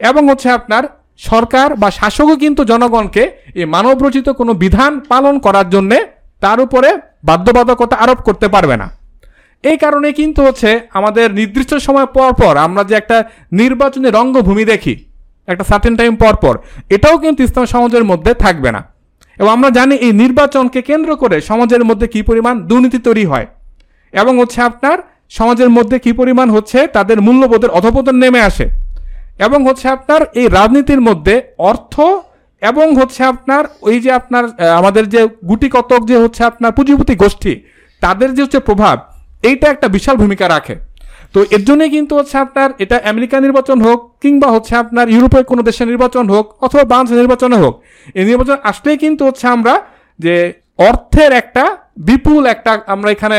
এবং হচ্ছে আপনার সরকার বা শাসকও কিন্তু জনগণকে এই মানব রচিত কোনো বিধান পালন করার জন্যে তার উপরে বাধ্যবাধকতা আরোপ করতে পারবে না। এই কারণে কিন্তু হচ্ছে আমাদের নির্দিষ্ট সময় পর পর আমরা যে একটা নির্বাচনী রঙ্গভূমি দেখি, একটা সার্টেন টাইম পর পর, এটাও কিন্তু ইসলাম সমাজের মধ্যে থাকবে না। এবং আমরা জানি এই নির্বাচনকে কেন্দ্র করে সমাজের মধ্যে কি পরিমাণ দুর্নীতি তৈরি হয়। এবং হচ্ছে আপনার সমাজের মধ্যে কি পরিমাণ হচ্ছে তাদের মূল্যবোধের অধপতন নেমে আসে। এবং হচ্ছে আপনার এই রাজনীতির মধ্যে অর্থ এবং হচ্ছে আপনার ওই যে আপনার আমাদের যে গুটি কতক যে হচ্ছে আপনার পুঁজিপতি গোষ্ঠী, তাদের যে হচ্ছে প্রভাব, এইটা একটা বিশাল ভূমিকা রাখে। তো এর জন্যই কিন্তু হচ্ছে আপনার এটা আমেরিকা নির্বাচন হোক কিংবা হচ্ছে আপনার ইউরোপের কোনো দেশের নির্বাচন হোক অথবা বাংলাদেশের নির্বাচনে হোক, এই নির্বাচন আসলেই কিন্তু হচ্ছে আমরা যে অর্থের একটা বিপুল একটা আমরা এখানে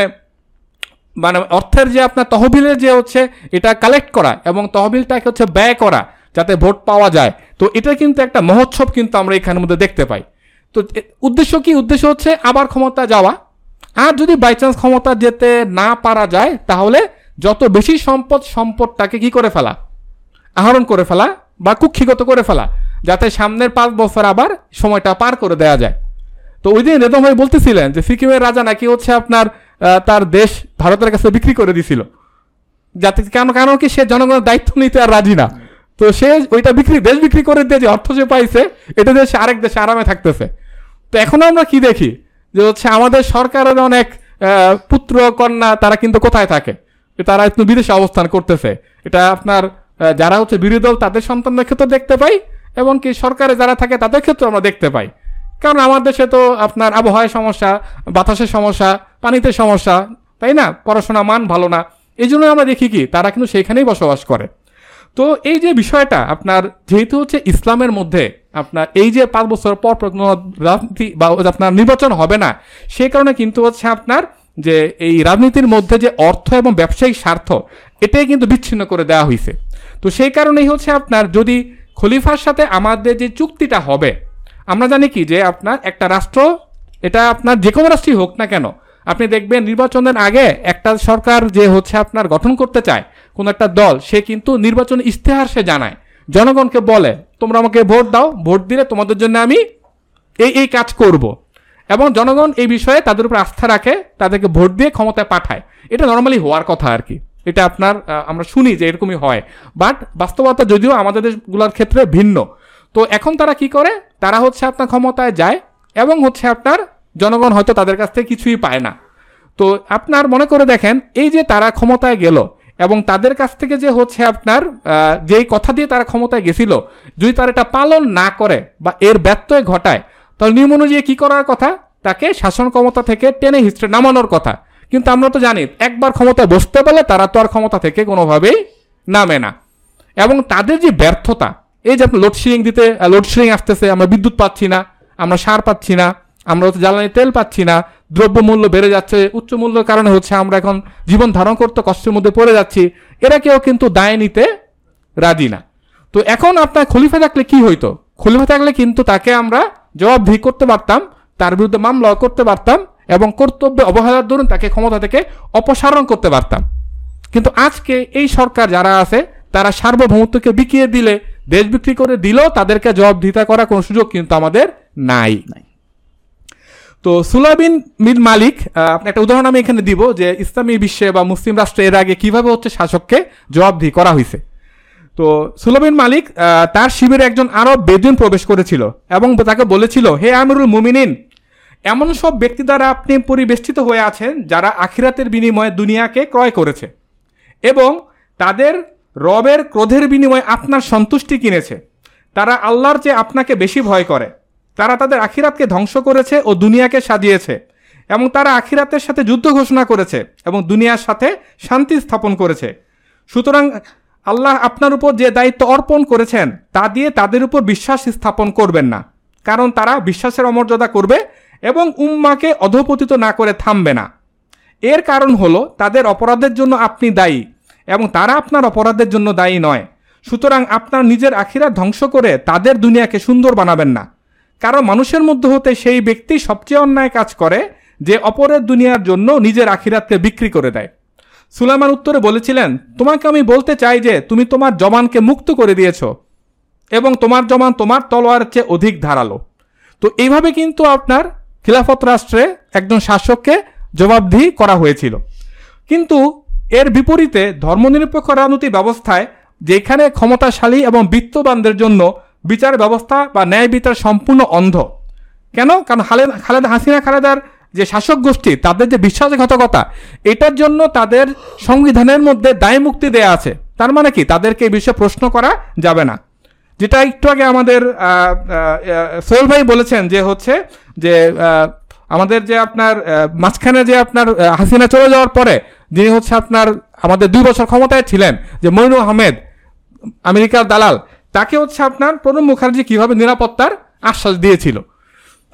মানে অর্থের যে আপনার তহবিলের যে হচ্ছে এটা কালেক্ট করা এবং তহবিলটাকে হচ্ছে ব্যয় করা যাতে ভোট পাওয়া যায়, তো এটা কিন্তু একটা মহোৎসব কিন্তু আমরা এখানের মধ্যে দেখতে পাই। তো উদ্দেশ্য কি? উদ্দেশ্য হচ্ছে আবার ক্ষমতা যাওয়া। আর যদি বাই চান্স ক্ষমতা যেতে না পারা যায়, তাহলে যত বেশি সম্পদ, সম্পদটাকে কি করে ফেলা? আহরণ করে ফেলা বা কুক্ষিগত করে ফেলা, যাতে সামনের পাঁচ বছর আবার সময়টা পার করে দেওয়া যায়। তো ওই দিন রেদম ভাই বলতেছিলেন যে, সিকিমের রাজা নাকি হচ্ছে আপনার তার দেশ ভারতের কাছে বিক্রি করে দিছিল। যাতে কেন কারণ কি সে জনগণের দায়িত্ব নিতে আর রাজি না? তো সে ওইটা বিক্রি, দেশ বিক্রি করে দিয়ে যে অর্থ যে পাইছে, এটা দিয়ে সে আরেক দেশে আরামে থাকতেছে। তো এখন আমরা কি দেখি? যে হচ্ছে আমাদের সরকারের অনেক পুত্র, কন্যা, তারা কিন্তু কোথায় থাকে? তারা একটু বিদেশে অবস্থান করতেছে। এটা আপনার যারা হচ্ছে বিরোধী দল, তাদের সন্তানদের ক্ষেত্রে দেখতে পাই এবং কি সরকারে যারা থাকে তাদের ক্ষেত্রে আমরা দেখতে পাই। কারণ আমার দেশে তো আপনার আবহাওয়ার সমস্যা, বাতাসের সমস্যা, পানিতে সমস্যা, তাই না? পড়াশোনা মান ভালো না। এই জন্য আমরা দেখি কি, তারা কিন্তু সেখানেই বসবাস করে। তো এই যে বিষয়টা, আপনার যেহেতু হচ্ছে ইসলামের মধ্যে আপনার এই যে পাঁচ বছর পর রাজনীতি বা আপনার নির্বাচন হবে না সেই কারণে কিন্তু হচ্ছে আপনার যে এই রাজনীতির মধ্যে যে অর্থ এবং ব্যবসায়িক স্বার্থ, এটাই কিন্তু বিচ্ছিন্ন করে দেওয়া হয়েছে তো সেই কারণেই হচ্ছে আপনার যদি খলিফার সাথে আমাদের যে চুক্তিটা হবে, আমরা জানি কি যে আপনার একটা রাষ্ট্র, এটা আপনার যে কোনো রাষ্ট্রই হোক না কেন, আপনি দেখবেন নির্বাচনের আগে একটা সরকার যে হচ্ছে আপনার গঠন করতে চায়, কোন একটা দল, সে কিন্তু নির্বাচন ইশতেহার সে জানায়। জনগণকে বলে, তোমরা আমাকে ভোট দাও, ভোট দিলে তোমাদের জন্য আমি এই এই কাজ করব। এবং জনগণ এই বিষয়ে তাদের উপর আস্থা রাখে, তাদেরকে ভোট দিয়ে ক্ষমতায় পাঠায়। এটা নর্মালি হওয়ার কথা আর কি। এটা আপনার আমরা শুনি যে এরকমই হয়। বাট বাস্তবতা যদিও আমাদের দেশগুলোর ক্ষেত্রে ভিন্ন। তো এখন তারা কি করে? তারা হচ্ছে আপনার ক্ষমতায় যায় এবং হচ্ছে আপনার জনগণ হয়তো তাদের কাছ থেকে কিছুই পায় না। তো আপনার মনে করে দেখেন, এই যে তারা ক্ষমতায় গেল এবং তাদের কাছ থেকে যে হচ্ছে আপনার যেই কথা দিয়ে তারা ক্ষমতায় গেছিল, যদি তারা এটা পালন না করে বা এর ব্যত্যয় ঘটায় তাহলে নিয়ম অনুযায়ী কী করার কথা? তাকে শাসন ক্ষমতা থেকে টেনে হিস্ট্রে নামানোর কথা। কিন্তু আমরা তো জানি, একবার ক্ষমতায় বসতে পারলে তারা তো আর ক্ষমতা থেকে কোনোভাবেই নামে না। এবং তাদের যে ব্যর্থতা, এই যে আপনার লোডশেডিং দিতে লোডশেডিং আসতেছে, আমরা বিদ্যুৎ পাচ্ছি না, আমরা সার পাচ্ছি না, আমরা হচ্ছে জ্বালানি তেল পাচ্ছি না দ্রব্যমূল্য বেড়ে যাচ্ছে, উচ্চ মূল্যের কারণে হচ্ছে আমরা এখন জীবন ধারণ করতে কষ্টের মধ্যে পড়ে যাচ্ছি, এরা কেউ কিন্তু দায় নিতে রাজি না। তো এখন আপনার খলিফা থাকলে কি হইতো? খলিফা থাকলে কিন্তু তাকে আমরা জবাবদিহি করতে পারতাম তার বিরুদ্ধে মামলা করতে পারতাম এবং কর্তব্যে অবহেলার দরুন তাকে ক্ষমতা থেকে অপসারণ করতে পারতাম। কিন্তু আজকে এই সরকার যারা আছে তারা সার্বভৌমত্বকে বিকিয়ে দিলে দেশ বিক্রি করে দিলেও তাদেরকে জবাবদিহিতা করার কোনো সুযোগ কিন্তু আমাদের নাই। তো সুলাবিন বিন মালিক একটা উদাহরণ আমি এখানে দিব যে ইসলামী বিশ্বে বা মুসলিম রাষ্ট্রে এর আগে কীভাবে হচ্ছে শাসককে জবাবদিহি করা হয়েছে তো সুলাবিন মালিক তার শিবিরে একজন আরব বেদুইন প্রবেশ করেছিল এবং তাকে বলেছিল, হে আমিরুল মুমিনিন, এমন সব ব্যক্তি দ্বারা আপনি পরিবেষ্টিত হয়ে আছেন যারা আখিরাতের বিনিময়ে দুনিয়াকে ক্রয় করেছে এবং তাদের রবের ক্রোধের বিনিময়ে আপনার সন্তুষ্টি কিনেছে। তারা আল্লাহর চেয়ে আপনাকে বেশি ভয় করে। তারা তাদের আখিরাতকে ধ্বংস করেছে ও দুনিয়াকে সাজিয়েছে এবং তারা আখিরাতের সাথে যুদ্ধ ঘোষণা করেছে এবং দুনিয়ার সাথে শান্তি স্থাপন করেছে। সুতরাং আল্লাহ আপনার উপর যে দায়িত্ব অর্পণ করেছেন, তা দিয়ে তাদের উপর বিশ্বাস স্থাপন করবেন না। কারণ তারা বিশ্বাসের অমর্যাদা করবে এবং উম্মাকে অধপতিত না করে থামবে না। এর কারণ হলো, তাদের অপরাধের জন্য আপনি দায়ী এবং তারা আপনার অপরাধের জন্য দায়ী নয়। সুতরাং আপনার নিজের আখিরা ধ্বংস করে তাদের দুনিয়াকে সুন্দর বানাবেন না। কারণ মানুষের মধ্যে হতে সেই ব্যক্তি সবচেয়ে অন্যায় কাজ করে, যে অপরের দুনিয়ার জন্য নিজের আখিরাতকে বিক্রি করে দেয়। সুলাইমান উত্তরে বলেছিলেন, তোমাকে আমি বলতে চাই যে তুমি তোমার জমানকে মুক্ত করে দিয়েছ এবং তোমার জমান তোমার তলোয়ারের চেয়ে অধিক ধারালো। তো এইভাবে কিন্তু আপনার খিলাফত রাষ্ট্রে একজন শাসককে জবাবদিহি করা হয়েছিল। কিন্তু এর বিপরীতে ধর্মনিরপেক্ষ রাজনৈতিক ব্যবস্থায় যেখানে ক্ষমতাশালী এবং বিত্তবানদের জন্য বিচার ব্যবস্থা বা ন্যায় বিচার সম্পূর্ণ অন্ধ। কেন? কারণ হালেদ খালেদা হাসিনা, খালেদার যে শাসক গোষ্ঠী, তাদের যে বিশ্বাসঘাতকতা, এটার জন্য তাদের সংবিধানের মধ্যে দায় মুক্তি দেয়া আছে। তার মানে কি? তাদেরকে এই বিষয়ে প্রশ্ন করা যাবে না। যেটা একটু আগে আমাদের সোহেল ভাই বলেছেন যে হচ্ছে যে আমাদের যে আপনার মাঝখানে যে আপনার হাসিনা চলে যাওয়ার পরে যিনি হচ্ছে আপনার, আমাদের দুই বছর ক্ষমতায় ছিলেন, যে মইনুল আহমেদ, আমেরিকার দালাল, তাকে হচ্ছে আপনার প্রণব মুখার্জি কীভাবে নিরাপত্তার আশ্বাস দিয়েছিল।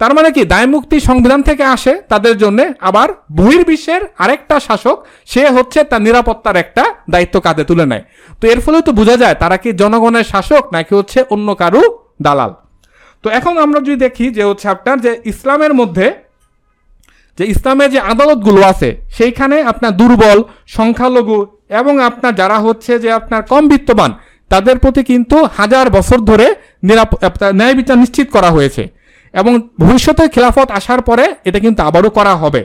তার মানে কি? দায়মুক্তি সংবিধান থেকে আসে তাদের জন্য, আবার বহির্বিশ্বের আরেকটা শাসক, সে হচ্ছে তার নিরাপত্তার একটা দায়িত্ব কাঁধে তুলে নেয়। তো এর ফলে তো বোঝা যায়, তারা কি জনগণের শাসক নাকি হচ্ছে অন্য কারু দালাল? তো এখন আমরা যদি দেখি যে হচ্ছে আপনার যে ইসলামের মধ্যে, যে ইসলামের যে আদালতগুলো আছে, সেইখানে আপনার দুর্বল, সংখ্যালঘু এবং আপনার যারা হচ্ছে যে আপনার কম বিত্তবান, তাদের প্রতি কিন্তু হাজার বছর ধরে নিরাপ ন্যায় বিচার নিশ্চিত করা হয়েছে। এবং ভবিষ্যতে খেলাফত আসার পরে এটা কিন্তু আবারও করা হবে।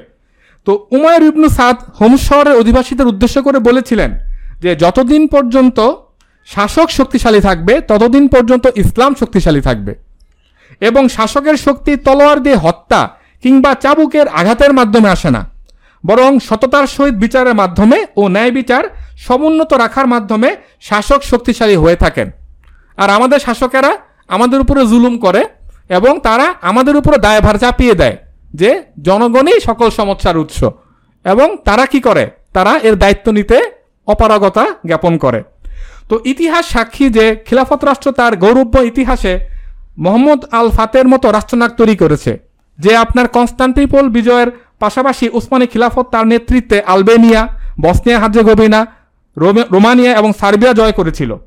তো উমায়ুর ইবনু সাদ হোম শহরের অধিবাসীদের উদ্দেশ্য করে বলেছিলেন যে, যতদিন পর্যন্ত শাসক শক্তিশালী থাকবে, ততদিন পর্যন্ত ইসলাম শক্তিশালী থাকবে। এবং শাসকের শক্তি তলোয়ার দিয়ে হত্যা কিংবা চাবুকের আঘাতের মাধ্যমে আসে না। বরং সততার সহিত বিচারের মাধ্যমে ও ন্যায় বিচার সমুন্নত রাখার মাধ্যমে শাসক শক্তিশালী হয়ে থাকেন। আর আমাদের শাসকেরা আমাদের উপরে জুলুম করে এবং তারা আমাদের উপরে দায়ভার চাপিয়ে দেয় যে জনগণই সকল সমস্যার উৎস। এবং তারা কি করে? তারা এর দায়িত্ব নিতে অপারগতা জ্ঞাপন করে। তো ইতিহাস সাক্ষী যে খিলাফত রাষ্ট্র তার গৌরব্য ইতিহাসে মোহাম্মদ আল ফাতের মতো রাষ্ট্রনায়ক তৈরি করেছে, যে আপনার কনস্টান্টিপোল বিজয়ের পাশাপাশি উসমানী খিলাফত তার নেতৃত্বে আলবেনিয়া, বসনিয়া হার্জেগোভিনা, রোমে- রোমানিয়া এবং সার্বিয়া জয় করেছিল।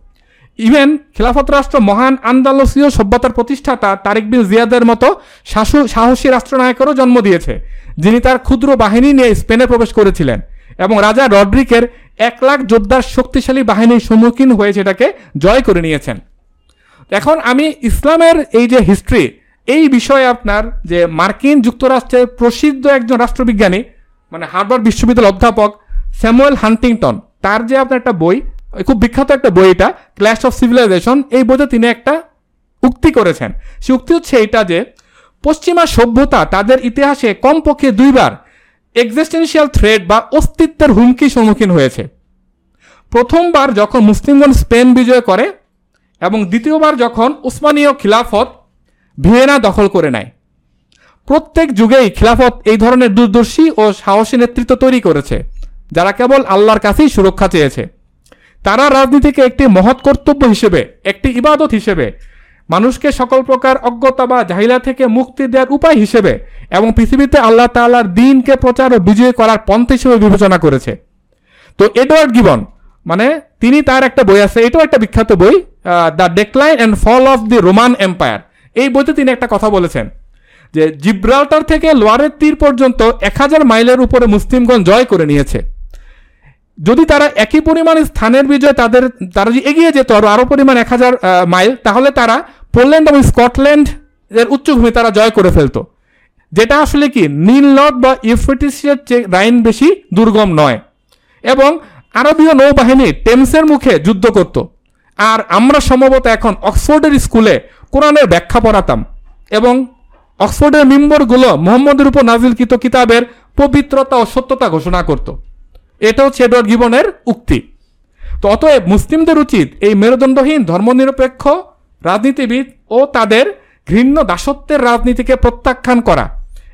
ইভেন খিলাফত রাষ্ট্র মহান আন্দালসীয় সভ্যতার প্রতিষ্ঠাতা তারিক বিন জিয়াদের মতো শাসু সাহসী রাষ্ট্রনায়কেরও জন্ম দিয়েছে, যিনি তার ক্ষুদ্র বাহিনী নিয়ে স্পেনে প্রবেশ করেছিলেন এবং রাজা রড্রিকের এক লাখ যোদ্ধার শক্তিশালী বাহিনীর সম্মুখীন হয়ে সেটাকে জয় করে নিয়েছেন। এখন আমি ইসলামের এই যে হিস্ট্রি এই বিষয়ে আপনার যে মার্কিন যুক্তরাষ্ট্রের প্রসিদ্ধ একজন রাষ্ট্রবিজ্ঞানী মানে হার্ভার্ড বিশ্ববিদ্যালয়ের অধ্যাপক স্যামুয়েল হান্টিংটন, তার যে আপনার একটা বই খুব বিখ্যাত একটা বই এটা ক্ল্যাশ অফ সিভিলাইজেশন এই বইতে তিনি একটা উক্তি করেছেন। সে উক্তি হচ্ছে এটা যে, পশ্চিমা সভ্যতা তাদের ইতিহাসে কমপক্ষে দুইবার এক্সিস্টেন্সিয়াল থ্রেড বা অস্তিত্বের হুমকি সম্মুখীন হয়েছে। প্রথমবার যখন মুসলিমগণ স্পেন বিজয় করে এবং দ্বিতীয়বার যখন উসমানীয় খিলাফত ভিয়েনা দখল করে নেয়। প্রত্যেক যুগেই খিলাফত এই ধরনের দূরদর্শী ও সাহসী নেতৃত্ব তৈরি করেছে, যারা কেবল আল্লাহর কাছেই সুরক্ষা চেয়েছে। তারা রাজনীতিকে একটি মহৎ কর্তব্য হিসেবে, একটি ইবাদত হিসেবে, মানুষকে সকল প্রকার অজ্ঞতা বা জাহিলা থেকে মুক্তি দেওয়ার উপায় হিসেবে এবং পৃথিবীতে আল্লাহ তাআলার দিনকে প্রচার ও বিজয় করার পন্থ হিসেবে বিবেচনা করেছে। তো এডওয়ার্ড গিবন মানে তিনি তার একটা বই আছে, এটাও একটা বিখ্যাত বই the decline and fall of the Roman empire এই বইতে তিনি একটা কথা বলেছেন যে, জিব্রাল্টার থেকে লোয়ারের তীর পর্যন্ত এক হাজার মাইলের উপরে মুসলিমগণ জয় করে নিয়েছে। যদি তারা একই পরিমাণ স্থানের বিজয় তাদের, তারা যদি এগিয়ে যেত আরও আরও পরিমাণ এক হাজার মাইল, তাহলে তারা পোল্যান্ড এবং স্কটল্যান্ড এর উচ্চভূমি তারা জয় করে ফেলতো। যেটা আসলে কি? নীল নদ বা ইউফ্রেটিসের চেয়ে রাইন বেশি দুর্গম নয়। এবং আরবীয় নৌবাহিনী টেমসের মুখে যুদ্ধ করত। আর আমরা সম্ভবত এখন অক্সফোর্ডের স্কুলে কোরআনের ব্যাখ্যা পড়াতাম। এবং অক্সফোর্ডের মেম্বরগুলো মোহাম্মদের উপর নাজিলকৃত কিতাবের পবিত্রতা ও সত্যতা ঘোষণা করত। এটা হচ্ছে এডওয়ার্ড গিবনের উক্তি। তো অতএব মুসলিমদের উচিত এই মেরুদণ্ডহীন, ধর্মনিরপেক্ষ রাজনীতিবিদ ও তাদের ঘৃণ্য দাসত্বের রাজনীতিকে প্রত্যাখ্যান করা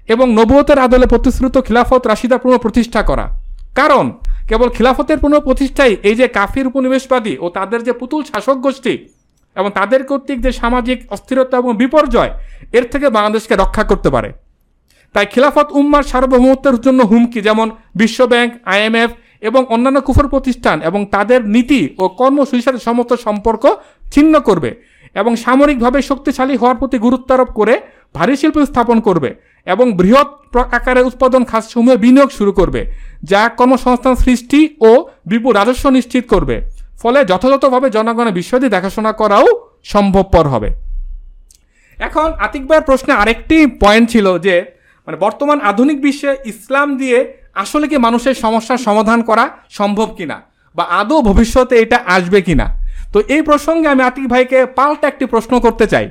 এবং নবুয়তের আদলে প্রতিশ্রুত খিলাফত রাশিদা পুনঃপ্রতিষ্ঠা করা। কারণ কেবল খিলাফতের পুনঃপ্রতিষ্ঠাই এই যে কাফির উপনিবেশবাদী ও তাদের যে পুতুল শাসক গোষ্ঠী এবং তাদের কর্তৃক যে সামাজিক অস্থিরতা এবং বিপর্যয়, এর থেকে বাংলাদেশকে রক্ষা করতে পারে। তাই খিলাফত উম্মার সার্বভৌমত্বের জন্য হুমকি, যেমন বিশ্বব্যাংক আইএমএফ এবং অন্যান্য কুফর প্রতিষ্ঠান এবং তাদের নীতি ও কর্মসূচির সাথে সমস্ত সম্পর্ক ছিন্ন করবে এবং সামরিকভাবে শক্তিশালী হওয়ার প্রতি গুরুত্ব আরোপ করে ভারী শিল্প স্থাপন করবে এবং বৃহৎ আকারে উৎপাদন খাতসমূহে বিনিয়োগ শুরু করবে, যা কর্মসংস্থান সৃষ্টি ও বিপুল রাজস্ব নিশ্চিত করবে। ফলে যথাযথভাবে জনগণের বিষয়টি দেখাশোনা করাও সম্ভবপর হবে। এখন আতিক ভাইয়ের প্রশ্নে আরেকটি পয়েন্ট ছিল যে মানে বর্তমান আধুনিক বিশ্বে ইসলাম দিয়ে আসলে কি মানুষের সমস্যার সমাধান করা সম্ভব কিনা? বা আদৌ ভবিষ্যতে এটা আসবে কিনা? তো এই প্রসঙ্গে আমি আতিক ভাইকে পাল্টা একটি প্রশ্ন করতে চাই।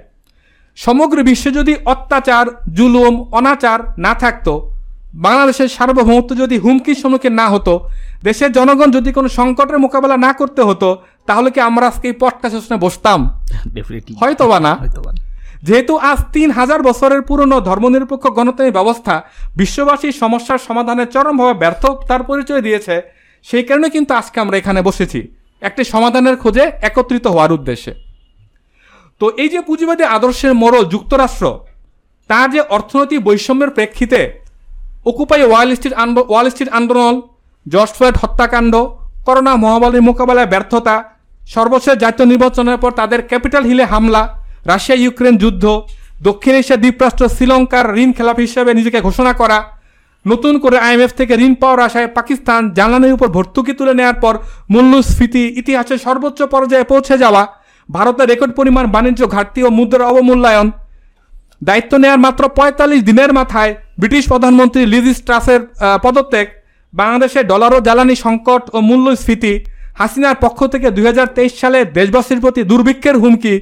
সমগ্র বিশ্বে যদি অত্যাচার জুলুম অনাচার না থাকতো বাংলাদেশের সার্বভৌমত্ব যদি হুমকির সম্মুখীন না হতো দেশের জনগণ যদি কোনো সংকটের মোকাবেলা না করতে হতো তাহলে কি আমরা আজকে এই পডকাস্ট বসতাম? হয়তো বা না। হয়তো বা। যেহেতু আজ তিন হাজার বছরের পুরনো ধর্মনিরপেক্ষ গণতান্ত্রিক ব্যবস্থা বিশ্ববাসীর সমস্যার সমাধানে চরমভাবে ব্যর্থ তার পরিচয় দিয়েছে, সেই কারণে কিন্তু আজকে আমরা এখানে বসেছি। একটি সমাধানের খোঁজে একত্রিত হওয়ার উদ্দেশ্যে। তো এই যে পুঁজিবাদী আদর্শের মোড়ল যুক্তরাষ্ট্র, তার যে অর্থনৈতিক বৈষম্যের প্রেক্ষিতে occupy Wall Street Wall Street আন্দোলন জর্জ ফ্লয়েড হত্যাকাণ্ড, করোনা মহামারীর মোকাবেলায় ব্যর্থতা, সর্বশেষ জাতীয় নির্বাচনের পর তাদের ক্যাপিটাল হিলে হামলা রাশিয়া ইউক্রেন যুদ্ধ, দক্ষিণ এশিয়া দ্বীপরাষ্ট্র শ্রীলঙ্কার ঋণ খেলাপ হিসেবে নিজেকে ঘোষণা করা, নতুন করে আইএমএফ থেকে ঋণ পাওয়ার আশায় পাকিস্তান জ্বালানির উপর ভর্তুকি তুলে নেওয়ার পর মূল্যস্ফীতি ইতিহাসের সর্বোচ্চ পর্যায়ে পৌঁছে যাওয়া, ভারতের রেকর্ড পরিমাণ বাণিজ্য ঘাটতি ও মুদ্রার অবমূল্যায়ন। দায়িত্ব নেওয়ার মাত্র পঁয়তাল্লিশ দিনের মাথায় ব্রিটিশ প্রধানমন্ত্রী লিজিস ট্রাসের পদত্যাগ, বাংলাদেশে ডলার ও জ্বালানি সংকট ও মূল্যস্ফীতি হাসিনার পক্ষ থেকে দুই হাজার তেইশ সালে দেশবাসীর প্রতি দুর্ভিক্ষের হুমকি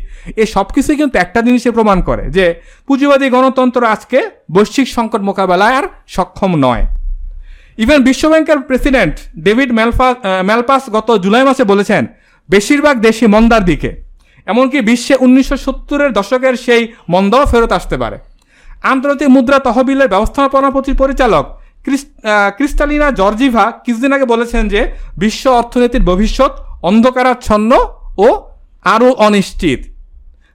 এই সব কিছুই কিন্তু একটা জিনিসে প্রমাণ করে যে পুঁজিবাদী গণতন্ত্র আজকে বৈশ্বিক সংকট মোকাবেলায় আর সক্ষম নয়। ইভেন বিশ্বব্যাংকের প্রেসিডেন্ট ডেভিড ম্যালফা ম্যালপাস গত জুলাই মাসে বলেছেন, বেশিরভাগ দেশই মন্দার দিকে। এমনকি বিশ্বে উনিশশো সত্তরের দশকের সেই মন্দাও ফেরত আসতে পারে। আন্তর্জাতিক মুদ্রা তহবিলের ব্যবস্থাপনা পরিচালক ক্রিস্টালিনা জর্জিভা কিছুদিন আগে বলেছেন যে বিশ্ব অর্থনীতির ভবিষ্যৎ অন্ধকারাচ্ছন্ন ও আরও অনিশ্চিত।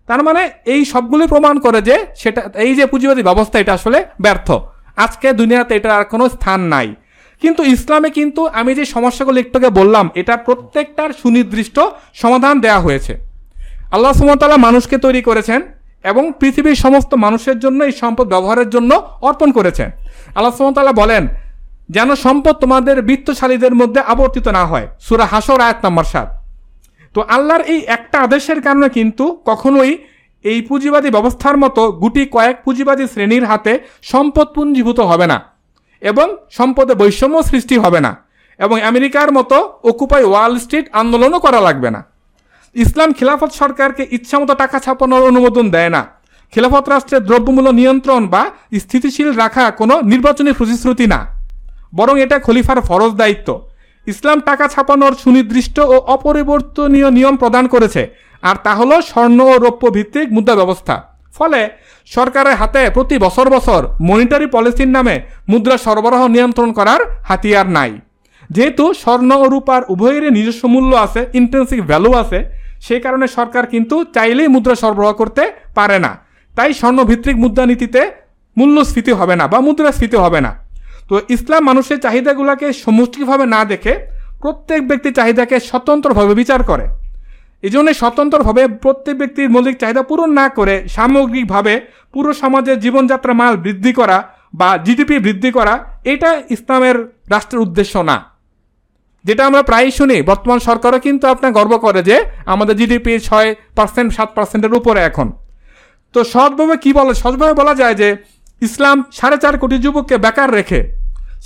তার মানে এই সবগুলি প্রমাণ করে যে সেটা এই যে পুঁজিবাদী ব্যবস্থা, এটা আসলে ব্যর্থ। আজকে দুনিয়াতে এটার আর কোনো স্থান নাই। কিন্তু ইসলামে কিন্তু আমি যে সমস্যাগুলো একটুকে বললাম, এটা প্রত্যেকটার সুনির্দিষ্ট সমাধান দেয়া হয়েছে। আল্লাহ সুমতাল্লাহ মানুষকে তৈরি করেছেন এবং পৃথিবীর সমস্ত মানুষের জন্য এই সম্পদ ব্যবহারের জন্য অর্পণ করেছেন। আল্লাহ সুমতাল্লাহ বলেন, যেন সম্পদ তোমাদের বৃত্তশালীদের মধ্যে আবর্তিত না হয়। সুরা হাসর আয়াত নাম্বার সাত। তো আল্লাহর এই একটা আদেশের কারণে কিন্তু কখনোই এই পুঁজিবাদী ব্যবস্থার মতো গুটি কয়েক পুঁজিবাদী শ্রেণির হাতে সম্পদ পুঞ্জীভূত হবে না এবং সম্পদে বৈষম্য সৃষ্টি হবে না এবং আমেরিকার মতো অকুপাই ওয়াল স্ট্রিট আন্দোলনও করা লাগবে না। ইসলাম খিলাফত সরকারকে ইচ্ছামতো টাকা ছাপানোর অনুমোদন দেয় না। খিলাফত রাষ্ট্রের দ্রব্যমূল্য নিয়ন্ত্রণ বা স্থিতিশীল রাখা কোনো নির্বাচনী প্রতিশ্রুতি না। বরং এটা খলিফার ফরজ দায়িত্ব। ইসলাম টাকা ছাপানোর সুনির্দিষ্ট ও অপরিবর্তনীয় নিয়ম প্রদান করেছে, আর তা হলো স্বর্ণ ও রৌপ্য ভিত্তিক মুদ্রা ব্যবস্থা ফলে সরকারের হাতে প্রতি বছর বছর মনিটারি পলিসির নামে মুদ্রা সরবরাহ নিয়ন্ত্রণ করার হাতিয়ার নাই। যেহেতু স্বর্ণ ও রূপার উভয়েরই নিজস্ব মূল্য আছে ইন্টেন্সিভ ভ্যালু আছে সেই কারণে সরকার কিন্তু চাইলেই মুদ্রা সরবরাহ করতে পারে না। তাই স্বর্ণভিত্তিক মুদ্রানীতিতে মূল্যস্ফীতি হবে না বা মুদ্রাস্ফীতি হবে না। তো ইসলাম মানুষের চাহিদাগুলোকে সমষ্টিভাবে না দেখে প্রত্যেক ব্যক্তির চাহিদাকে স্বতন্ত্রভাবে বিচার করে। এই জন্য স্বতন্ত্রভাবে প্রত্যেক ব্যক্তির মৌলিক চাহিদা পূরণ না করে সামগ্রিকভাবে পুরো সমাজের জীবনযাত্রা মাল বৃদ্ধি করা বা জিডিপি বৃদ্ধি করা, এটা ইসলামের রাষ্ট্রের উদ্দেশ্য না। যেটা আমরা প্রায়ই শুনি, বর্তমান সরকারও কিন্তু আপনার গর্ব করে যে আমাদের জিডিপি ছয় পার্সেন্ট সাত পার্সেন্টের উপরে এখন। তো সহজভাবে কি বলে? সহজভাবে বলা যায় যে ইসলাম সাড়ে চার কোটি যুবককে বেকার রেখে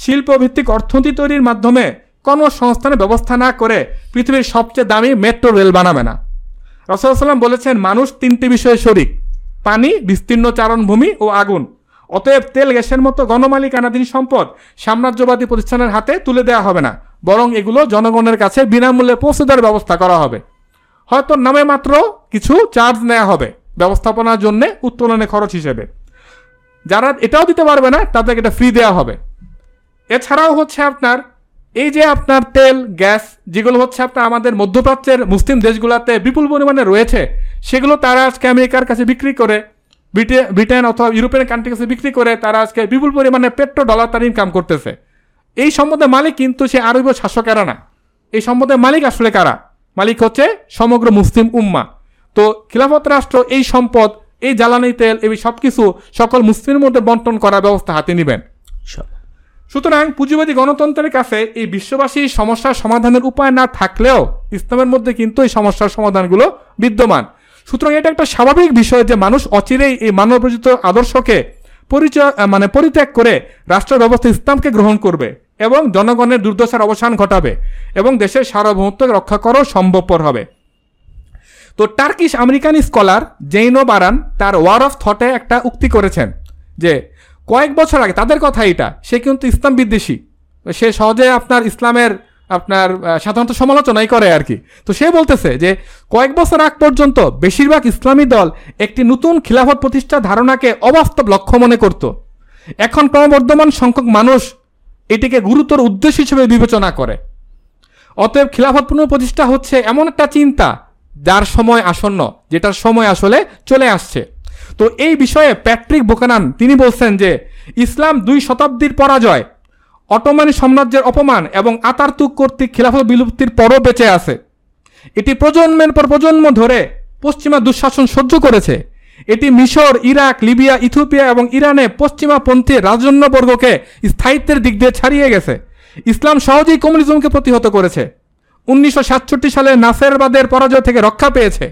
শিল্পভিত্তিক অর্থনীতি তৈরির মাধ্যমে কর্মসংস্থানের ব্যবস্থা না করে পৃথিবীর সবচেয়ে দামি মেট্রো রেল বানাবে না। রসদাল্লাম বলেছেন, মানুষ তিনটি বিষয়ে শরিক, পানি, বিস্তীর্ণ চারণভূমি ও আগুন। অতএব তেল, গ্যাসের মতো গণমালিকানাধীন সম্পদ সাম্রাজ্যবাদী প্রতিষ্ঠানের হাতে তুলে দেওয়া হবে না। বরং এগুলো জনগণের কাছে বিনামূল্যে পৌঁছে দেওয়ার ব্যবস্থা করা হবে। হয়তো নামে মাত্র কিছু চার্জ নেওয়া হবে ব্যবস্থাপনার জন্য উত্তোলনে খরচ হিসেবে। যারা এটাও দিতে পারবে না, তাদেরকে এটা ফ্রি দেওয়া হবে। এছাড়াও হচ্ছে আপনার, এই যে আপনার তেল, গ্যাস, যেগুলো হচ্ছে আপনার আমাদের মধ্যপ্রাচ্যের মুসলিম দেশগুলোতে বিপুল পরিমাণে রয়েছে, সেগুলো তারা আজকে আমেরিকার কাছে বিক্রি করে ব্রিটেন অথবা ইউরোপিয়ান কান্ট্রির কাছে বিক্রি করে তারা আজকে বিপুল পরিমাণে পেট্রো ডলার তার ইনকাম করতেছে। এই সম্পদের মালিক কিন্তু সে আরবীয় শাসকেরা না। এই সম্পদের মালিক আসলে কারা? মালিক হচ্ছে সমগ্র মুসলিম উম্মা। তো খিলাফত রাষ্ট্র এই সম্পদ এই জ্বালানি তেল এই সব কিছু সকল মুসলিমের মধ্যে বন্টন করার ব্যবস্থা হাতে নেবেন। সুতরাং পুঁজিবাদী গণতন্ত্রের কাছে এই বিশ্ববাসী সমস্যার সমাধানের উপায় না থাকলেও ইসলামের মধ্যে কিন্তু এই সমস্যার সমাধানগুলো বিদ্যমান। সুতরাং এটা একটা স্বাভাবিক বিষয় যে মানুষ অচিরেই এই মানবরচিত আদর্শকে পরিচয় মানে পরিত্যাগ করে রাষ্ট্র ব্যবস্থা ইসলামকে গ্রহণ করবে এবং জনগণের দুর্দশার অবসান ঘটাবে এবং দেশের সার্বভৌমত্ব রক্ষা করাও সম্ভবপর হবে। তো Turkish American scholar Zeyno Baran তার ওয়ার অফ থটে একটা উক্তি করেছেন যে কয়েক বছর আগে, তাদের কথা এটা, সে কিন্তু ইসলাম বিদ্বেষী। সে সহজে আপনার ইসলামের আপনার সাধারণত সমালোচনাই করে আর কি তো সে বলতেছে যে, কয়েক বছর আগ পর্যন্ত বেশিরভাগ ইসলামী দল একটি নতুন খিলাফত প্রতিষ্ঠার ধারণাকে অবাস্তব লক্ষ্য মনে করত। এখন ক্রমবর্ধমান সংখ্যক মানুষ এটিকে গুরুতর উদ্দেশ্য হিসেবে বিবেচনা করে। অতএব খিলাফত পুনঃপ্রতিষ্ঠা হচ্ছে এমন একটা চিন্তা যার সময় আসন্ন, যেটার সময় আসলে চলে আসছে। তো এই বিষয়ে প্যাট্রিক বোকানান, তিনি বলছেন যে, ইসলাম দুই শতাব্দীর পরাজয় অটোমানি সাম্রাজ্যের অপমান এবং আতারতুক কর্তৃক খিলাফত বিলুপ্তির পরও বেঁচে আছে। এটি প্রজন্মের পর প্রজন্ম ধরে পশ্চিমা দুঃশাসন সহ্য করেছে। এটি মিশর, ইরাক, লিবিয়া, ইথিওপিয়া এবং ইরানে পশ্চিমাপন্থী রাজন্যবর্গকে স্থায়িত্বের দিক দিয়ে ছাড়িয়ে গেছে। ইসলাম সহজেই কমিউনিজমকে প্রতিহত করেছে। উনিশশো সাতষট্টি সালে নাসেরবাদের পরাজয় থেকে রক্ষা পেয়েছে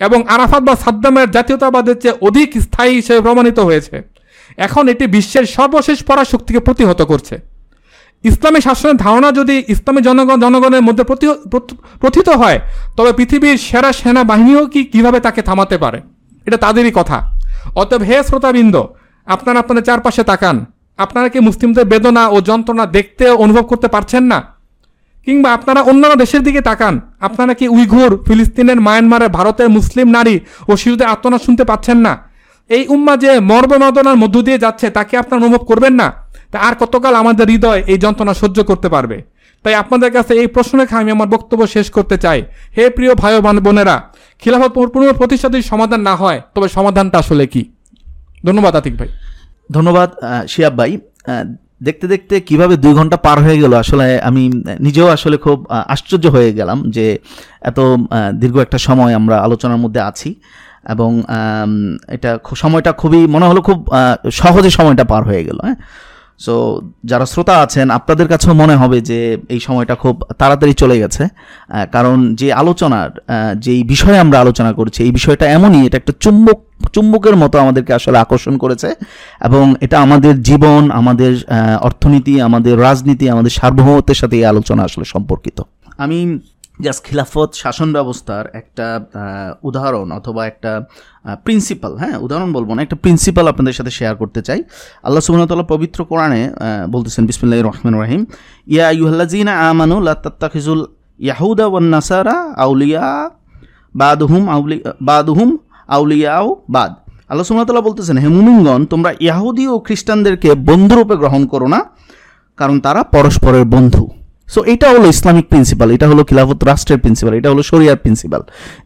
এবং আরাফাত বা সাদ্দামের জাতীয়তাবাদের চেয়ে অধিক স্থায়ী হিসেবে প্রমাণিত হয়েছে। এখন এটি বিশ্বের সর্বশেষ পরাশক্তিকে প্রতিহত করছে। ইসলামী শাসনের ধারণা যদি ইসলামী জনগণ, জনগণের মধ্যে প্রথিত হয়, তবে পৃথিবীর সেরা সেনাবাহিনীও কি, কীভাবে তাকে থামাতে পারে? এটা তাদেরই কথা। অতএব হে শ্রোতাবৃন্দ, আপনারা আপনাদের চারপাশে তাকান। আপনারা কি মুসলিমদের বেদনা ও যন্ত্রণা দেখতে অনুভব করতে পারছেন না? কিংবা আপনারা অন্যান্য দেশের দিকে তাকান। আপনারা কি উইঘুর, ফিলিস্তিনের মায়ানমারের ভারতের মুসলিম নারী ও শিশুদের আত্মনাদ শুনতে পাচ্ছেন না? এই উম্মা যে মর্মবেদনার মধ্য দিয়ে যাচ্ছে, তাকে আপনারা অনুভব করবেন না? তা আর কতকাল আমাদের হৃদয় এই যন্ত্রণা সহ্য করতে পারবে? তাই আপনাদের কাছে এই প্রশ্ন রেখে আমি আমার বক্তব্য শেষ করতে চাই। হে প্রিয় ভাই বোনেরা, খিলাফত প্রতিষ্ঠা যদি সমাধান না হয়, তবে সমাধানটা আসলে কি? ধন্যবাদ আতিক ভাই। ধন্যবাদ শিয়াব ভাই। দেখতে দেখতে কীভাবে দুই ঘণ্টা পার হয়ে গেল, আসলে আমি নিজেও আসলে খুব আশ্চর্য হয়ে গেলাম যে এত দীর্ঘ একটা সময় আমরা আলোচনার মধ্যে আছি এবং এটা সময়টা খুবই, মনে হলো খুব সহজে সময়টা পার হয়ে গেল হ্যাঁ। সো যারা শ্রোতা আছেন, আপনাদের কাছেও মনে হবে যে এই সময়টা খুব তাড়াতাড়ি চলে গেছে কারণ যে আলোচনার যেই বিষয়ে আমরা আলোচনা করছি, এই বিষয়টা এমনই, এটা একটা চুম্বক, চুম্বকের মতো আমাদেরকে আসলে আকর্ষণ করেছে এবং এটা আমাদের জীবন, আমাদের অর্থনীতি, আমাদের রাজনীতি, আমাদের সার্বভৌমত্বের সাথে এই আলোচনা আসলে সম্পর্কিত। আমি জাস্ট খিলাফত শাসন ব্যবস্থার একটা উদাহরণ অথবা একটা প্রিন্সিপাল হ্যাঁ উদাহরণ বলব না, একটা প্রিন্সিপাল আপনাদের সাথে শেয়ার করতে চাই। আল্লাহ সুবহানাহু পবিত্র কোরআনে বলতেছেন, বিসমিল্লাহির রহমানির রহিম, ইয়া আইয়ুহাল্লাযীনা আমানু লা তাত্তাখিজুল ইয়াহুদা ওয়ান নাসারা আউলিয়া বাদহুম আউলি, বাদহুম আউলিয়াও বাদ। আল্লাহ সুবহানাহু বলতেছেন, হে মুমিনগণ, তোমরা ইয়াহুদি ও খ্রিস্টানদেরকে বন্ধুরূপে গ্রহণ করো না, কারণ তারা পরস্পরের বন্ধু। সো এটা হলো ইসলামিক প্রিন্সিপাল এটা হলো খিলাফত রাষ্ট্রের প্রিন্সিপাল এটা হলো শরিয়ার প্রিন্সিপাল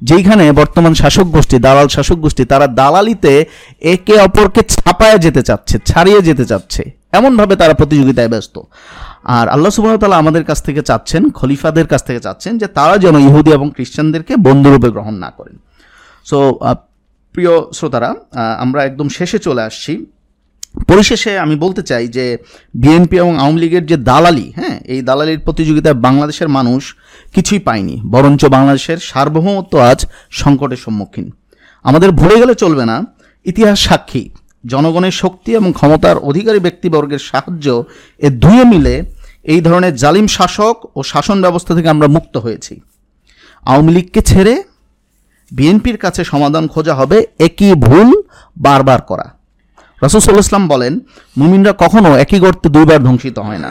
যেইখানে বর্তমান শাসক গোষ্ঠী, দালাল শাসক গোষ্ঠী, তারা দালালিতে একে অপরকে ছাপায় যেতে চাচ্ছে, ছাড়িয়ে যেতে চাচ্ছে। এমনভাবে তারা প্রতিযোগিতায় ব্যস্ত। আর আল্লাহ তাআলা আমাদের কাছ থেকে চাচ্ছেন, খলিফাদের কাছ থেকে চাচ্ছেন, যে তারা যেন ইহুদি এবং খ্রিস্টানদেরকে বন্ধুরূপে গ্রহণ না করেন। সো প্রিয় শ্রোতারা আমরা একদম শেষে চলে আসছি। পরিশেষে আমি বলতে চাই যে বিএনপি এবং আওয়ামী লীগের যে দালালি হ্যাঁ এই দালালির প্রতিযোগিতায় বাংলাদেশের মানুষ কিছুই পায়নি, বরঞ্চ বাংলাদেশের সার্বভৌমত্ব আজ সংকটের সম্মুখীন। আমাদের ভুলে গেলে চলবে না, ইতিহাস সাক্ষী, জনগণের শক্তি এবং ক্ষমতার অধিকারী ব্যক্তিবর্গের সাহায্য এ দুয়ে মিলে এই ধরনের জালিম শাসক ও শাসন ব্যবস্থা থেকে আমরা মুক্ত হয়েছি। আওয়ামী লীগকে ছেড়ে বিএনপির কাছে সমাধান খোঁজা হবে, একই ভুল বারবার করা। রাসুল ইসলাম বলেন, মুমিনরা কখনো একই গর্তে দুইবার ধ্বংসিত হয় না।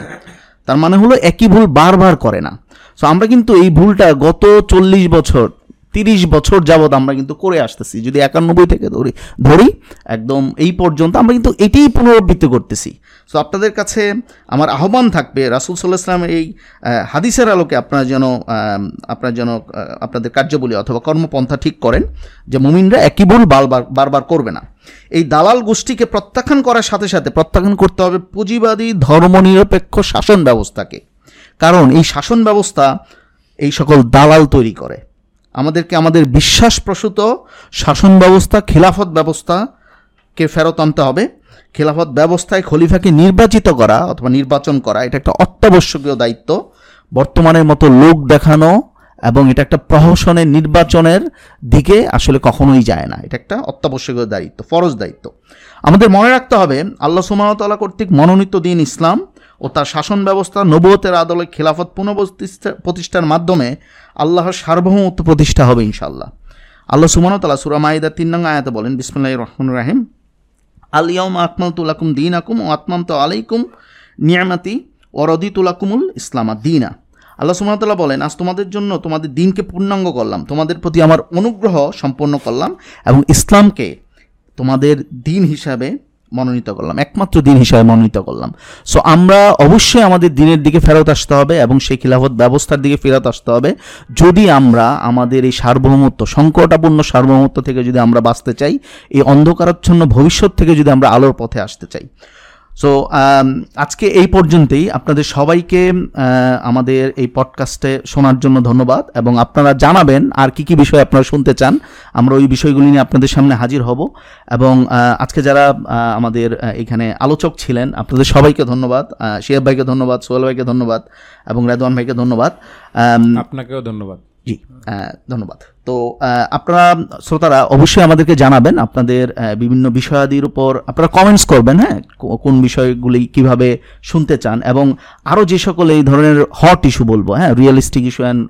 তার মানে হলো একই ভুল বারবার করে না। সো আমরা কিন্তু এই ভুলটা গত চল্লিশ বছর, তিরিশ বছর যাবৎ আমরা কিন্তু করে আসতেছি। যদি একানব্বই থেকে ধরি ধরি, একদম এই পর্যন্ত আমরা কিন্তু এটাই পুনরাবৃত্তি করতেছি। সো আপনাদের কাছে আমার আহ্বান থাকবে রাসুল সাল্লাহ ইসলামের এই হাদিসের আলোকে আপনারা যেন আপনারা যেন আপনাদের কার্যবলী অথবা কর্মপন্থা ঠিক করেন যে মুমিনরা একই ভুল বারবার বারবার করবে না। এই দালাল গোষ্ঠীকে প্রত্যাখ্যান করার সাথে সাথে প্রত্যাখ্যান করতে হবে পুঁজিবাদী, ধর্মনিরপেক্ষ শাসন ব্যবস্থাকে। কারণ এই শাসন ব্যবস্থা এই সকল দালাল তৈরি করে। আমাদেরকে আমাদের বিশ্বাসপ্রসূত শাসন ব্যবস্থা, খিলাফত ব্যবস্থাকে ফেরত আনতে হবে। খিলাফত ব্যবস্থায় খলিফাকে নির্বাচিত করা অথবা নির্বাচন করা, এটা একটা অত্যাবশ্যকীয় দায়িত্ব। বর্তমানের মতো লোক দেখানো এবং এটা একটা প্রহসনের নির্বাচনের দিকে আসলে কখনোই যায় না। এটা একটা অত্যাবশ্যকীয় দায়িত্ব, ফরজ দায়িত্ব। আমাদের মনে রাখতে হবে, আল্লাহ সুমানতাল্লাহ কর্তৃক মনোনীত দিন ইসলাম ও তার শাসন ব্যবস্থা নবুয়তের আদলে খেলাফত পুনঃপ্রতিষ্ঠা প্রতিষ্ঠার মাধ্যমে আল্লাহর সার্বভৌমত্ব প্রতিষ্ঠা হবে ইনশাল্লাহ আল্লাহ সুমানতাল্লাহ সুরা মাইদার তিন নং আয়াতে বলেন বিসমুল্লাহ রহমান রাহিম আলিয়াম আকমাল তুলাকুম দিন আকুম ও আত্মাম তো আলাইকুম নিয়ামাতি অরদি রদি তুলাকুমুল ইসলামা দিনা। আল্লাহ সুমতাল্লাহ বলেন, আজ তোমাদের জন্য তোমাদের দিনকে পূর্ণাঙ্গ করলাম, তোমাদের প্রতি আমার অনুগ্রহ সম্পন্ন করলাম এবং ইসলামকে তোমাদের দিন হিসাবে মনোনীত করলাম, একমাত্র দিন হিসাবে মনোনীত করলাম। সো আমরা অবশ্যই আমাদের দিনের দিকে ফেরত আসতে হবে এবং সেই খিলাফত ব্যবস্থার দিকে ফেরত আসতে হবে। যদি আমরা আমাদের এই সার্বভৌমত্ব, সংকটাপূর্ণ সার্বভৌমত্ব থেকে যদি আমরা বাঁচতে চাই, এই অন্ধকারাচ্ছন্ন ভবিষ্যৎ থেকে যদি আমরা আলোর পথে আসতে চাই। সো আজকে এই পর্যন্তই। আপনাদের সবাইকে আমাদের এই পডকাস্টে শোনার জন্য ধন্যবাদ এবং আপনারা জানাবেন আর কি কি বিষয় আপনারা শুনতে চান। আমরা ওই বিষয়গুলি নিয়ে আপনাদের সামনে হাজির হব এবং আজকে যারা আমাদের এখানে আলোচক ছিলেন আপনাদের সবাইকে ধন্যবাদ শিয়াব ভাইকে ধন্যবাদ সোহেল ভাইকে ধন্যবাদ এবং রেদওয়ান ভাইকে ধন্যবাদ। আপনাকেও ধন্যবাদ। জি ধন্যবাদ। তো আপনারা শ্রোতারা অবশ্যই আমাদেরকে জানাবেন আপনাদের বিভিন্ন বিষয়াদির উপর। আপনারা কমেন্টস করবেন হ্যাঁ কোন বিষয়গুলি কীভাবে শুনতে চান এবং আরও যে সকল এই ধরনের হট ইস্যু বলব হ্যাঁ রিয়েলিস্টিক ইস্যু অ্যান্ড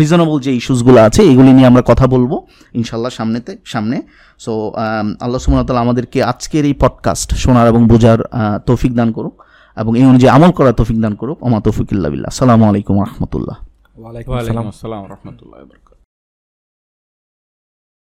রিজনেবল যে ইস্যুসগুলো আছে এগুলি নিয়ে আমরা কথা বলব ইনশাল্লাহ সামনেতে সামনে। সো আল্লাহ সুমতাল্লাহ আমাদেরকে আজকের এই পডকাস্ট শোনার এবং বোঝার তৌফিক দান করুক এবং এই অনুযায়ী আমল করার তৌফিক দান করুক। ওমা তৌফিকুল্লাহ বিল্লাহ। আসসালামু আলাইকুম রহমতুল্লাহ। ওয়ালাইকুম আসসালাম। রহমতুল্লাহ